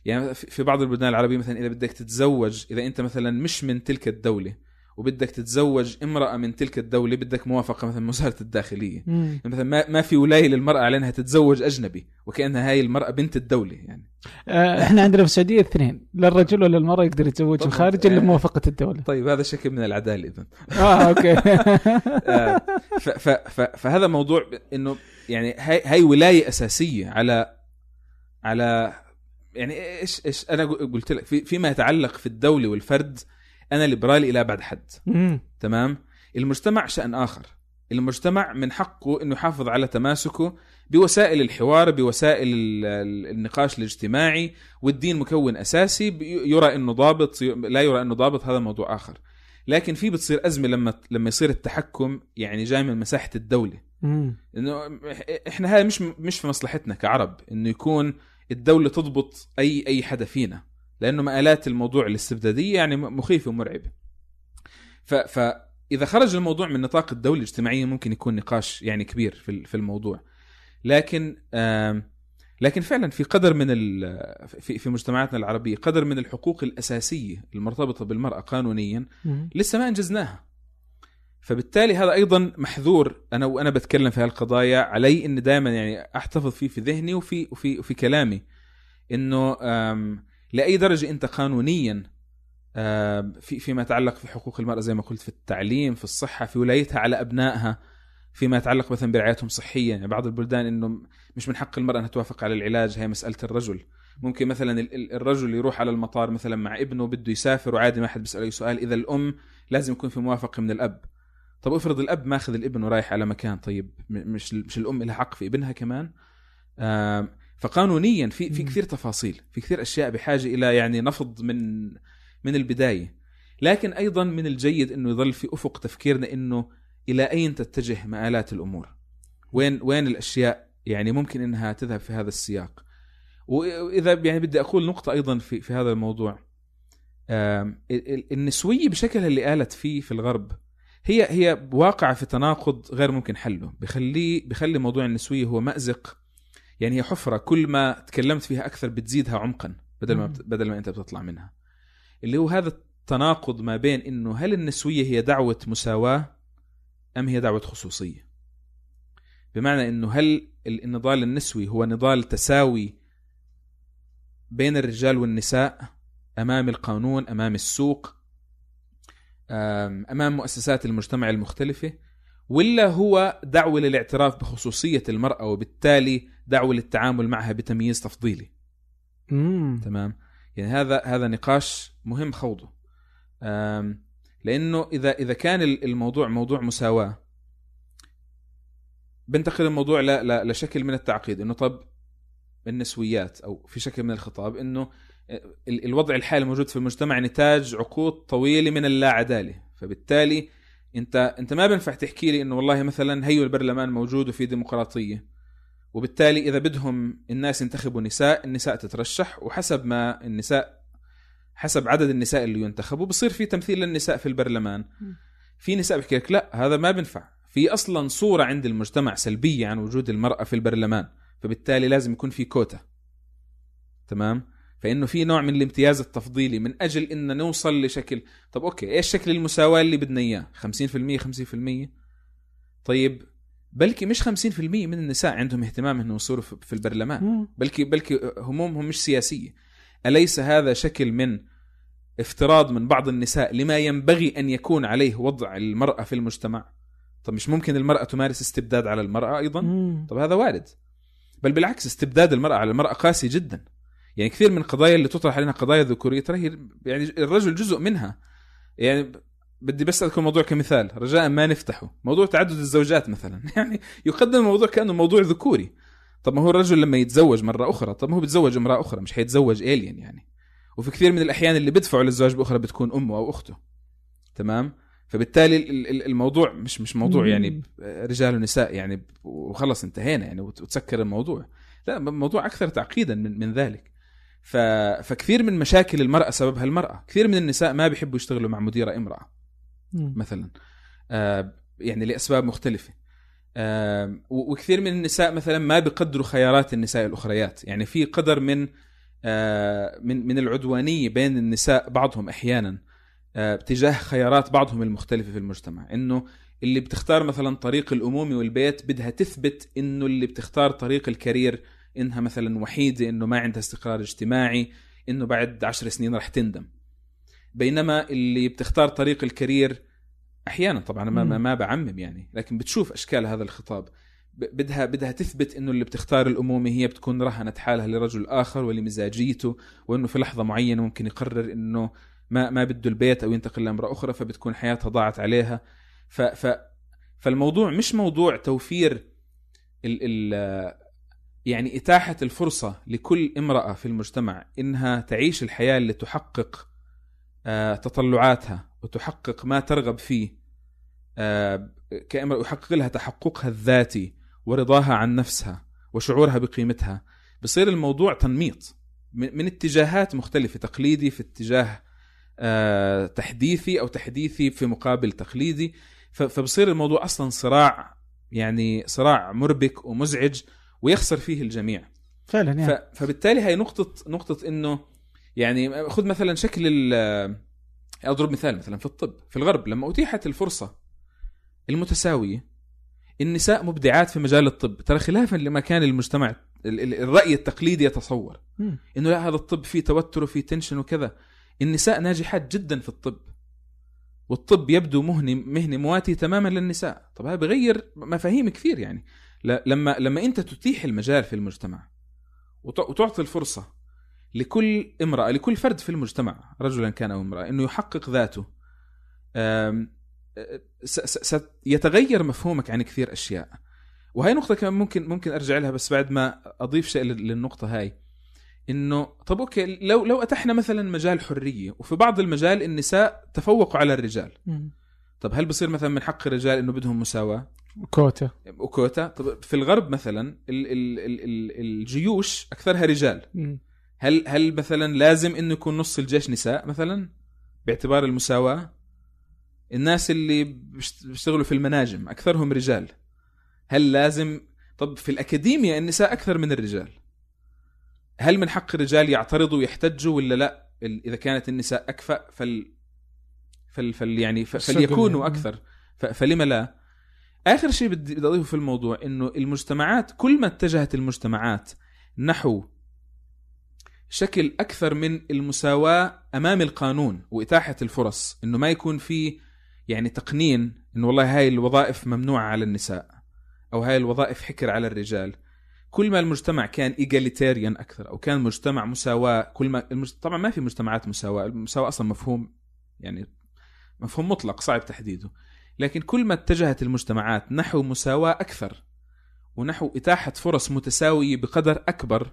يعني في بعض البلدان العربية مثلا إذا بدك تتزوج إذا أنت مثلا مش من تلك الدولة وبدك تتزوج امرأة من تلك الدولة بدك موافقة مثلا من وزارة الداخلية. يعني مثلا ما, ما في ولاية للمرأة على انها تتزوج أجنبي وكأنها هاي المرأة بنت الدولة يعني. آه إحنا عندنا في السعودية اثنين لا الرجل ولا المرأة يقدر يتزوج في الخارج إلا بموافقة الدولة. طيب هذا شكل من العدالة اذا آه أوكي. آه ف ف ف فهذا موضوع إنه يعني هاي هاي ولاية أساسية على على يعني إيش إيش أنا قلت لك في فيما يتعلق في الدولة والفرد أنا ليبرالي إلى ابعد حد. مم. تمام؟ المجتمع شأن آخر. المجتمع من حقه إنه يحافظ على تماسكه بوسائل الحوار بوسائل ال- ال- النقاش الاجتماعي والدين مكون أساسي يرى إنه ضابط لا يرى إنه ضابط هذا موضوع آخر. لكن في بتصير أزمة لما لما يصير التحكم يعني جاي من مساحة الدولة. إنه إحنا هذا مش مش في مصلحتنا كعرب إنه يكون الدولة تضبط اي أي حدا فينا. لأنه مآلات الموضوع الاستبدادية يعني مخيفة ومرعبة. ف فاذا خرج الموضوع من نطاق الدولة الاجتماعية ممكن يكون نقاش يعني كبير في في الموضوع. لكن لكن فعلا في قدر من ال- في في مجتمعاتنا العربية قدر من الحقوق الأساسية المرتبطة بالمرأة قانونيا. لسه ما أنجزناها. فبالتالي هذا أيضا محذور. أنا وأنا بتكلم في هالقضايا علي إني دائما يعني أحتفظ فيه في ذهني وفي وفي وفي كلامي. إنه لأي درجة أنت قانونيا في فيما يتعلق في حقوق المرأة زي ما قلت في التعليم في الصحة في ولايتها على أبنائها فيما يتعلق مثلا برعايتهم صحيا. يعني بعض البلدان إنه مش من حق المرأة إنها توافق على العلاج هي مسألة الرجل. ممكن مثلا ال- ال- الرجل يروح على المطار مثلا مع ابنه بده يسافر وعادي ما حد بيسأل أي سؤال. إذا الأم لازم يكون في موافقة من الأب. طب افرض الأب ماخذ الابن ورايح على مكان طيب مش مش الأم لها حق في ابنها كمان؟ فقانونيا في في. كثير تفاصيل في كثير أشياء بحاجة إلى يعني نفض من من البداية. لكن أيضا من الجيد إنه يظل في أفق تفكيرنا إنه إلى أين تتجه مآلات الأمور؟ وين وين الأشياء يعني ممكن إنها تذهب في هذا السياق؟ وإذا يعني بدي أقول نقطة أيضا في في هذا الموضوع. النسوية بشكلها اللي قالت فيه في الغرب هي هي واقعة في تناقض غير ممكن حله. بخليه بخلي موضوع النسوية هو مأزق يعني هي حفرة كل ما تكلمت فيها أكثر بتزيدها عمقا بدل ما بدل ما أنت بتطلع منها. اللي هو هذا التناقض ما بين إنه هل النسوية هي دعوة مساواة أم هي دعوة خصوصية؟ بمعنى إنه هل ال- النضال النسوي هو نضال تساوي بين الرجال والنساء أمام القانون أمام السوق أمام مؤسسات المجتمع المختلفة؟ ولا هو دعوة للاعتراف بخصوصية المرأة وبالتالي دعوة للتعامل معها بتمييز تفضيلي؟ مم. تمام. يعني هذا هذا نقاش مهم خوضه. أم، لأنه إذا إذا كان ال- الموضوع موضوع مساواة بنتقل الموضوع ل- ل- لشكل من التعقيد. إنه طب النسويات أو في شكل من الخطاب ال- الوضع الحالي الموجود في المجتمع نتاج عقود طويلة من اللا عداله فبالتالي انت انت ما بينفع تحكي لي إنه والله مثلا هيو البرلمان موجود وفي ديمقراطية وبالتالي إذا بدهم الناس ينتخبوا نساء النساء تترشح وحسب ما النساء حسب عدد النساء اللي ينتخبوا بصير في تمثيل للنساء في البرلمان. في نساء بحكي لك لا هذا ما بنفع في أصلا صورة عند المجتمع سلبية عن وجود المرأة في البرلمان فبالتالي لازم يكون في كوتا. تمام؟ فإنه في نوع من الامتياز التفضيلي من أجل ان نوصل لشكل. طب okay إيش شكل المساواة اللي بدنا إياه؟ 50% 50% طيب بلكي مش 50% من النساء عندهم اهتمام إنهم يصيروا في البرلمان. بلكي بلكي همومهم مش سياسية. أليس هذا شكل من افتراض من بعض النساء لما ينبغي أن يكون عليه وضع المرأة في المجتمع؟ طب مش ممكن المرأة تمارس استبداد على المرأة أيضا. طب هذا وارد. بل بالعكس استبداد المرأة على المرأة قاسي جدا. يعني كثير من القضايا اللي تطرح علينا قضايا ذكوريه ترى هي يعني الرجل جزء منها. يعني بدي بس أذكر موضوع كمثال. رجاء ما نفتحه. موضوع تعدد الزوجات مثلا. يعني يقدم الموضوع كأنه موضوع ذكوري. طب ما هو الرجل لما يتزوج مرة أخرى طب ما هو بيتزوج امرأة أخرى مش حيتزوج الين يعني. وفي كثير من الأحيان اللي بيدفعوا للزواج بأخرى بتكون أمه أو أخته. تمام؟ فبالتالي ال- ال- الموضوع مش مش موضوع. يعني رجال ونساء يعني وخلص انتهينا يعني وت- وتسكر الموضوع. لا موضوع أكثر تعقيدا من من ذلك. ف... فكثير من مشاكل المرأة سببها المرأة. كثير من النساء ما بيحبوا يشتغلوا مع مديرة امرأة. مم. مثلا. آه يعني لأسباب مختلفة. آه وكثير من النساء مثلا ما بيقدروا خيارات النساء الأخريات. يعني في قدر من آه من من العدوانية بين النساء بعضهم أحيانا آه تجاه خيارات بعضهم المختلفة في المجتمع. إنه اللي بتختار مثلا طريق الأمومة والبيت بدها تثبت إنه اللي بتختار طريق الكارير إنها مثلا وحيدة إنه ما عندها استقرار اجتماعي إنه بعد عشر سنين رح تندم. بينما اللي بتختار طريق الكارير أحيانا طبعا ما ما- مم. ما بعمم يعني لكن بتشوف أشكال هذا الخطاب. بدها بدها تثبت إنه اللي بتختار الأمومة هي بتكون رهنت حالها لرجل آخر ولمزاجيته وإنه في لحظة معينة ممكن يقرر إنه ما ما بده البيت أو ينتقل لأمرأة أخرى فبتكون حياتها ضاعت عليها. ف ف فالموضوع مش موضوع توفير ال ال يعني إتاحة الفرصة لكل امرأة في المجتمع إنها تعيش الحياة اللي تحقق آه، تطلعاتها وتحقق ما ترغب فيه آه، كامرأة يحقق لها تحققها الذاتي ورضاها عن نفسها وشعورها بقيمتها. بصير الموضوع تنميط من اتجاهات مختلفة تقليدي في اتجاه آه، تحديثي أو تحديثي في مقابل تقليدي. فبصير الموضوع أصلا صراع يعني صراع مربك ومزعج. ويخسر فيه الجميع. فعلا يعني. فبالتالي هي نقطة نقطة إنه يعني خذ مثلا شكل اضرب مثال مثلا في الطب في الغرب لما أتيحت الفرصة المتساوية النساء مبدعات في مجال الطب ترى خلافا لما كان المجتمع ال- ال- الرأي التقليدي يتصور. إنه لا هذا الطب فيه توتر وفيه تنشن وكذا. النساء ناجحات جدا في الطب. والطب يبدو مهني مهنه مواتي تماما للنساء. طب هذا بغير مفاهيم كثير يعني. لما لما انت تتيح المجال في المجتمع وت- وتعطي الفرصة لكل امرأة لكل فرد في المجتمع رجلا كان أو امرأة إنه يحقق ذاته سيتغير مفهومك عن كثير أشياء. وهي نقطة كمان ممكن ممكن أرجع لها بس بعد ما أضيف شيء لل- للنقطة هاي إنه طب okay لو لو أتحنا مثلا مجال حرية وفي بعض المجال النساء تفوقوا على الرجال. طب هل بصير مثلا من حق الرجال إنه بدهم مساواة؟ كوتا. وكوتا. طب في الغرب مثلا ال ال ال ال الجيوش أكثرها رجال. هل هل مثلا لازم إنه يكون نص الجيش نساء مثلا؟ باعتبار المساواة. الناس اللي بيشت- بيشتغلوا في المناجم أكثرهم رجال. هل لازم طب في الاكاديميا النساء أكثر من الرجال. هل من حق الرجال يعترضوا ويحتجوا ولا لا؟ إذا كانت النساء أكفأ فل فل, فل يعني السجن فليكونوا يعني. أكثر. فلما لا؟ آخر شيء بدي أضيفه في الموضوع إنه المجتمعات كل ما اتجهت المجتمعات نحو شكل أكثر من المساواة أمام القانون وإتاحة الفرص إنه ما يكون في يعني تقنين إنه والله هاي الوظائف ممنوعة على النساء أو هاي الوظائف حكر على الرجال. كل ما المجتمع كان ايجاليتيريان أكثر أو كان مجتمع مساواة كل ما المج... طبعا ما في مجتمعات مساواة المساواة أصلا مفهوم يعني مفهوم مطلق صعب تحديده. لكن كل ما اتجهت المجتمعات نحو مساواة أكثر ونحو إتاحة فرص متساوية بقدر أكبر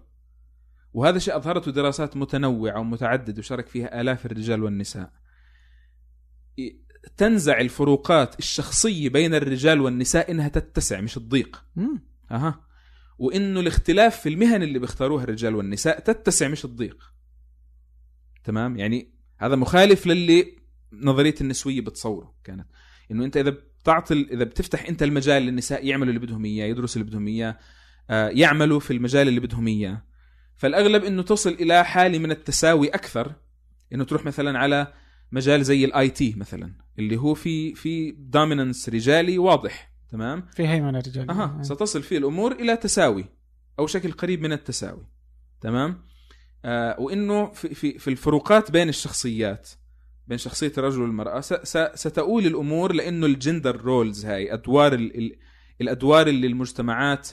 وهذا شيء أظهرته دراسات متنوعة ومتعددة وشارك فيها آلاف الرجال والنساء. تنزع الفروقات الشخصية بين الرجال والنساء إنها تتسع مش تضيق. مم. أها. وإنه الاختلاف في المهن اللي بيختاروها الرجال والنساء تتسع مش تضيق. تمام؟ يعني هذا مخالف للي نظرية النسوية بتصوره كانت. إنه أنت إذا بتعطي إذا بتفتح أنت المجال للنساء يعملوا اللي بدهم إياه يدرسوا اللي بدهم إياه آه، يعملوا في المجال اللي بدهم إياه. فالأغلب إنه تصل إلى حالة من التساوي أكثر إنه تروح مثلا على مجال زي ال IT مثلا اللي هو في في dominance رجالي واضح تمام؟ في هيمنة رجال أها ستصل فيه الأمور إلى تساوي أو شكل قريب من التساوي تمام؟ آه وإنه في في في الفروقات بين الشخصيات بين شخصية الرجل والمرأة. س س ستؤول الأمور لأنه ال gender roles هاي ادوار ال ال الأدوار اللي المجتمعات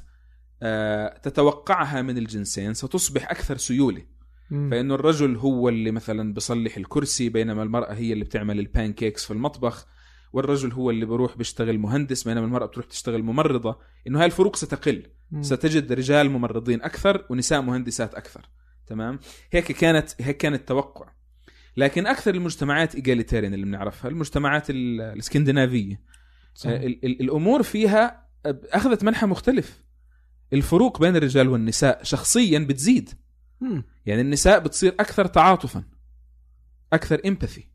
آه تتوقعها من الجنسين ستصبح أكثر سيولة. مم. فإنه الرجل هو اللي مثلا بصلح الكرسي بينما المرأة هي اللي بتعمل ال pancakes في المطبخ والرجل هو اللي بروح بيشتغل مهندس بينما المرأة بتروح تشتغل ممرضة. إنه هاي الفروق ستقل. مم. ستجد رجال ممرضين أكثر ونساء مهندسات أكثر. تمام؟ هيك كانت هيك كان التوقع. لكن أكثر المجتمعات egalitarian اللي بنعرفها المجتمعات ال- الإسكندنافية. صحيح. ال- ال- الأمور فيها أخذت منحى مختلف. الفروق بين الرجال والنساء شخصيا بتزيد. مم. يعني النساء بتصير أكثر تعاطفا أكثر empathy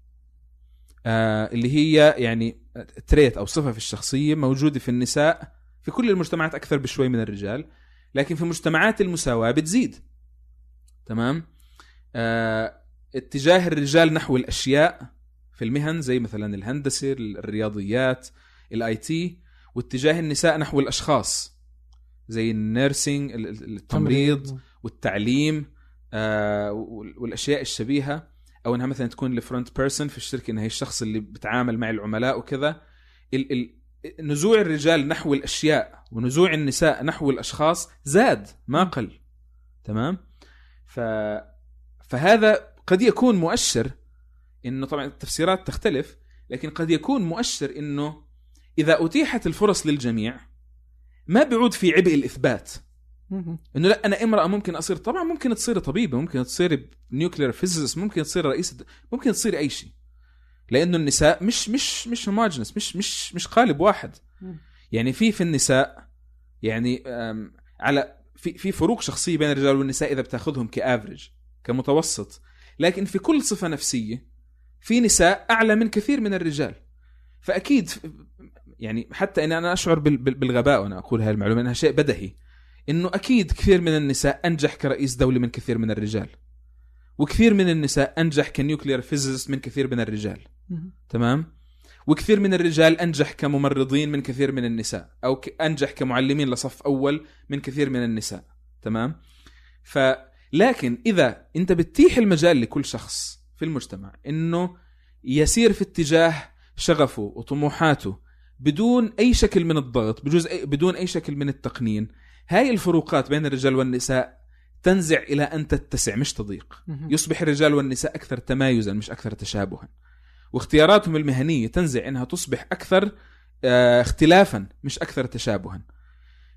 آه اللي هي يعني trait أو صفة في الشخصية موجودة في النساء في كل المجتمعات أكثر بشوي من الرجال لكن في مجتمعات المساواة بتزيد. تمام؟ آه اتجاه الرجال نحو الأشياء في المهن زي مثلا الهندسة الرياضيات ال IT واتجاه النساء نحو الأشخاص زي ال nursing ال- ال- التمريض والتعليم آه، وال- والأشياء الشبيهة أو إنها مثلا تكون ال front person في الشركة انها هي الشخص اللي بتعامل مع العملاء وكذا. نزوع الرجال نحو الأشياء ونزوع النساء نحو الأشخاص زاد ما قل. تمام؟ ف فهذا قد يكون مؤشر إنه طبعا التفسيرات تختلف لكن قد يكون مؤشر إنه إذا أتيحت الفرص للجميع ما بيعود في عبء الإثبات. إنه لا أنا امرأة ممكن أصير طبعا ممكن تصير طبيبة ممكن تصير nuclear physicist ممكن تصير رئيسة ممكن تصير أي شيء لأنه النساء مش مش مش هوموجنس مش مش مش قالب واحد. يعني في في النساء يعني على في في فروق شخصية بين الرجال والنساء إذا بتأخذهم كافرج كمتوسط لكن في كل صفة نفسية في نساء أعلى من كثير من الرجال. فأكيد يعني حتى اني أنا أشعر بال- بال- بالغباء وأنا أقول هاي المعلومة إنها شيء بدهي إنه أكيد كثير من النساء أنجح كرئيس دوله من كثير من الرجال. وكثير من النساء أنجح ك nuclear physicist من كثير من الرجال. تمام؟ وكثير من الرجال أنجح كممرضين من كثير من النساء أو أنجح كمعلمين لصف أول من كثير من النساء. تمام؟ ف لكن إذا أنت بتتيح المجال لكل شخص في المجتمع إنه يسير في اتجاه شغفه وطموحاته بدون أي شكل من الضغط بجوز أي بدون أي شكل من التقنين هاي الفروقات بين الرجال والنساء تنزع إلى أن تتسع مش تضيق. يصبح الرجال والنساء أكثر تمايزا مش أكثر تشابها. واختياراتهم المهنية تنزع إنها تصبح أكثر آه، اختلافا مش أكثر تشابها.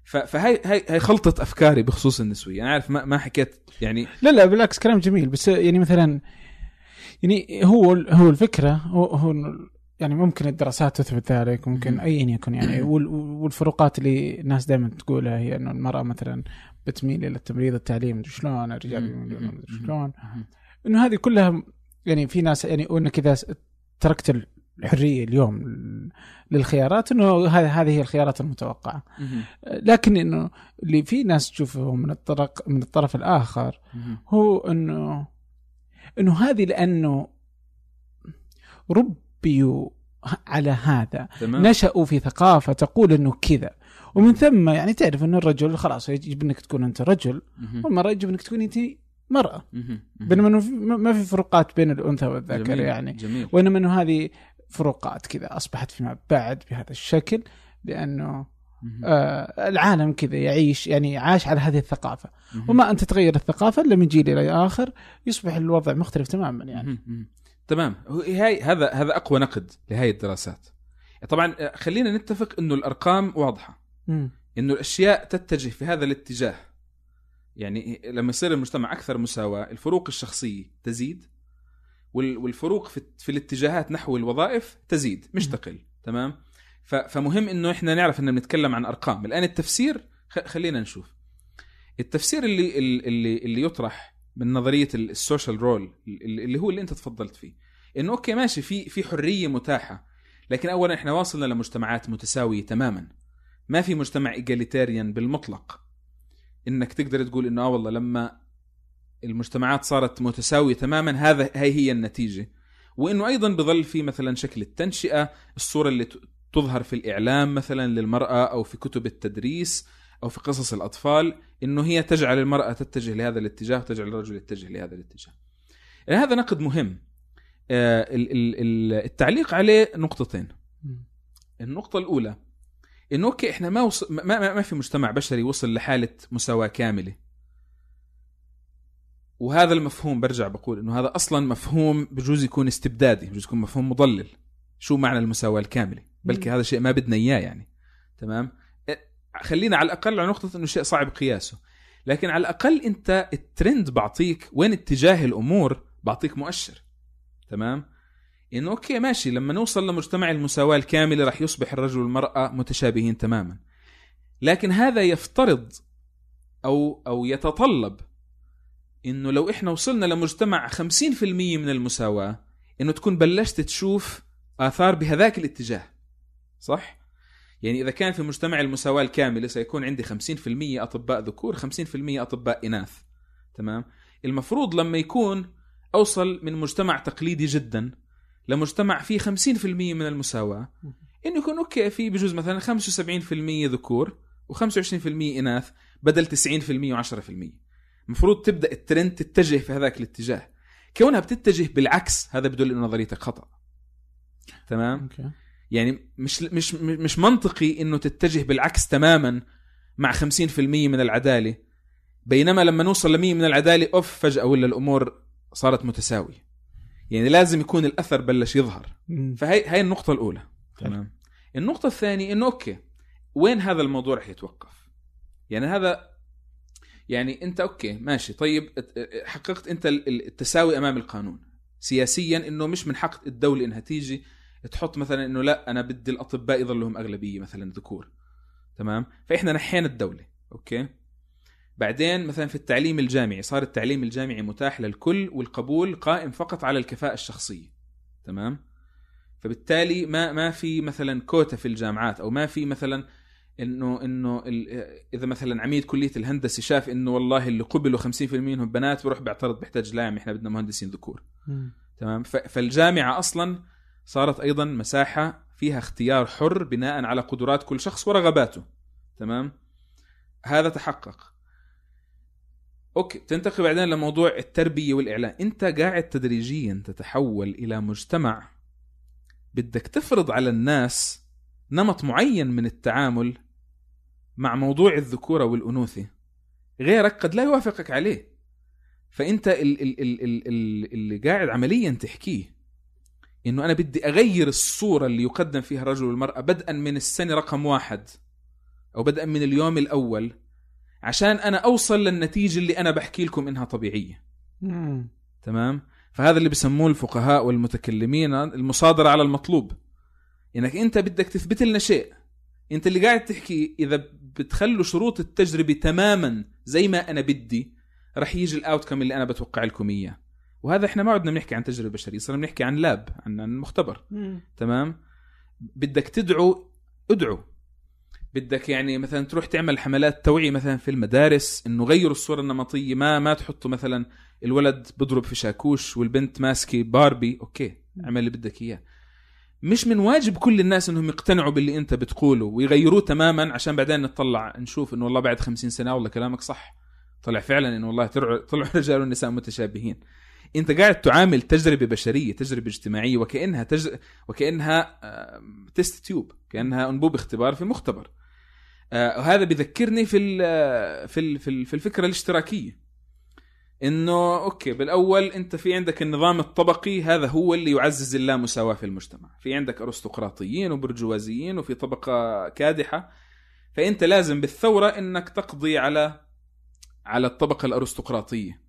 فهي هي هي خلطه أفكاري بخصوص النسوية. أنا عارف ما ما حكيت يعني لا لا بالعكس كلام جميل. بس يعني مثلا يعني هو هو الفكرة هو, هو يعني ممكن الدراسات تثبت ذلك ممكن مم. ايا يكن يعني. وال- والفروقات اللي الناس دائما تقولها هي إنه المرأة مثلا بتميل إلى التمريض التعليم شلون الرجال شلون؟ إنه هذه كلها يعني في ناس يعني وانك اذا تركت الحرية اليوم للخيارات إنه هذه هي الخيارات المتوقعة. لكن إنه اللي في ناس تشوفه من الطرف من الطرف الآخر هو انه إنه هذه لأنه ربيوا على هذا. تمام. نشأوا في ثقافة تقول إنه كذا. ومن ثم يعني تعرف إنه الرجل خلاص يجب إنك تكون أنت رجل. والمرأة يجب إنك تكون أنت مرأة. بينما ما في فروقات بين الأنثى والذكر جميل. يعني. جميل. وإنما إنه هذه فروقات كذا أصبحت فيما بعد بهذا الشكل لأنه. آه العالم كذا يعيش يعني عاش على هذه الثقافة مهم. وما أن تتغير الثقافة إلا من جيل إلى آخر يصبح الوضع مختلف تماما يعني. تمام هاي هذا هذا أقوى نقد لهي الدراسات طبعا آه، خلينا نتفق إنه الأرقام واضحة. إنه الأشياء تتجه في هذا الاتجاه يعني لما يصير المجتمع أكثر مساواة الفروق الشخصية تزيد والفروق في, في الاتجاهات نحو الوظائف تزيد مش. تقل تمام؟ فمهم إنه إحنا نعرف ان بنتكلم عن أرقام. الآن التفسير خلينا نشوف. التفسير اللي اللي اللي يطرح من نظرية السوشيال رول اللي هو اللي أنت تفضلت فيه إنه okay ماشي في في حرية متاحة لكن أولا إحنا ما وصلنا لمجتمعات متساوية تماما. ما في مجتمع egalitarian بالمطلق. إنك تقدر تقول إنه آه والله لما المجتمعات صارت متساوية تماما هذا هي هي النتيجة. وإنه أيضا بظل في مثلا شكل التنشئة الصورة اللي تظهر في الإعلام مثلا للمرأة أو في كتب التدريس أو في قصص الأطفال إنه هي تجعل المرأة تتجه لهذا الاتجاه وتجعل الرجل يتجه لهذا الاتجاه. هذا نقد مهم. آه، ال- ال- ال- التعليق عليه نقطتين. النقطة الأولى إنه أوكي إحنا ما, وص... ما, ما, ما في مجتمع بشري وصل لحالة مساواة كاملة. وهذا المفهوم برجع بقول إنه هذا أصلا مفهوم بجوز يكون استبدادي بجوز يكون مفهوم مضلل. شو معنى المساواة الكاملة؟ بلكي. هذا شيء ما بدنا إياه يعني. تمام؟ إيه، خلينا على الأقل على نقطة إنه شيء صعب قياسه. لكن على الأقل أنت الترند بعطيك وين اتجاه الأمور بعطيك مؤشر. تمام؟ إنه أوكي ماشي لما نوصل لمجتمع المساواة الكاملة راح يصبح الرجل والمرأة متشابهين تماما. لكن هذا يفترض أو أو يتطلب إنه لو إحنا وصلنا لمجتمع 50% من المساواة إنه تكون بلشت تشوف آثار بهذاك الاتجاه. صح؟ يعني إذا كان في مجتمع المساواة الكاملة سيكون عندي 50% أطباء ذكور 50% أطباء إناث. تمام؟ المفروض لما يكون أوصل من مجتمع تقليدي جدا لمجتمع فيه 50% من المساواة إنه يكون أوكي في بجوز مثلا 75% ذكور و25% إناث بدل 90% و10% المفروض تبدأ الترند تتجه في هذاك الاتجاه. كونها بتتجه بالعكس هذا بدل إنه نظريتك خطأ. تمام؟ okay. يعني مش مش مش منطقي إنه تتجه بالعكس تماما مع 50% من العدالة. بينما لما نوصل ل 100 من العدالة أوف فجأة ولا الأمور صارت متساوية. يعني لازم يكون الأثر بلش يظهر. فهي هاي النقطة الأولى. تمام؟ النقطة الثانية إنه okay وين هذا الموضوع رح يتوقف؟ يعني هذا يعني انت okay ماشي. طيب حققت انت التساوي امام القانون. سياسيا انه مش من حق الدولة انها تيجي تحط مثلا انه لا أنا بدي الاطباء يظل لهم اغلبية مثلا ذكور. تمام؟ فإحنا نحينا الدولة okay؟ بعدين مثلا في التعليم الجامعي صار التعليم الجامعي متاح للكل والقبول قائم فقط على الكفاءة الشخصية. تمام؟ فبالتالي ما ما في مثلا كوتا في الجامعات أو ما في مثلا إنه إنه إذا مثلا عميد كلية الهندسة شاف إنه والله اللي قبلوا 50% منهم بنات بروح بيعترض بيحتاج لا إحنا بدنا مهندسين ذكور. تمام؟ فالجامعة أصلا صارت أيضا مساحة فيها اختيار حر بناء على قدرات كل شخص ورغباته. تمام؟ هذا تحقق. أوكي تنتقل بعدين لموضوع التربية والإعلان. أنت قاعد تدريجيا تتحول إلى مجتمع بدك تفرض على الناس نمط معين من التعامل مع موضوع الذكورة والأنوثة غيرك قد لا يوافقك عليه. ال اللي قاعد عمليا تحكيه إنه أنا بدي أغير الصورة اللي يقدم فيها الرجل والمرأة بدءا من السنة رقم واحد أو بدءا من اليوم الأول عشان أنا أوصل للنتيجة اللي أنا بحكي لكم إنها طبيعية. مم. تمام؟ فهذا اللي بسموه الفقهاء والمتكلمين المصادرة على المطلوب. إنك أنت بدك تثبت لنا شيء. انت اللي قاعد تحكي إذا بتخلوا شروط التجربة تماما زي ما أنا بدي رح يجي ال outcome اللي أنا بتوقع لكم إياه. وهذا إحنا ما عدنا بنحكي عن تجربة بشرية صرنا بنحكي عن lab عن مختبر. مم. تمام؟ بدك تدعو ادعو. بدك يعني مثلا تروح تعمل حملات توعية مثلا في المدارس إنه غيروا الصورة النمطية ما ما تحطوا مثلا الولد بضرب في شاكوش والبنت ماسكة باربي okay اعمل اللي بدك إياه. مش من واجب كل الناس إنهم يقتنعوا باللي أنت بتقوله ويغيروه تماما عشان بعدين نطلع نشوف إنه والله بعد خمسين سنة والله كلامك صح. طلع فعلا إنه والله طلعوا الرجال والنساء متشابهين. أنت قاعد تعامل تجربة بشرية تجربة اجتماعية وكأنها تج... وكأنها test tube كأنها أنبوب اختبار في مختبر. آه، وهذا بذكرني في ال في ال في, ال في الفكرة الاشتراكية. إنه okay بالأول أنت في عندك النظام الطبقي هذا هو اللي يعزز اللامساواة في المجتمع. في عندك أرستقراطيين وبرجوازيين وفي طبقة كادحة. فأنت لازم بالثورة إنك تقضي على على الطبقة الأرستقراطية.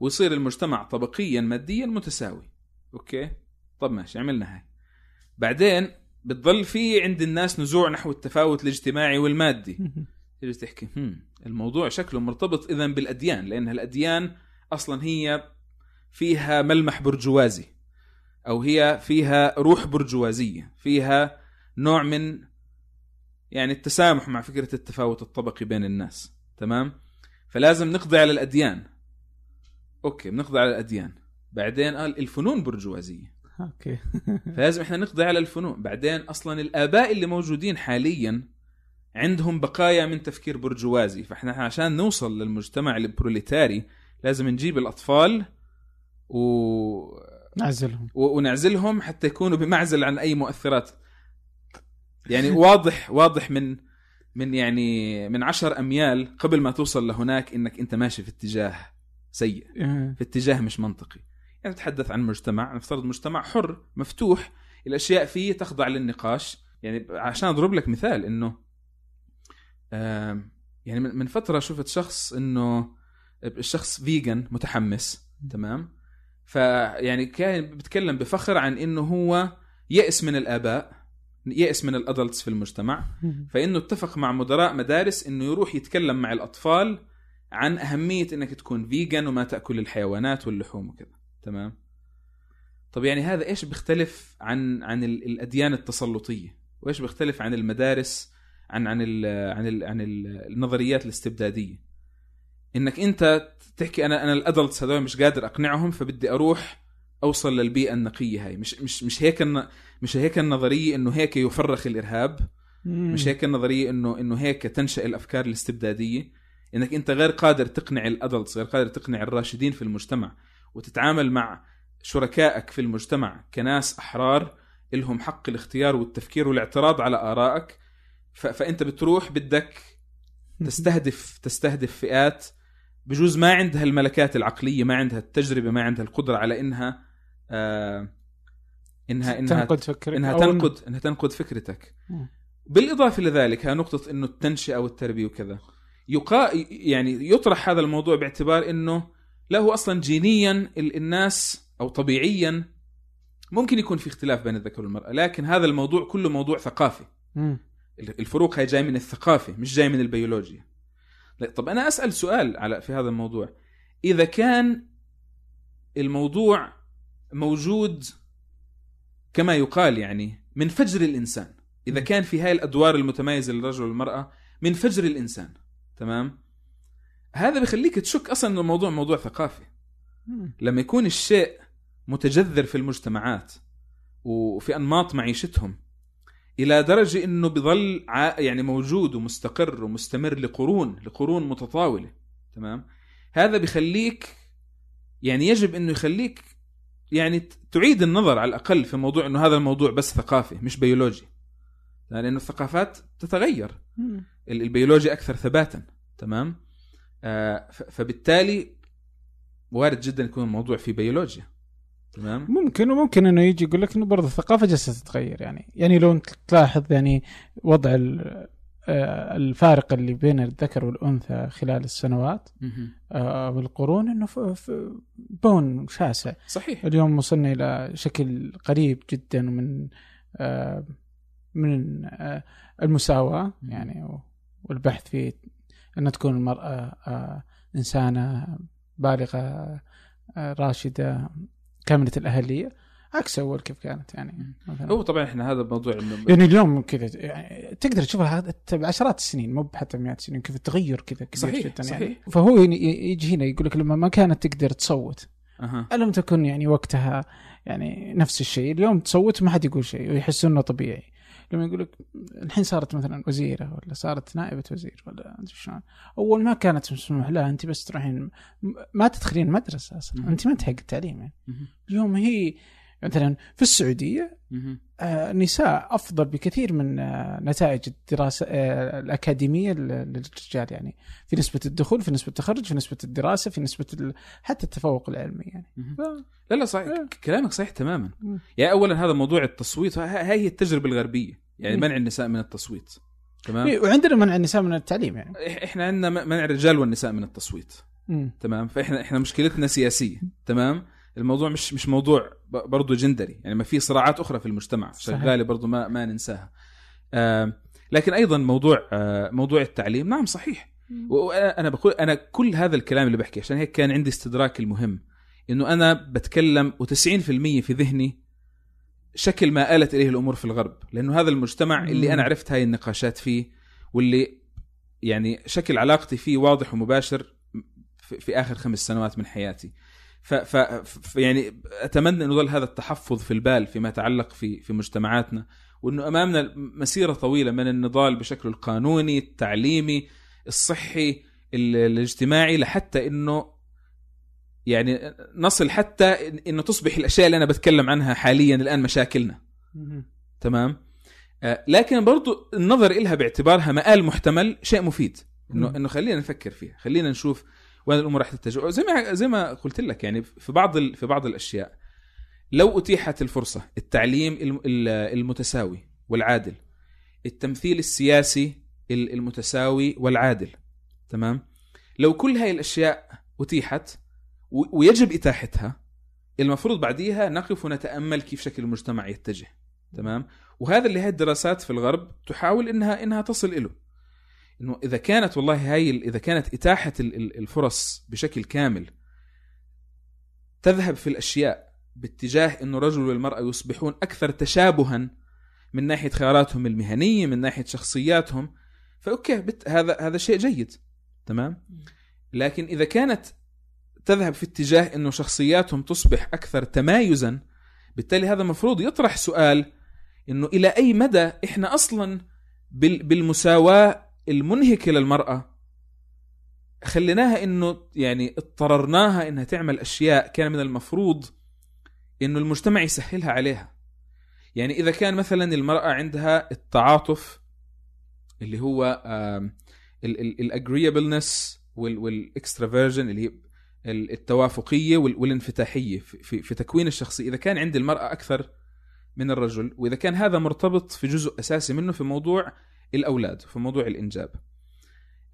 ويصير المجتمع طبقيا ماديا متساوي. أوكي؟ طب ماشي عملنا هاي. بعدين بتضل في عند الناس نزوع نحو التفاوت الاجتماعي والمادي. تيجي تحكي هم الموضوع شكله مرتبط اذا بالأديان لأن الاديان أصلا هي فيها ملمح برجوازي أو هي فيها روح برجوازية فيها نوع من يعني التسامح مع فكرة التفاوت الطبقي بين الناس تمام؟ فلازم نقضي على الأديان. okay بنقضي على الأديان. بعدين قال الفنون برجوازية. okay. فلازم إحنا نقضي على الفنون. بعدين أصلا الآباء اللي موجودين حاليا عندهم بقايا من تفكير برجوازي. فإحنا عشان نوصل للمجتمع البروليتاري لازم نجيب الأطفال و... نعزلهم. و... ونعزلهم حتى يكونوا بمعزل عن أي مؤثرات. يعني واضح واضح من من يعني من عشر أميال قبل ما توصل لهناك إنك أنت ماشي في اتجاه سيء إيه. في اتجاه مش منطقي. يعني نتحدث عن مجتمع نفترض مجتمع حر مفتوح الأشياء فيه تخضع للنقاش. يعني عشان أضرب لك مثال إنه يعني من فترة شفت شخص إنه الشخص vegan متحمس تمام؟ فيعني كان بيتكلم بفخر عن إنه هو يأس من الآباء يأس من ال adults في المجتمع. فإنه اتفق مع مدراء مدارس إنه يروح يتكلم مع الأطفال عن أهمية إنك تكون vegan وما تأكل الحيوانات واللحوم وكذا تمام؟ طب يعني هذا إيش بيختلف عن عن ال- الأديان التسلطية؟ وإيش بيختلف عن المدارس عن عن ال عن ال عن ال النظريات الاستبدادية؟ إنك أنت تحكي أنا أنا الأدلتس هذول مش قادر أقنعهم فبدي أروح أوصل للبيئة النقية هاي. مش مش مش هيك الن- مش هيك النظرية إنه هيك يفرخ الإرهاب. مش هيك النظرية انه إنه هيك تنشأ الأفكار الاستبدادية. إنك أنت غير قادر تقنع الأدلتس غير قادر تقنع الراشدين في المجتمع وتتعامل مع شركائك في المجتمع كناس أحرار لهم حق الاختيار والتفكير والاعتراض على آرائك. ف... فأنت بتروح بدك تستهدف تستهدف فئات بجوز ما عندها الملكات العقلية ما عندها التجربة ما عندها القدرة على إنها آه إنها إنها تنقد فكرك إنها تنقد انها تنقد فكرتك. بالإضافة لذلك ها نقطة إنه التنشئة والتربيه وكذا يقا يعني يطرح هذا الموضوع باعتبار إنه لا هو أصلا جينيا ال- الناس أو طبيعيا ممكن يكون في اختلاف بين الذكر والمرأة لكن هذا الموضوع كله موضوع ثقافي مم. الفروق هي جاي من الثقافة مش جاي من البيولوجيا طب أنا أسأل سؤال على في هذا الموضوع. إذا كان الموضوع موجود كما يقال يعني من فجر الإنسان إذا كان في هاي الأدوار المتميزة للرجل والمرأة من فجر الإنسان تمام؟ هذا بخليك تشك أصلا إنه الموضوع موضوع ثقافي. لما يكون الشيء متجذر في المجتمعات وفي أنماط معيشتهم إلى درجة إنه بظل ع- يعني موجود ومستقر ومستمر لقرون لقرون متطاولة تمام؟ هذا بخليك يعني يجب إنه يخليك يعني تعيد النظر على الأقل في موضوع إنه هذا الموضوع بس ثقافي مش بيولوجي. لأنه الثقافات تتغير. البيولوجيا أكثر ثباتا تمام؟ آه فبالتالي وارد جدا يكون الموضوع في بيولوجيا. تمام ممكن وممكن إنه يجي يقول لك إنه برضه الثقافة جالسة تتغير يعني يعني لو أنت تلاحظ يعني وضع آه، الفارق اللي بين الذكر والأنثى خلال السنوات مهم. آه، والقرون إنه بون شاسع صحيح اليوم وصلنا إلى شكل قريب جدا من آه، من المساواة. يعني والبحث في أن تكون المرأة إنسانة بالغة راشدة كاملة الأهلية. عكس اول كيف كانت يعني مثلا. هو طبعا إحنا هذا موضوع إنه يعني اليوم كذا يعني تقدر تشوفها هذا بعشرات السنين مو حتى مئات السنين كيف التغير كذا كبير صحيح، جدا صحيح. يعني فهو يجي هنا يقول لك لما ما كانت تقدر تصوت. أها. ألم تكن يعني وقتها يعني نفس الشيء اليوم تصوت ما حد يقول شيء ويحسوا إنه طبيعي. لما يقول لك الحين صارت مثلا وزيرة ولا صارت نائبة وزير ولا أنت شلون أول ما كانت مسموح لها أنت بس تروحين ما تدخلين مدرسة أصلا. أنت ما انت حق التعليم يعني. اليوم هي مثلا في السعودية. آه، النساء أفضل بكثير من آه، نتائج الدراسة آه، الأكاديمية لل- للرجال يعني في نسبة الدخول في نسبة التخرج في نسبة الدراسة في نسبة حتى التفوق العلمي يعني. ف- لا لا صحيح. كلامك صحيح تماما. يعني اولا هذا موضوع التصويت هاي هي التجربة الغربية يعني. منع النساء من التصويت. تمام؟ إيه، وعندنا منع النساء من التعليم يعني. إحنا عندنا منع الرجال والنساء من التصويت. مم. تمام؟ فإحنا إحنا مشكلتنا سياسية. تمام؟ الموضوع مش مش موضوع برضه جندري. يعني ما في صراعات أخرى في المجتمع. شغالة برضه ما ما ننساها. آه لكن أيضا موضوع آه موضوع التعليم نعم صحيح. وأنا أنا بقول أنا كل هذا الكلام اللي بحكي عشان هيك كان عندي استدراك المهم. إنه أنا بتكلم و90% في ذهني شكل ما آلت إليه الأمور في الغرب لأنه هذا المجتمع اللي. أنا عرفت هاي النقاشات فيه واللي يعني شكل علاقتي فيه واضح ومباشر في, آخر خمس سنوات من حياتي ف, ف, ف يعني أتمنى إنه يظل هذا التحفظ في البال فيما يتعلق في في مجتمعاتنا وإنه أمامنا مسيرة طويلة من النضال بشكله القانوني التعليمي الصحي ال- الاجتماعي لحتى إنه يعني نصل حتى إن- إنه تصبح الأشياء اللي أنا بتكلم عنها حاليا الآن مشاكلنا. تمام؟ آه، لكن برضو النظر إلها باعتبارها مآل محتمل شيء مفيد. إنه. إنه خلينا نفكر فيها. خلينا نشوف وين الأمور راح تتجه. زي ما زي ما قلت لك يعني في بعض ال- في بعض الأشياء لو أتيحت الفرصة التعليم الم- ال- المتساوي والعادل التمثيل السياسي ال- المتساوي والعادل تمام؟ لو كل هاي الأشياء أتيحت ويجب إتاحتها. المفروض بعديها نقف ونتأمل كيف شكل المجتمع يتجه. تمام؟ وهذا اللي هي الدراسات في الغرب تحاول انها إنها تصل له إنه إذا كانت والله هاي إذا كانت إتاحة ال- ال- الفرص بشكل كامل تذهب في الأشياء باتجاه إنه الرجل والمرأة يصبحون أكثر تشابها من ناحية خياراتهم المهنية من ناحية شخصياتهم فأوكي بت هذا هذا شيء جيد. تمام؟ لكن إذا كانت تذهب في اتجاه إنه شخصياتهم تصبح أكثر تمايزا. بالتالي هذا المفروض يطرح سؤال إنه إلى أي مدى إحنا أصلا بال- بالمساواة المنهكة للمرأة؟ خليناها إنه يعني اضطررناها إنها تعمل أشياء كان من المفروض إنه المجتمع يسهلها عليها. يعني إذا كان مثلا المرأة عندها التعاطف اللي هو ال agreeableness وال extraversion اللي هي التوافقية وال- والانفتاحية في, في, تكوين الشخصية. إذا كان عند المرأة أكثر من الرجل وإذا كان هذا مرتبط في جزء أساسي منه في موضوع الأولاد في موضوع الإنجاب.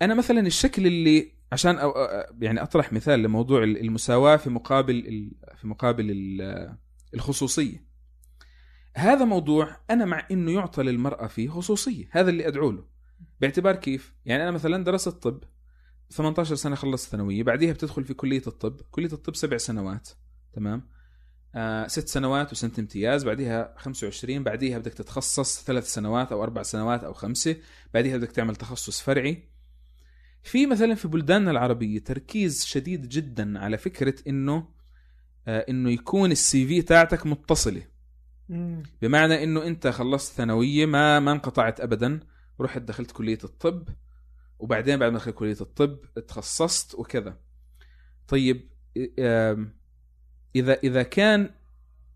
أنا مثلا الشكل اللي عشان يعني أطرح مثال لموضوع المساواة في مقابل في مقابل الخصوصية. هذا موضوع أنا مع إنه يعطى للمرأة فيه خصوصية هذا اللي ادعو له باعتبار كيف؟ يعني أنا مثلا درست طب. 18 سنة خلصت ثانوية بعديها بتدخل في كلية الطب. كلية الطب سبع سنوات تمام؟ آه ست سنوات وسنة امتياز بعديها 25 بعديها بدك تتخصص ثلاث سنوات أو أربع سنوات أو خمسة بعديها بدك تعمل تخصص فرعي. في مثلا في بلداننا العربية تركيز شديد جدا على فكرة إنه آه إنه يكون السي في تاعتك متصلة. بمعنى إنه أنت خلصت ثانوية ما ما انقطعت ابدا رحت دخلت كلية الطب. وبعدين بعد ما دخلت كلية الطب تخصصت وكذا. طيب إذا إذا كان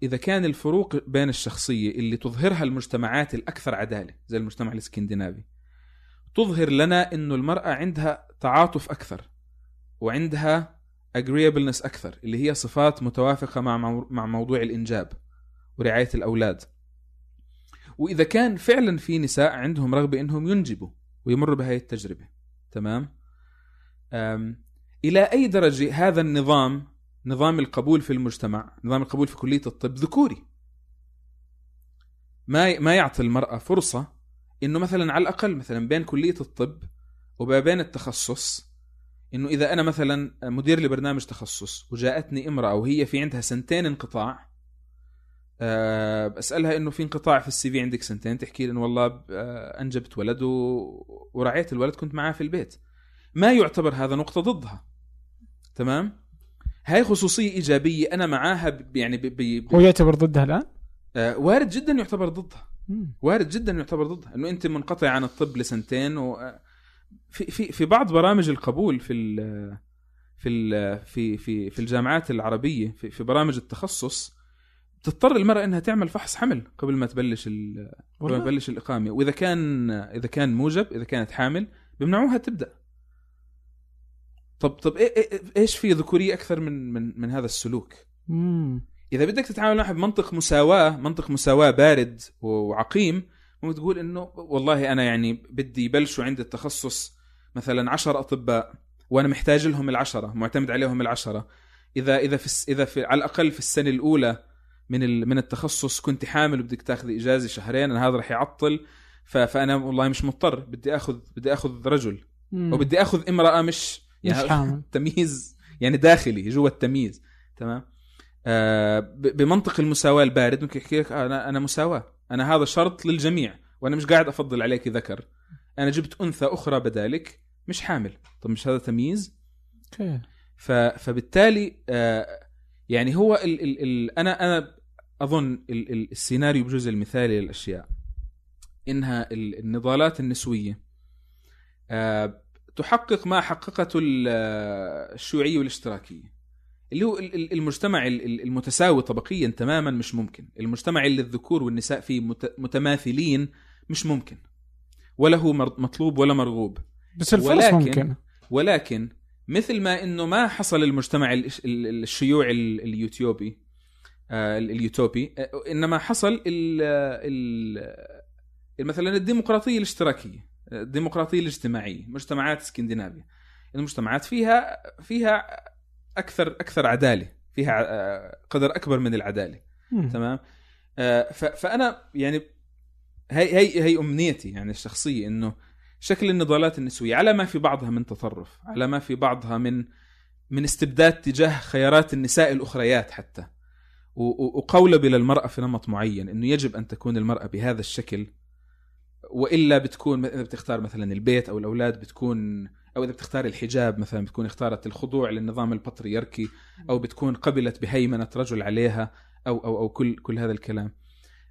إذا كان الفروق بين الشخصية اللي تظهرها المجتمعات الأكثر عدالة زي المجتمع الإسكندنافي تظهر لنا إنه المرأة عندها تعاطف أكثر وعندها agreeableness أكثر اللي هي صفات متوافقة مع مع موضوع الإنجاب ورعاية الأولاد. وإذا كان فعلا في نساء عندهم رغبة إنهم ينجبوا ويمروا بهذه التجربة. تمام؟ إلى أي درجة هذا النظام نظام القبول في المجتمع نظام القبول في كلية الطب ذكوري؟ ما ما يعطي المرأة فرصة إنه مثلا على الأقل مثلا بين كلية الطب وبين التخصص إنه إذا أنا مثلا مدير لبرنامج تخصص وجاءتني امرأة وهي في عندها سنتين انقطاع أه بسالها إنه في انقطاع في السي في عندك سنتين تحكي لي إنه والله آه، أنجبت ولد. ورعيت الولد كنت معاه في البيت. ما يعتبر هذا نقطة ضدها. تمام؟ هاي خصوصية إيجابية أنا معاها يعني ب... ب... هو يعتبر ضدها الآن؟ أه وارد جدا يعتبر ضدها. وارد جدا يعتبر ضدها. إنه أنت منقطع عن الطب لسنتين و آه، في في في بعض برامج القبول في ال في ال في في في الجامعات العربية في, في برامج التخصص تضطر المرأة إنها تعمل فحص حمل قبل ما تبلش قبل ما تبلش الإقامة. وإذا كان إذا كان موجب إذا كانت حامل بيمنعوها تبدأ. طب طب إيه إيه إيش في ذكورية أكثر من من من هذا السلوك؟ مم. إذا بدك تتعامل معها بمنطق مساواة منطق مساواة بارد وعقيم ممكن تقول إنه والله أنا يعني بدي يبلشوا عند التخصص مثلا عشر أطباء وأنا محتاج لهم العشرة معتمد عليهم العشرة. اذا إذا في إذا في على الأقل في السنة الأولى من من التخصص كنت حامل وبدك تاخذ إجازة شهرين أنا هذا رح يعطل فأنا والله مش مضطر بدي أخذ بدي أخذ رجل. مم. وبدي أخذ امرأة مش يعني مش حامل. تمييز يعني داخلي جوا التمييز تمام؟ آه بمنطق المساواة البارد ممكن يحكي لك آه أنا أنا مساواة. أنا هذا شرط للجميع وأنا مش قاعد أفضل عليك ذكر أنا جبت أنثى أخرى بدالك مش حامل. طب مش هذا تمييز؟ أوكي. فبالتالي آه يعني هو ال ال ال أنا أنا أظن ال ال السيناريو بجزء المثالي للأشياء. إنها النضالات النسوية. آه تحقق ما حققته الشيوعية والاشتراكية. اللي هو المجتمع المتساوي طبقيا تماما مش ممكن. المجتمع اللي الذكور والنساء فيه متماثلين مش ممكن. ولا هو مطلوب ولا مرغوب. بس الفرص ولكن ممكن. ولكن مثل ما إنه ما حصل المجتمع الشيوعي اليوتيوبي اليوتوبي. آه، إنما حصل ال مثلا الديمقراطية الاشتراكية الديمقراطية الاجتماعية مجتمعات اسكندنافيا المجتمعات فيها فيها أكثر أكثر عدالة فيها آه، قدر أكبر من العدالة. تمام؟ فأنا يعني هي هي هي أمنيتي يعني الشخصية إنه شكل النضالات النسوية على ما في بعضها من تطرف على ما في بعضها من من استبداد تجاه خيارات النساء الأخريات حتى. وقولب للمراه في نمط معين إنه يجب أن تكون المرأة بهذا الشكل وإلا بتكون إذا بتختار مثلا البيت أو الأولاد بتكون أو إذا بتختار الحجاب مثلا بتكون اختارت الخضوع للنظام البطريركي أو بتكون قبلت بهيمنة رجل عليها أو أو أو كل كل هذا الكلام.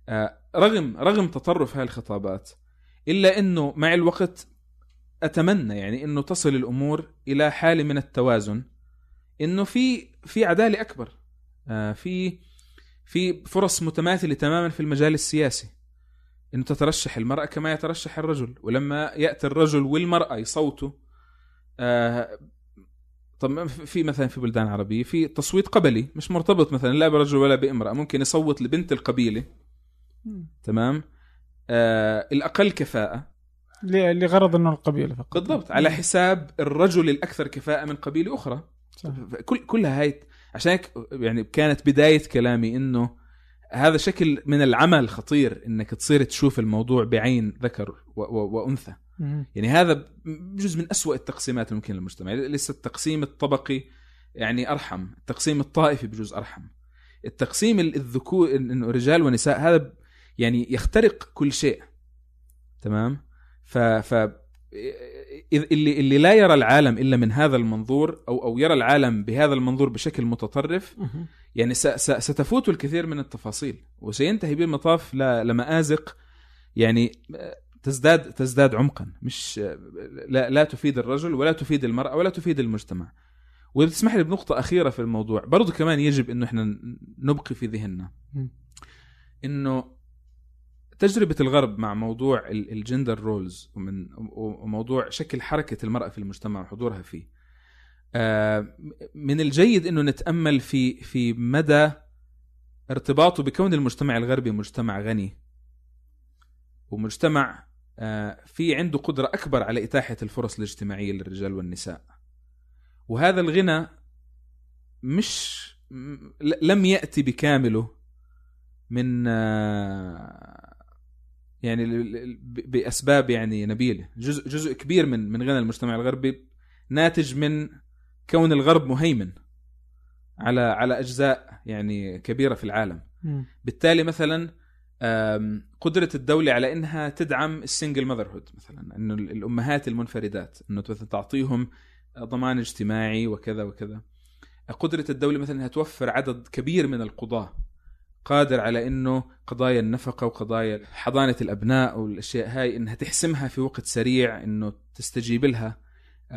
آه، رغم رغم تطرف هذه الخطابات إلا إنه مع الوقت أتمنى يعني إنه تصل الأمور إلى حالة من التوازن إنه في في عدالة أكبر. آه، في في فرص متماثلة تماما في المجال السياسي. إنه تترشح المرأة كما يترشح الرجل. ولما يأتي الرجل والمرأة يصوتوا آه، طب في مثلا في بلدان عربية في تصويت قبلي مش مرتبط مثلا لا برجل ولا بامرأة ممكن يصوت لبنت القبيلة. تمام؟ آه الأقل كفاءة. لغرض إنه القبيلة فقط. بالضبط. على حساب الرجل الأكثر كفاءة من قبيلة أخرى. صح. كل كلها هاي عشان هيك يعني كانت بداية كلامي إنه هذا شكل من العمل خطير إنك تصير تشوف الموضوع بعين ذكر و- و- وأنثى. يعني هذا بجزء من أسوأ التقسيمات الممكنه للمجتمع. لسه التقسيم الطبقي يعني أرحم التقسيم الطائفي بجوز أرحم. التقسيم ال- الذكور إنه رجال ونساء هذا يعني يخترق كل شيء. تمام؟ ف ف إذ- اللي اللي لا يرى العالم إلا من هذا المنظور أو أو يرى العالم بهذا المنظور بشكل متطرف. يعني ستفوت الكثير من التفاصيل وسينتهي بالمطاف لمآزق يعني تزداد تزداد عمقا مش لا, لا تفيد الرجل ولا تفيد المرأة ولا تفيد المجتمع وبتسمح لي بنقطة أخيرة في الموضوع برضو كمان يجب أنه إحنا نبقي في ذهننا مم. أنه تجربة الغرب مع موضوع ال- الجندر رولز ومن وموضوع شكل حركة المرأة في المجتمع وحضورها فيه. آه، من الجيد إنه نتأمل في في مدى ارتباطه بكون المجتمع الغربي مجتمع غني. ومجتمع آه، في عنده قدرة أكبر على إتاحة الفرص الاجتماعية للرجال والنساء. وهذا الغنى مش لم يأتي بكامله من آه، يعني بأسباب يعني نبيلة. جزء جزء كبير من من غنى المجتمع الغربي ناتج من كون الغرب مهيمن على على أجزاء يعني كبيرة في العالم. بالتالي مثلا قدرة الدولة على إنها تدعم السنجل ماذرهود مثلا انه ال- الأمهات المنفردات إنه مثلا تعطيهم ضمان اجتماعي وكذا وكذا. قدرة الدولة مثلا إنها توفر عدد كبير من القضاة. قادر على إنه قضايا النفقة وقضايا حضانة الأبناء والأشياء هاي إنها تحسمها في وقت سريع إنه تستجيب لها.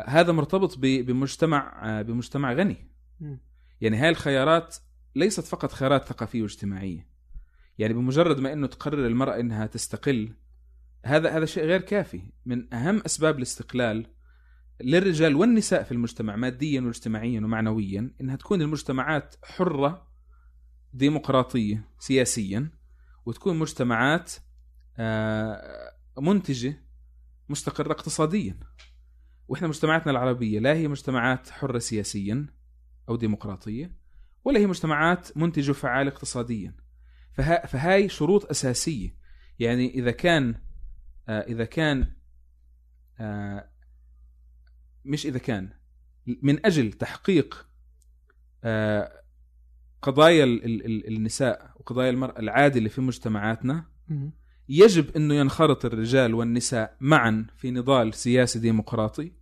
هذا مرتبط بمجتمع بمجتمع غني. يعني هاي الخيارات ليست فقط خيارات ثقافية واجتماعية. يعني بمجرد ما إنه تقرر المرأة إنها تستقل هذا هذا شيء غير كافي. من أهم أسباب الاستقلال للرجال والنساء في المجتمع ماديا واجتماعيا ومعنويا إنها تكون المجتمعات حرة ديمقراطية سياسيا وتكون مجتمعات آه، منتجة مستقرة اقتصاديا. وإحنا مجتمعاتنا العربية لا هي مجتمعات حرة سياسيا أو ديمقراطية ولا هي مجتمعات منتجة فعال اقتصاديا. فها فهاي شروط أساسية. يعني إذا كان آه، إذا كان آه، مش إذا كان من أجل تحقيق قضايا ال- ال- ال- النساء وقضايا المرأة العادله في مجتمعاتنا. يجب إنه ينخرط الرجال والنساء معا في نضال سياسي ديمقراطي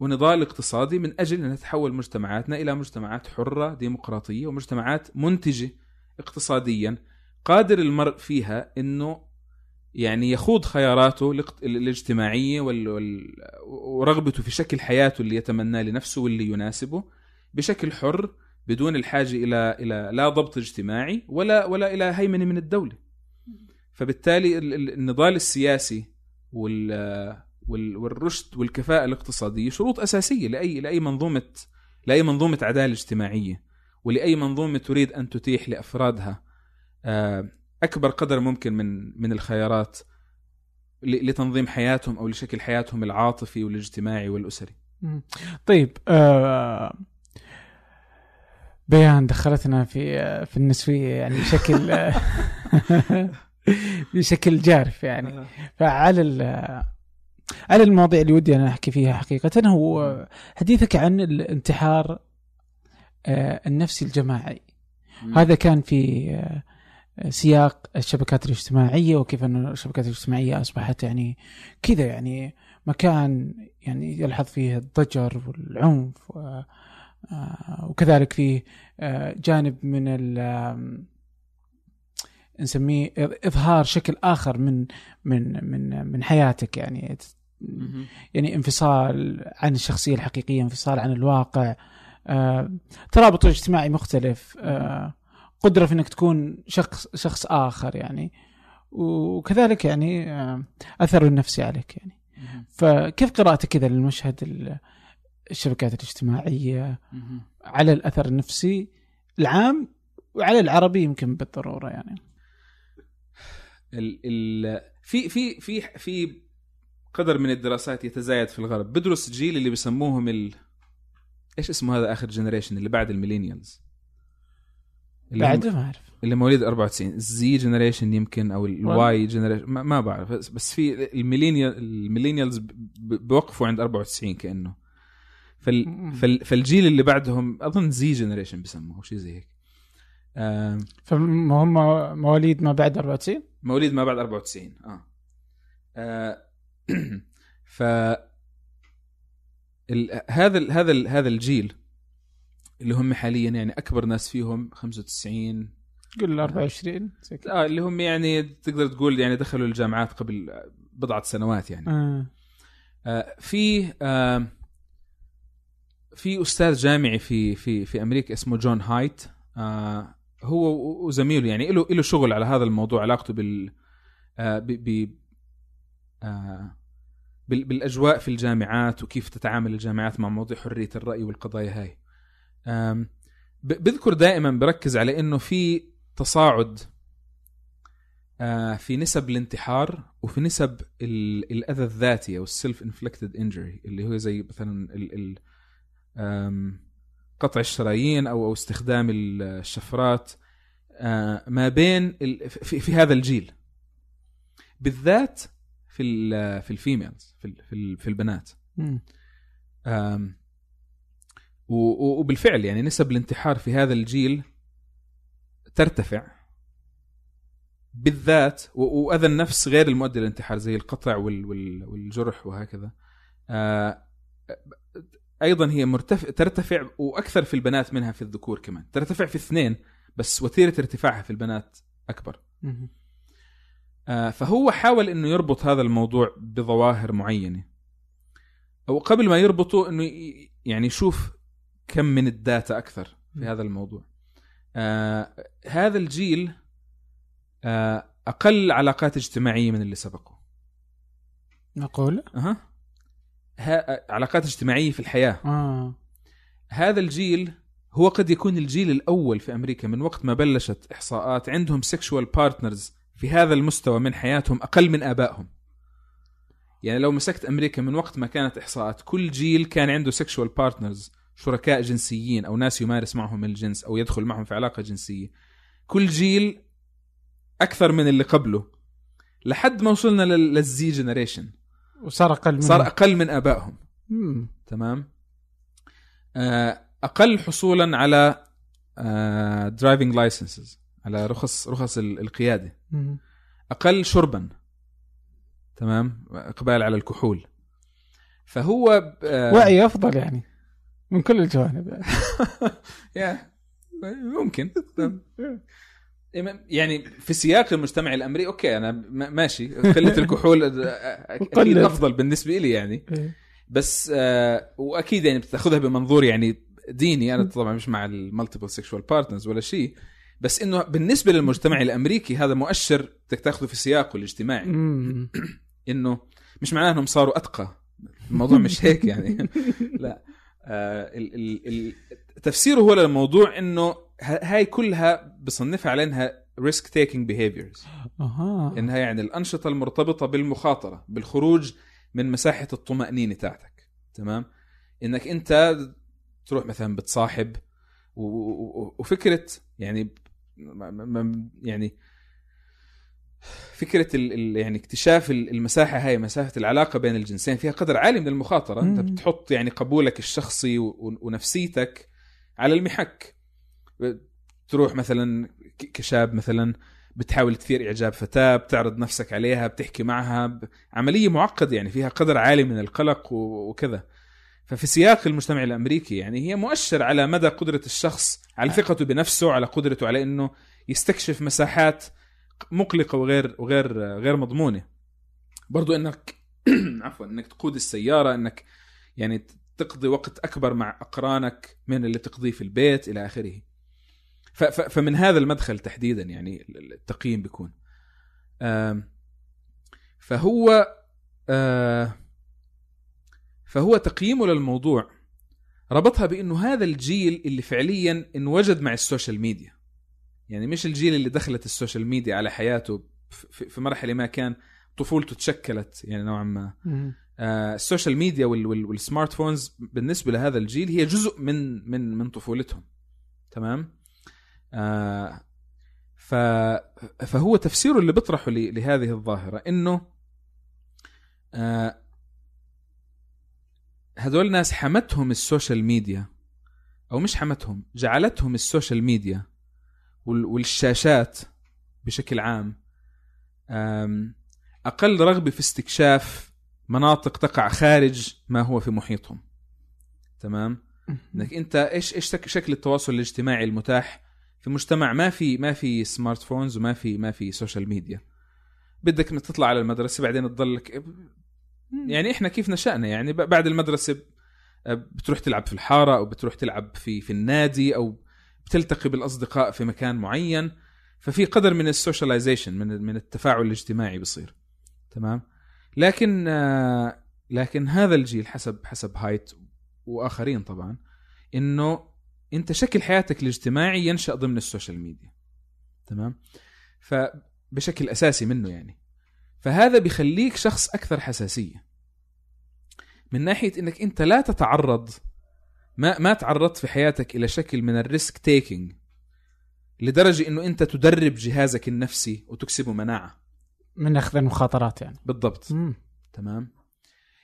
ونضال اقتصادي من أجل أن تتحول مجتمعاتنا إلى مجتمعات حرة ديمقراطية ومجتمعات منتجة اقتصاديا قادر المرء فيها إنه يعني يخوض خياراته. وال... ورغبته في شكل حياته اللي يتمناه لنفسه واللي يناسبه بشكل حر بدون الحاجة إلى إلى لا ضبط اجتماعي ولا ولا إلى هيمنة من الدولة. فبالتالي ال- ال- النضال السياسي وال وال- والرشد والكفاءة الاقتصادية شروط أساسية لأي لأي منظومة لأي منظومة عدالة اجتماعية ولأي منظومة تريد أن تتيح لأفرادها آه، أكبر قدر ممكن من من الخيارات لتنظيم حياتهم أو لشكل حياتهم العاطفي والاجتماعي والأسري مم. طيب آه بيان دخلتنا في آه، في النسوية يعني بشكل آه، بشكل جارف يعني. فعلى ال- على المواضيع اللي ودي أنا أحكي فيها حقيقة هو حديثك عن الانتحار آه، النفسي الجماعي. هذا كان في آه، سياق الشبكات الاجتماعية وكيف انه الشبكات الاجتماعية أصبحت يعني كذا يعني مكان يعني يلحظ فيه الضجر والعنف آه، وكذلك فيه آه، جانب من نسميه إظهار شكل آخر من من من من حياتك يعني. يعني انفصال عن الشخصية الحقيقية انفصال عن الواقع. آه، ترابط اجتماعي مختلف. آه، قدرة في إنك تكون شخص شخص آخر يعني. وكذلك يعني آه، اثره النفسي عليك يعني. فكيف قراءتك كذا للمشهد الشبكات الاجتماعية. على الأثر النفسي العام وعلى العربي يمكن بالضرورة يعني. ال ال في في في في قدر من الدراسات يتزايد في الغرب. بدرس جيل اللي بيسموهم ال إيش اسمه هذا آخر generation اللي بعد ال millennials؟ اللي بعد ما أعرف. اللي مواليد 94 ال Z generation يمكن أو ال Y generation ما, ما بعرف. بس, في ال millennial ال millennials بوقفوا عند 94 كأنه. فال. فال فالجيل اللي بعدهم أظن زي جنريشن بسموه شيء زي هيك فهم مواليد ما بعد 94 مواليد ما بعد 94 آه, آه ف ال... هذا ال... هذا ال... هذا الجيل اللي هم حاليا يعني أكبر ناس فيهم 95 قول 24 زي كذا. آه اللي هم يعني تقدر تقول يعني دخلوا الجامعات قبل بضعة سنوات يعني آه. آه في آه في أستاذ جامعي في في في أمريكا اسمه جون هايت. آه هو وزميله يعني له له شغل على هذا الموضوع علاقته بال آه ب ب آه بال- بالأجواء في الجامعات وكيف تتعامل الجامعات مع موضوع حرية الرأي والقضايا هاي. بذكر دائما بركز على إنه في تصاعد آه، في نسب الانتحار وفي نسب ال- الأذى الذاتي أو ال self-inflicted injury اللي هو زي مثلا ال ال قطع الشرايين أو أو استخدام ال- الشفرات. آه، ما بين في, في هذا الجيل. بالذات في ال في ال females في ال- في, ال- في البنات. وبالفعل يعني نسب الانتحار في هذا الجيل ترتفع. بالذات وأذى النفس غير المؤدي للانتحار زي القطع وال- وال- والجرح وهكذا. آه، أيضا هي مرتفع ترتفع وأكثر في البنات منها في الذكور كمان ترتفع في اثنين بس وتيره ارتفاعها في البنات أكبر. آه، فهو حاول إنه يربط هذا الموضوع بظواهر معينة أو قبل ما يربطه إنه يعني يشوف كم من ال data أكثر في. هذا الموضوع آه هذا الجيل آه أقل علاقات اجتماعية من اللي سبقه نقول أها. ها علاقات اجتماعية في الحياة. آه. هذا الجيل هو قد يكون الجيل الأول في أمريكا من وقت ما بلشت إحصاءات. عندهم sexual partners في هذا المستوى من حياتهم أقل من آبائهم. يعني لو مسكت أمريكا من وقت ما كانت إحصاءات كل جيل كان عنده sexual partners شركاء جنسيين أو ناس يمارس معهم الجنس أو يدخل معهم في علاقة جنسية. كل جيل أكثر من اللي قبله. لحد ما وصلنا لل- لل Z generation وصار أقل من صار أقل من آبائهم. مم. تمام؟ آه، أقل حصولا على driving licenses على رخص رخص ال- القيادة. مم. أقل شربا. تمام؟ إقبال على الكحول. فهو آه، وعي أفضل يعني من كل الجوانب. يا ممكن. يعني في سياق المجتمع الأمريكي okay أنا ماشي. قلة الكحول أكيد. أفضل بالنسبة لي يعني. إيه. بس آه وأكيد يعني بتأخذها بمنظور يعني ديني. أنا طبعا مش مع ال multiple sexual partners ولا شيء. بس إنه بالنسبة للمجتمع الأمريكي هذا مؤشر بدك تأخذه في سياقه الاجتماعي. إنه مش معناه إنهم صاروا أتقى. الموضوع مش هيك يعني. لا. آه ال ال ال تفسيره هو للموضوع إنه هاي كلها بصنفها على إنها risk taking behaviors أها. إنها يعني الأنشطة المرتبطة بالمخاطرة بالخروج من مساحة الطمأنينة تاعتك. تمام؟ إنك أنت تروح مثلا بتصاحب وفكرة يعني يعني فكرة ال ال يعني اكتشاف ال- المساحة هاي مساحة العلاقة بين الجنسين فيها قدر عالي من المخاطرة. أنت. بتحط يعني قبولك الشخصي ونفسيتك على المحك. تروح مثلا كشاب مثلا بتحاول تثير إعجاب فتاة بتعرض نفسك عليها بتحكي معها عملية معقدة يعني فيها قدر عالي من القلق وكذا. ففي سياق المجتمع الأمريكي يعني هي مؤشر على مدى قدرة الشخص على ثقته بنفسه على قدرته على إنه يستكشف مساحات مقلقة وغير وغير غير مضمونة. برضو إنك عفوا إنك تقود السيارة إنك يعني تقضي وقت أكبر مع أقرانك من اللي تقضيه في البيت إلى آخره. فمن هذا المدخل تحديدا يعني التقييم بيكون. فهو فهو تقييمه للموضوع ربطها بإنه هذا الجيل اللي فعليا انوجد مع ال social media. يعني مش الجيل اللي دخلت ال social media على حياته في مرحلة ما كان طفولته تشكلت يعني نوعا ما. آه، ال social media وال- وال- وال smart phones بالنسبة لهذا الجيل هي جزء من من من طفولتهم. تمام؟ آه، ف فهو تفسيره اللي بيطرحه لهذه الظاهرة إنه آه، هذول الناس حمتهم ال social media أو مش حمتهم جعلتهم ال social media وال- والشاشات بشكل عام أقل رغبة في استكشاف مناطق تقع خارج ما هو في محيطهم. تمام؟ إنك أنت إيش إيش شك- شكل التواصل الاجتماعي المتاح؟ في مجتمع ما في ما في smart phones وما في ما في social media بدك إنك تطلع على المدرسة بعدين تضلك يعني إحنا كيف نشأنا؟ يعني بعد المدرسة بتروح تلعب في الحارة أو بتروح تلعب في في النادي أو بتلتقي بالأصدقاء في مكان معين. ففي قدر من ال socialization من من التفاعل الاجتماعي بصير تمام؟ لكن لكن هذا الجيل حسب حسب هايت وآخرين طبعا إنه انت شكل حياتك الاجتماعي ينشأ ضمن ال social media. تمام؟ فبشكل أساسي منه يعني. فهذا بيخليك شخص أكثر حساسية. من ناحية إنك أنت لا تتعرض ما ما تعرضت في حياتك إلى شكل من ال risk taking لدرجة إنه أنت تدرب جهازك النفسي وتكسبه مناعة. من أخذ المخاطرات يعني. بالضبط. مم. تمام؟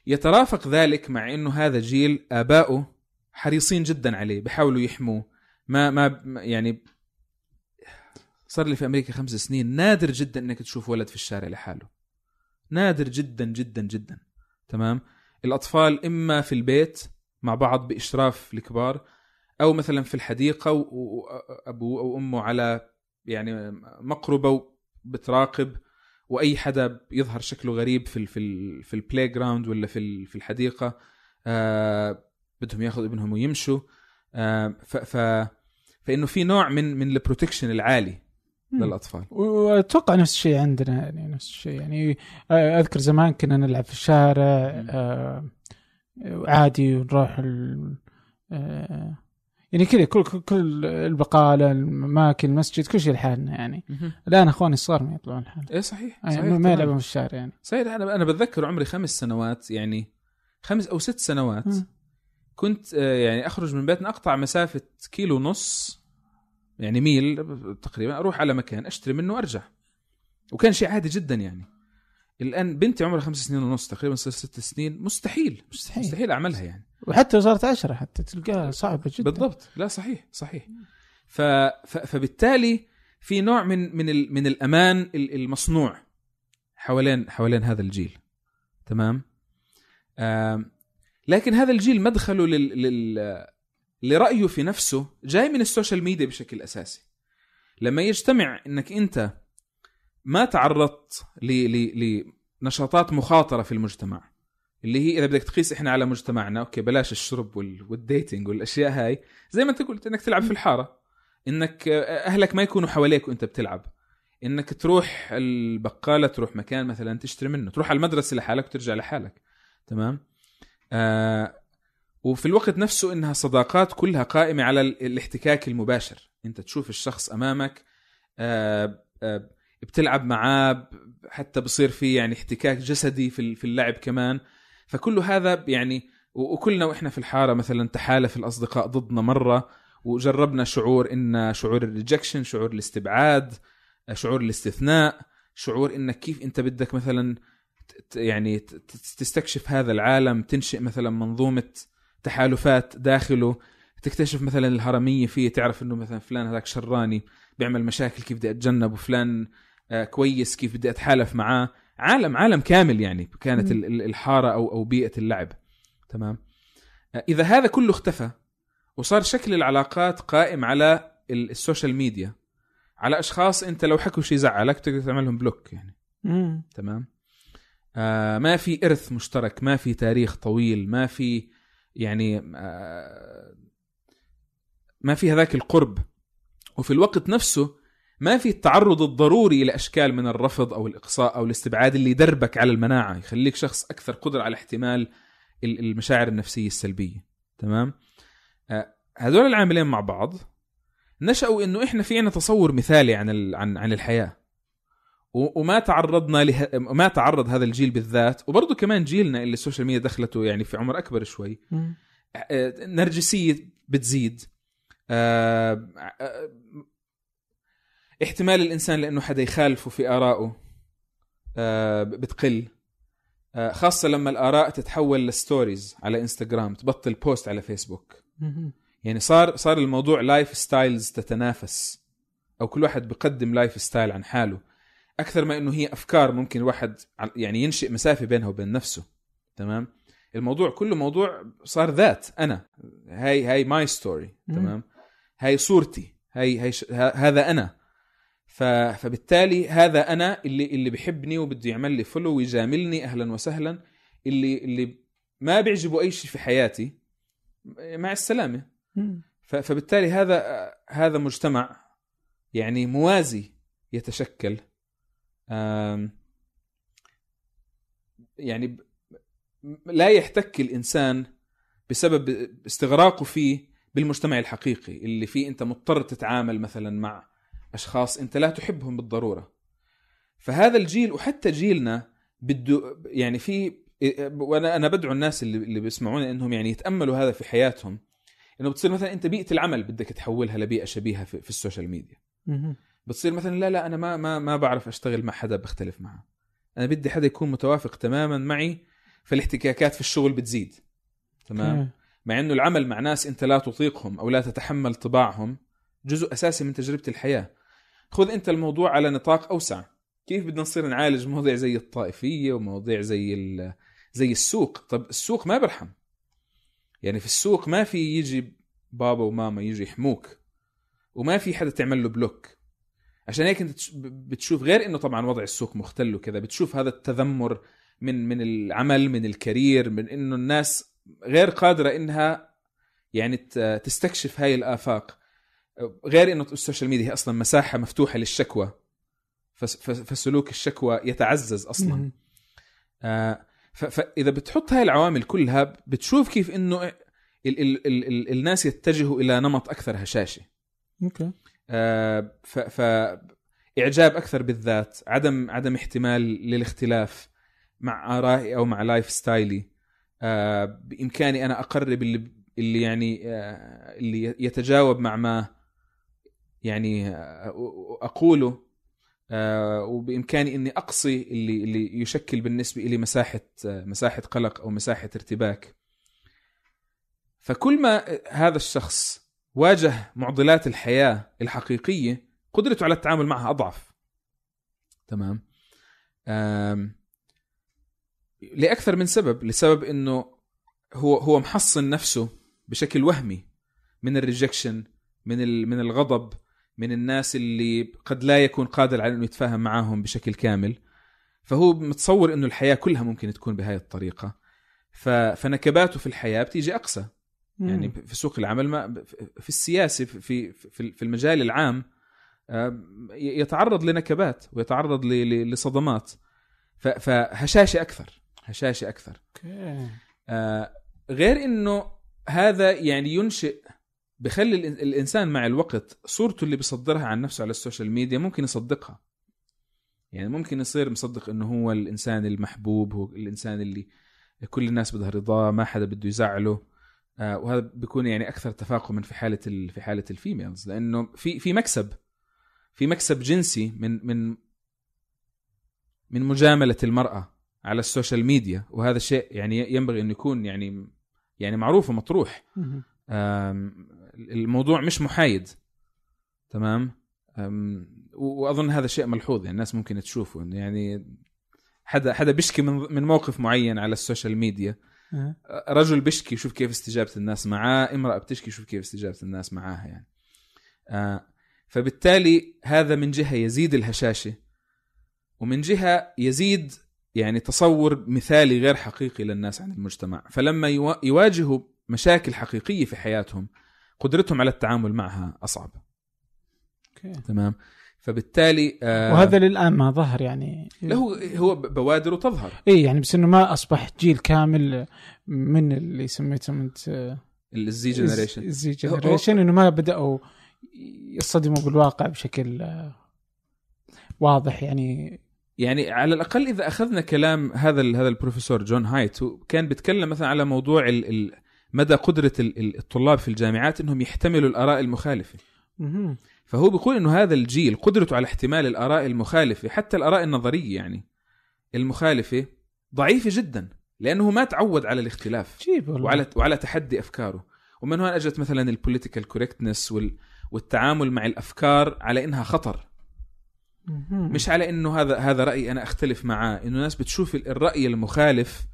يترافق ذلك مع إنه هذا جيل آباؤه حريصين جدا عليه بيحاولوا يحموه. ما ما يعني صار لي في أمريكا خمس سنين نادر جدا إنك تشوف ولد في الشارع لحاله. نادر جدا جدا جدا. تمام؟ الأطفال إما في البيت مع بعض بإشراف الكبار أو مثلا في الحديقة وابوه أو أمه على يعني مقربة بتراقب وأي حدا يظهر شكله غريب في ال في ال في ال playground ولا في في الحديقة آه بدهم ياخذوا ابنهم ويمشوا ف ف فإنه في نوع من من ال protection العالي. للأطفال وأتوقع نفس الشيء عندنا يعني نفس الشيء يعني آه، أذكر زمان كنا نلعب في الشارع. آه، عادي ونروح ال... آه، يعني كذا كل كل- البقالة الاماكن المسجد كل شيء لحالنا يعني الآن أخواني الصغار ما يطلعون لحالهم إيه صحيح صحيح يعني ما تمام. يلعبون في الشارع يعني صحيح أنا أنا بتذكر عمري خمس سنوات يعني خمس أو ست سنوات مم. كنت آه، يعني أخرج من بيتنا أقطع مسافة كيلو ونص يعني ميل تقريبا أروح على مكان أشتري منه وأرجع. وكان شيء عادي جدا يعني. الآن بنتي عمرها خمس سنين ونص تقريبا صار ست سنين. مستحيل مستحيل. مستحيل أعملها يعني. وحتى لو صارت عشرة حتى تلقاها صعبة جدا. بالضبط. لا صحيح صحيح. ف... ف... فبالتالي في نوع من من ال... من الأمان ال- المصنوع حوالين حوالين هذا الجيل. تمام؟ آم... لكن هذا الجيل مدخله لل... لل... لرأيه في نفسه جاي من ال social media بشكل أساسي. لما يجتمع إنك أنت ما تعرضت ل... ل... لنشاطات مخاطرة في المجتمع اللي هي إذا بدك تقيس إحنا على مجتمعنا okay بلاش الشرب وال... وال dating والأشياء هاي زي ما أنت قلت إنك تلعب في الحارة إنك أهلك ما يكونوا حواليك وأنت بتلعب إنك تروح البقالة تروح مكان مثلا تشتري منه تروح على المدرسة لحالك وترجع لحالك تمام؟ آه وفي الوقت نفسه إنها صداقات كلها قائمة على ال- الاحتكاك المباشر. أنت تشوف الشخص أمامك آه آه بتلعب معاه حتى بصير في يعني احتكاك جسدي في ال- في اللعب كمان. فكل هذا يعني وكلنا وإحنا في الحارة مثلا تحالف الأصدقاء ضدنا مرة وجربنا شعور إن شعور الريجكشن شعور الاستبعاد شعور الاستثناء شعور إنك كيف أنت بدك مثلا يعني تستكشف هذا العالم تنشئ مثلا منظومة تحالفات داخله تكتشف مثلا الهرمية فيه تعرف إنه مثلا فلان هذاك شراني بيعمل مشاكل كيف بدي اتجنب وفلان آه، كويس كيف بدي أتحالف معاه. عالم عالم كامل يعني كانت الحارة أو أو بيئة اللعب. تمام؟ آه، إذا هذا كله اختفى وصار شكل العلاقات قائم على ال- social media على أشخاص أنت لو حكوا شيء زعلك تقدر تعملهم block يعني. مم. تمام؟ آه ما في إرث مشترك ما في تاريخ طويل ما في يعني آه ما في هذاك القرب. وفي الوقت نفسه ما في التعرض الضروري لاشكال من الرفض أو الإقصاء أو الاستبعاد اللي يدربك على المناعة يخليك شخص أكثر قدرة على احتمال ال- المشاعر النفسية السلبية. تمام؟ آه هذول العاملين مع بعض نشأوا إنه إحنا في عنا تصور مثالي عن عن عن الحياة. وما تعرضنا له... ما تعرض هذا الجيل بالذات. وبرضه كمان جيلنا اللي ال social media دخلته يعني في عمر أكبر شوي. آه، نرجسية بتزيد. آه، آه، احتمال الإنسان لأنه حدا يخالفه في آرائه بتقل. خاصة لما الآراء تتحول ل stories على إنستغرام تبطل post على فيسبوك. يعني صار صار الموضوع lifestyles تتنافس. أو كل واحد بقدم lifestyle عن حاله. أكثر ما إنه هي أفكار ممكن الواحد يعني ينشئ مسافة بينها وبين نفسه تمام؟ الموضوع كله موضوع صار ذات أنا. هاي هاي my story. تمام؟ هاي صورتي هاي هاي ش... ه- هذا أنا. ف... فبالتالي هذا أنا اللي اللي بحبني وبده يعمل لي follow ويجاملني أهلا وسهلا اللي اللي ما بيعجبه أي شيء في حياتي مع السلامة. ف- فبالتالي هذا هذا مجتمع يعني موازي يتشكل. يعني لا يحتك الإنسان بسبب استغراقه فيه بالمجتمع الحقيقي اللي فيه أنت مضطر تتعامل مثلا مع أشخاص أنت لا تحبهم بالضرورة فهذا الجيل وحتى جيلنا بده يعني في وأنا أنا بدعو الناس اللي اللي بيسمعونا إنهم يعني يتأملوا هذا في حياتهم إنه بتصير مثلا أنت بيئة العمل بدك تحولها لبيئة شبيهة في, في السوشيال ميديا. بتصير مثلا لا لا أنا ما ما ما بعرف أشتغل مع حدا بختلف معه. أنا بدي حدا يكون متوافق تماما معي فالاحتكاكات في الشغل بتزيد. تمام. مع إنه العمل مع ناس أنت لا تطيقهم أو لا تتحمل طباعهم جزء أساسي من تجربة الحياة. خذ أنت الموضوع على نطاق أوسع. كيف بدنا نصير نعالج مواضيع زي الطائفية ومواضيع زي زي السوق؟ طب السوق ما برحم. يعني في السوق ما في يجي بابا وماما يجي يحموك وما في حدا تعمل له بلوك. عشان هيك انت تش- بتشوف غير انه طبعا وضع السوق مختل وكذا بتشوف هذا التذمر من من العمل من ال career من إنه الناس غير قادرة إنها يعني تستكشف هاي الآفاق. غير إنه ال social media هي أصلا مساحة مفتوحة للشكوى. فس- فس- فسلوك الشكوى يتعزز أصلا. آه، فاذا بتحط هاي العوامل كلها بتشوف كيف إنه ال ال ال ال الناس يتجهوا إلى نمط أكثر هشاشة. Okay. ف إعجاب أكثر بالذات عدم عدم احتمال للاختلاف مع آرائي أو مع lifestyle ي. آه، بإمكاني أنا أقرب اللي اللي يعني آه، اللي يتجاوب مع ما يعني آه، أقوله. وبإمكاني إني أقصي اللي اللي يشكل بالنسبة لي مساحة مساحة قلق أو مساحة ارتباك. فكل ما هذا الشخص واجه معضلات الحياة الحقيقية قدرته على التعامل معها أضعف. تمام؟ آم، لأكثر من سبب لسبب إنه هو هو محصن نفسه بشكل وهمي من الريجكشن من من الغضب من الناس اللي قد لا يكون قادر على إنه يتفاهم معاهم بشكل كامل. فهو متصور إنه الحياة كلها ممكن تكون بهاي الطريقة. فنكباته في الحياة بتيجي اقسى يعني. في سوق العمل ما في السياسة في في في المجال العام آه، يتعرض لنكبات ويتعرض لصدمات. فهشاشة أكثر هشاشة أكثر. آه، غير إنه هذا يعني ينشئ بخلي الإنسان مع الوقت صورته اللي بيصدرها عن نفسه على السوشيال ميديا ممكن يصدقها. يعني ممكن يصير مصدق إنه هو الإنسان المحبوب هو الإنسان اللي كل الناس بدها رضاه ما حدا بده يزعله. وهذا بيكون يعني أكثر تفاقما في حالة ال- في حالة ال females. لأنه في في مكسب في مكسب جنسي من من من مجاملة المرأة على ال social media. وهذا الشيء يعني ينبغي انه يكون يعني يعني معروف ومطروح. الموضوع مش محايد. تمام؟ وأظن هذا شيء ملحوظ. يعني الناس ممكن تشوفه. انه يعني حدا حدا بيشكي من من موقف معين على السوشيال ميديا. آه. رجل بيشكي شوف كيف استجابة الناس معاه امرأة بتشكي شوف كيف استجابة الناس معاها يعني. آه فبالتالي هذا من جهة يزيد الهشاشة ومن جهة يزيد يعني تصور مثالي غير حقيقي للناس عن المجتمع. فلما يوا- يواجهوا مشاكل حقيقية في حياتهم قدرتهم على التعامل معها أصعب. Okay. تمام؟ فبالتالي آه وهذا للآن ما ظهر يعني. له هو بوادر تظهر. اي يعني بس إنه ما أصبح جيل كامل من اللي سميتهم انت ال Z generation. ال Z هو- generation إنه ما بدأوا يصطدموا بالواقع بشكل آه، واضح يعني. يعني على الأقل إذا أخذنا كلام هذا هذا البروفيسور جون هايدت هو كان بيتكلم مثلا على موضوع ال ال مدى قدرة ال- ال- الطلاب في الجامعات إنهم يحتملوا الآراء المخالفة. فهو بيقول إنه هذا الجيل قدرته على احتمال الآراء المخالفة حتى الآراء النظرية يعني المخالفة ضعيفة جدا لأنه ما تعود على الاختلاف وعلى وعلى تحدي أفكاره. ومن هون أجت مثلا ال political correctness والتعامل مع الأفكار على إنها خطر. مش على إنه هذا هذا رايي أنا أختلف معاه إنه الناس بتشوف الرأي المخالف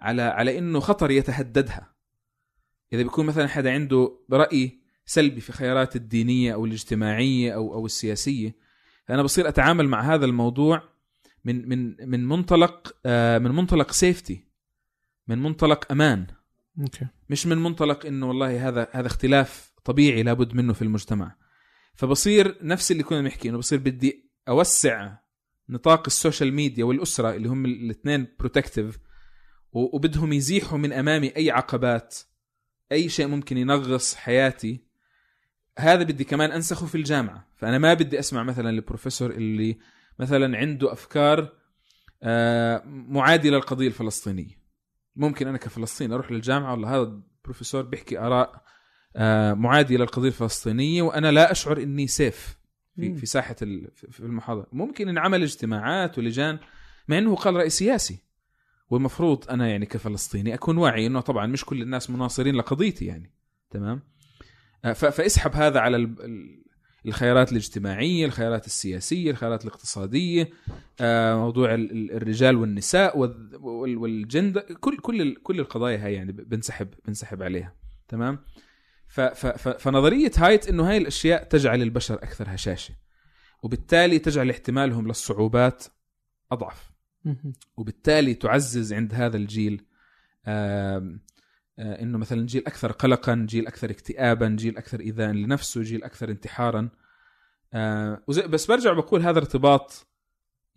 على على إنه خطر يتهددها. إذا بيكون مثلا حدا عنده رأي سلبي في خيارات الدينية أو الاجتماعية أو أو السياسية. فانا بصير أتعامل مع هذا الموضوع من من من منطلق آه، من منطلق safety من منطلق أمان. Okay. مش من منطلق إنه والله هذا هذا اختلاف طبيعي لابد منه في المجتمع. فبصير نفس اللي كنا بنحكي إنه بصير بدي أوسع نطاق ال social media والأسرة اللي هم الاثنين protective وبدهم يزيحوا من أمامي أي عقبات أي شيء ممكن ينغص حياتي. هذا بدي كمان أنسخه في الجامعة. فأنا ما بدي أسمع مثلا البروفيسور اللي مثلا عنده أفكار آه، معاديه للقضية الفلسطينية. ممكن أنا كفلسطيني أروح للجامعة والله هذا البروفيسور بيحكي آراء آه، معاديه للقضية الفلسطينية وأنا لا أشعر إني سيف في. في ساحة ال- في المحاضرة. ممكن ان عمل اجتماعات ولجان مع إنه قال رأي سياسي. والمفروض أنا يعني كفلسطيني أكون واعي إنه طبعا مش كل الناس مناصرين لقضيتي يعني. تمام؟ فاسحب هذا على ال- ال- الخيارات الاجتماعية الخيارات السياسية الخيارات الاقتصادية آه، موضوع ال- ال- الرجال والنساء وال- وال- والجندر كل كل كل القضايا هاي يعني بنسحب بنسحب عليها تمام فنظرية هايت إنه هاي الأشياء تجعل البشر أكثر هشاشة وبالتالي تجعل احتمالهم للصعوبات أضعف. وبالتالي تعزز عند هذا الجيل آه، إنه مثلا جيل أكثر قلقا جيل أكثر اكتئابا جيل أكثر ايذاء لنفسه جيل أكثر انتحارا. آه، بس برجع بقول هذا ارتباط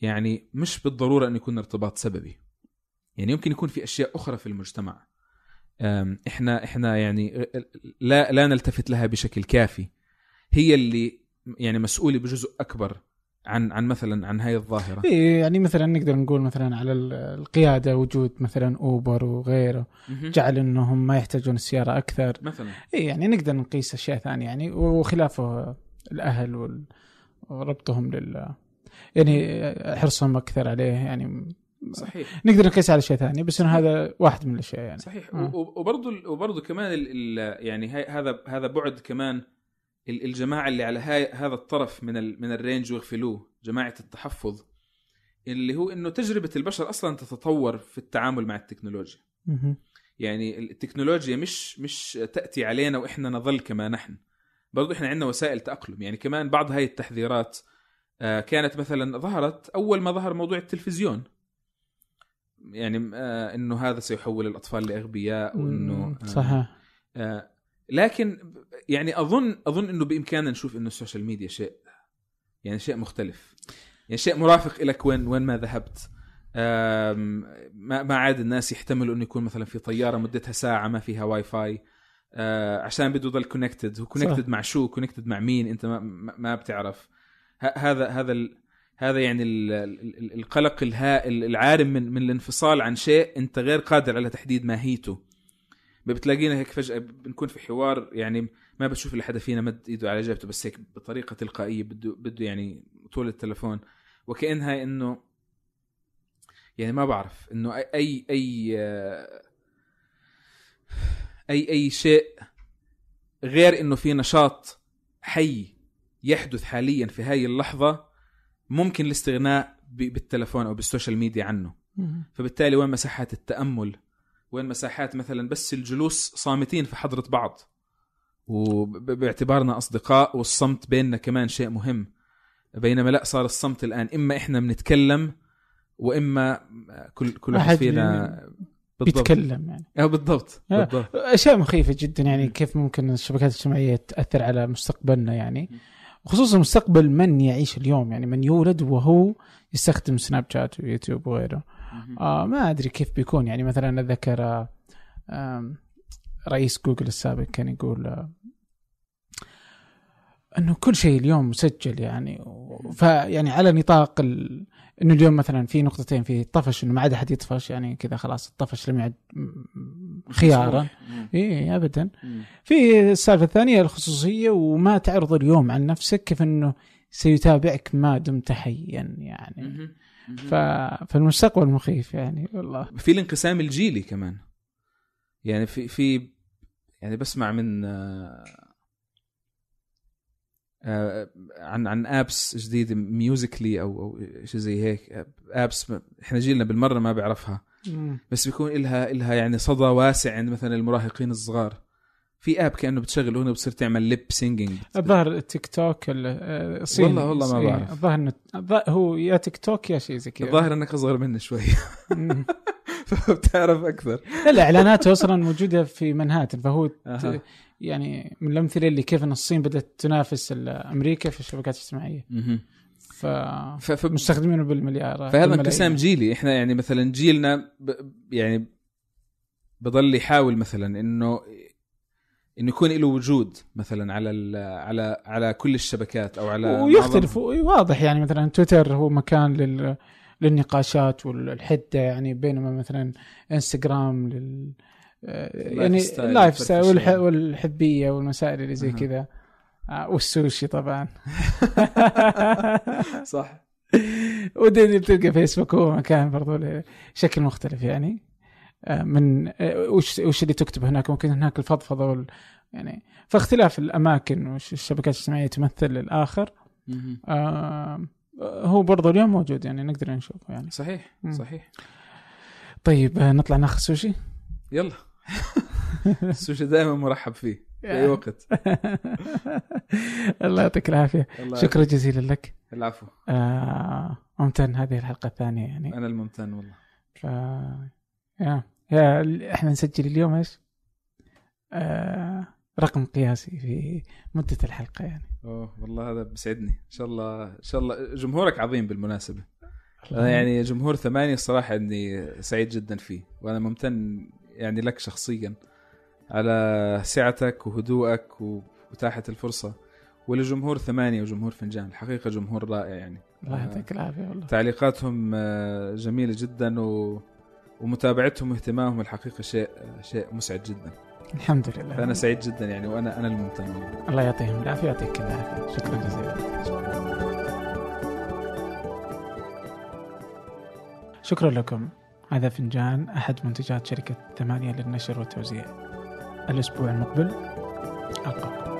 يعني مش بالضرورة انه يكون ارتباط سببي. يعني يمكن يكون في أشياء أخرى في المجتمع. إحنا إحنا يعني لا لا نلتفت لها بشكل كافي. هي اللي يعني مسؤولة بجزء أكبر عن عن مثلا عن هاي الظاهرة. إيه يعني مثلا نقدر نقول مثلا على ال- القيادة وجود مثلا أوبر وغيره. جعل إنهم ما يحتاجون السيارة أكثر. مثلا. إيه يعني نقدر نقيس أشياء ثانية يعني وخلافه الأهل وال- وربطهم لل يعني حرصهم أكثر عليه يعني. صحيح. نقدر نقيس على اشياء ثانية بس إنه هذا واحد من الأشياء يعني. صحيح. آه. وبرضه وبرضه كمان ال ال يعني هذا هذا بعد كمان الجماعة اللي على هاي هذا الطرف من ال من الرينج ويغفلوه جماعة التحفظ اللي هو إنه تجربة البشر أصلا تتطور في التعامل مع التكنولوجيا. يعني التكنولوجيا مش مش تأتي علينا وإحنا نظل كما نحن. برضو إحنا عندنا وسائل تأقلم. يعني كمان بعض هاي التحذيرات آه، كانت مثلا ظهرت أول ما ظهر موضوع التلفزيون. يعني آه، إنه هذا سيحول الأطفال لأغبياء وإنه آه، صحيح. آه، لكن يعني أظن أظن إنه بإمكاننا نشوف إنه ال social media شيء يعني شيء مختلف. يعني شيء مرافق لك وين وين ما ذهبت. ما ما عاد الناس يحتملوا إنه يكون مثلا في طيارة مدتها ساعة ما فيها واي فاي. آه، عشان بده يضل connected هو connected. مع شو؟ connected مع مين؟ أنت ما, ما بتعرف. هذا هذا هذا يعني ال- ال- ال- القلق الهائل العارم من من الانفصال عن شيء أنت غير قادر على تحديد ماهيته بتلاقينا هيك فجأة بنكون في حوار يعني ما بتشوف إلا حدا فينا مد إيده على جبهته بس هيك بطريقة تلقائية بده بده يعني طول التلفون. وكانها إنه يعني ما بعرف إنه أي أي أي آه، أي, أي شيء غير إنه في نشاط هي يحدث حاليا في هاي اللحظة ممكن الاستغناء بالتلفون أو بال social media عنه. فبالتالي وين مساحات التأمل؟ وين مساحات مثلا بس الجلوس صامتين في حضرة بعض؟ وباعتبارنا أصدقاء والصمت بيننا كمان شيء مهم بينما لا صار الصمت الآن إما إحنا بنتكلم وإما كل كل واحد فينا بالضبط بيتكلم يعني أه بالضبط آه. بالضبط أشياء مخيفة جدا يعني. كيف ممكن الشبكات الاجتماعية تأثر على مستقبلنا يعني وخصوصا مستقبل من يعيش اليوم يعني من يولد وهو يستخدم سناب شات ويوتيوب وغيره. آه ما أدري كيف بيكون يعني مثلا اتذكر آه، رئيس جوجل السابق كان يقول آه، إنه كل شيء اليوم مسجل يعني. فيعني على نطاق ال... إنه اليوم مثلا في نقطتين في طفش إنه ما عاد أحد يطفش يعني كذا خلاص الطفش لم يعد خيارا. اي ابدا. في السالفة الثانية الخصوصية وما تعرض اليوم عن نفسك كيف إنه سيتابعك ما دمت حيا يعني. ف... فالمستقبل مخيف يعني والله. في الانقسام الجيلي كمان. يعني في في يعني بسمع من آه، آه، عن عن apps جديدة Musical.ly أو أو شيء زي هيك. apps إحنا جيلنا بالمرة ما بيعرفها. بس بيكون إلها إلها يعني صدى واسع عند مثلا المراهقين الصغار. في app كأنه بتشغل اغنيه وبتصير تعمل lip singing الظاهر التيك توك ال- آه، الصيني والله- والله ما بعرف. الظاهر الظ- هو يا تيك توك يا شيء زي كذا. الظاهر إنك أصغر مني شوي. فبتعرف أكثر لا لا إعلاناته أصلا موجودة في مانهاتن فهو أها. يعني من الأمثلة اللي كيف إن الصين بدأت تنافس أمريكا في الشبكات الاجتماعية. ف ف- ف- مستخدمينه بالمليار فهذا. انقسام جيلي إحنا يعني مثلا جيلنا ب... يعني بضل يحاول مثلا إنه إنه يكون له وجود مثلا على ال... على على كل الشبكات أو على ويختلف معظم- واضح يعني مثلا تويتر هو مكان لل للنقاشات والحدة يعني بينما مثلا انستغرام لل آه، يعني ال lifestyle. والحبيّة والمسائل اللي زي. كذا آه، والسوشي طبعا صح ودي تلقى فيسبوك هو مكان برضو شكل مختلف يعني آه، من وش وش اللي تكتب هناك ممكن هناك الفضفضة وال يعني فاختلاف الأماكن وش الشبكات الاجتماعية تمثل الآخر. آه، هو برضو اليوم موجود يعني نقدر نشوفه يعني. صحيح مم. صحيح. طيب آه، نطلع ناخذ سوشي؟ يلا. السوشي دائما مرحب فيه في أي وقت. الله يعطيك العافية. شكرا جزيلا لك. العفو. آه، ممتن هذه الحلقة الثانية يعني. أنا الممتن والله. ف يا يا إحنا نسجل اليوم إيش؟ آه رقم قياسي في مدة الحلقة يعني. أوه والله هذا بسعدني إن شاء الله إن شاء الله. جمهورك عظيم بالمناسبة. أنا يعني جمهور ثمانية الصراحة إني سعيد جدا فيه. وأنا ممتن يعني لك شخصيا على سعتك وهدوءك وإتاحة الفرصة. ولجمهور ثمانية وجمهور فنجان. الحقيقة جمهور رائع يعني. الله يعطيك العافية والله. تعليقاتهم آه، جميلة جدا و... ومتابعتهم واهتمامهم الحقيقة شيء شيء مسعد جدا. الحمد لله. فأنا سعيد جدا يعني وأنا أنا الممتن. والله الله يعطيهم العافية يعطيك العافية. شكرا جزيلا. شكرا لكم. هذا فنجان أحد منتجات شركة ثمانية للنشر والتوزيع. الأسبوع المقبل ألقاكم.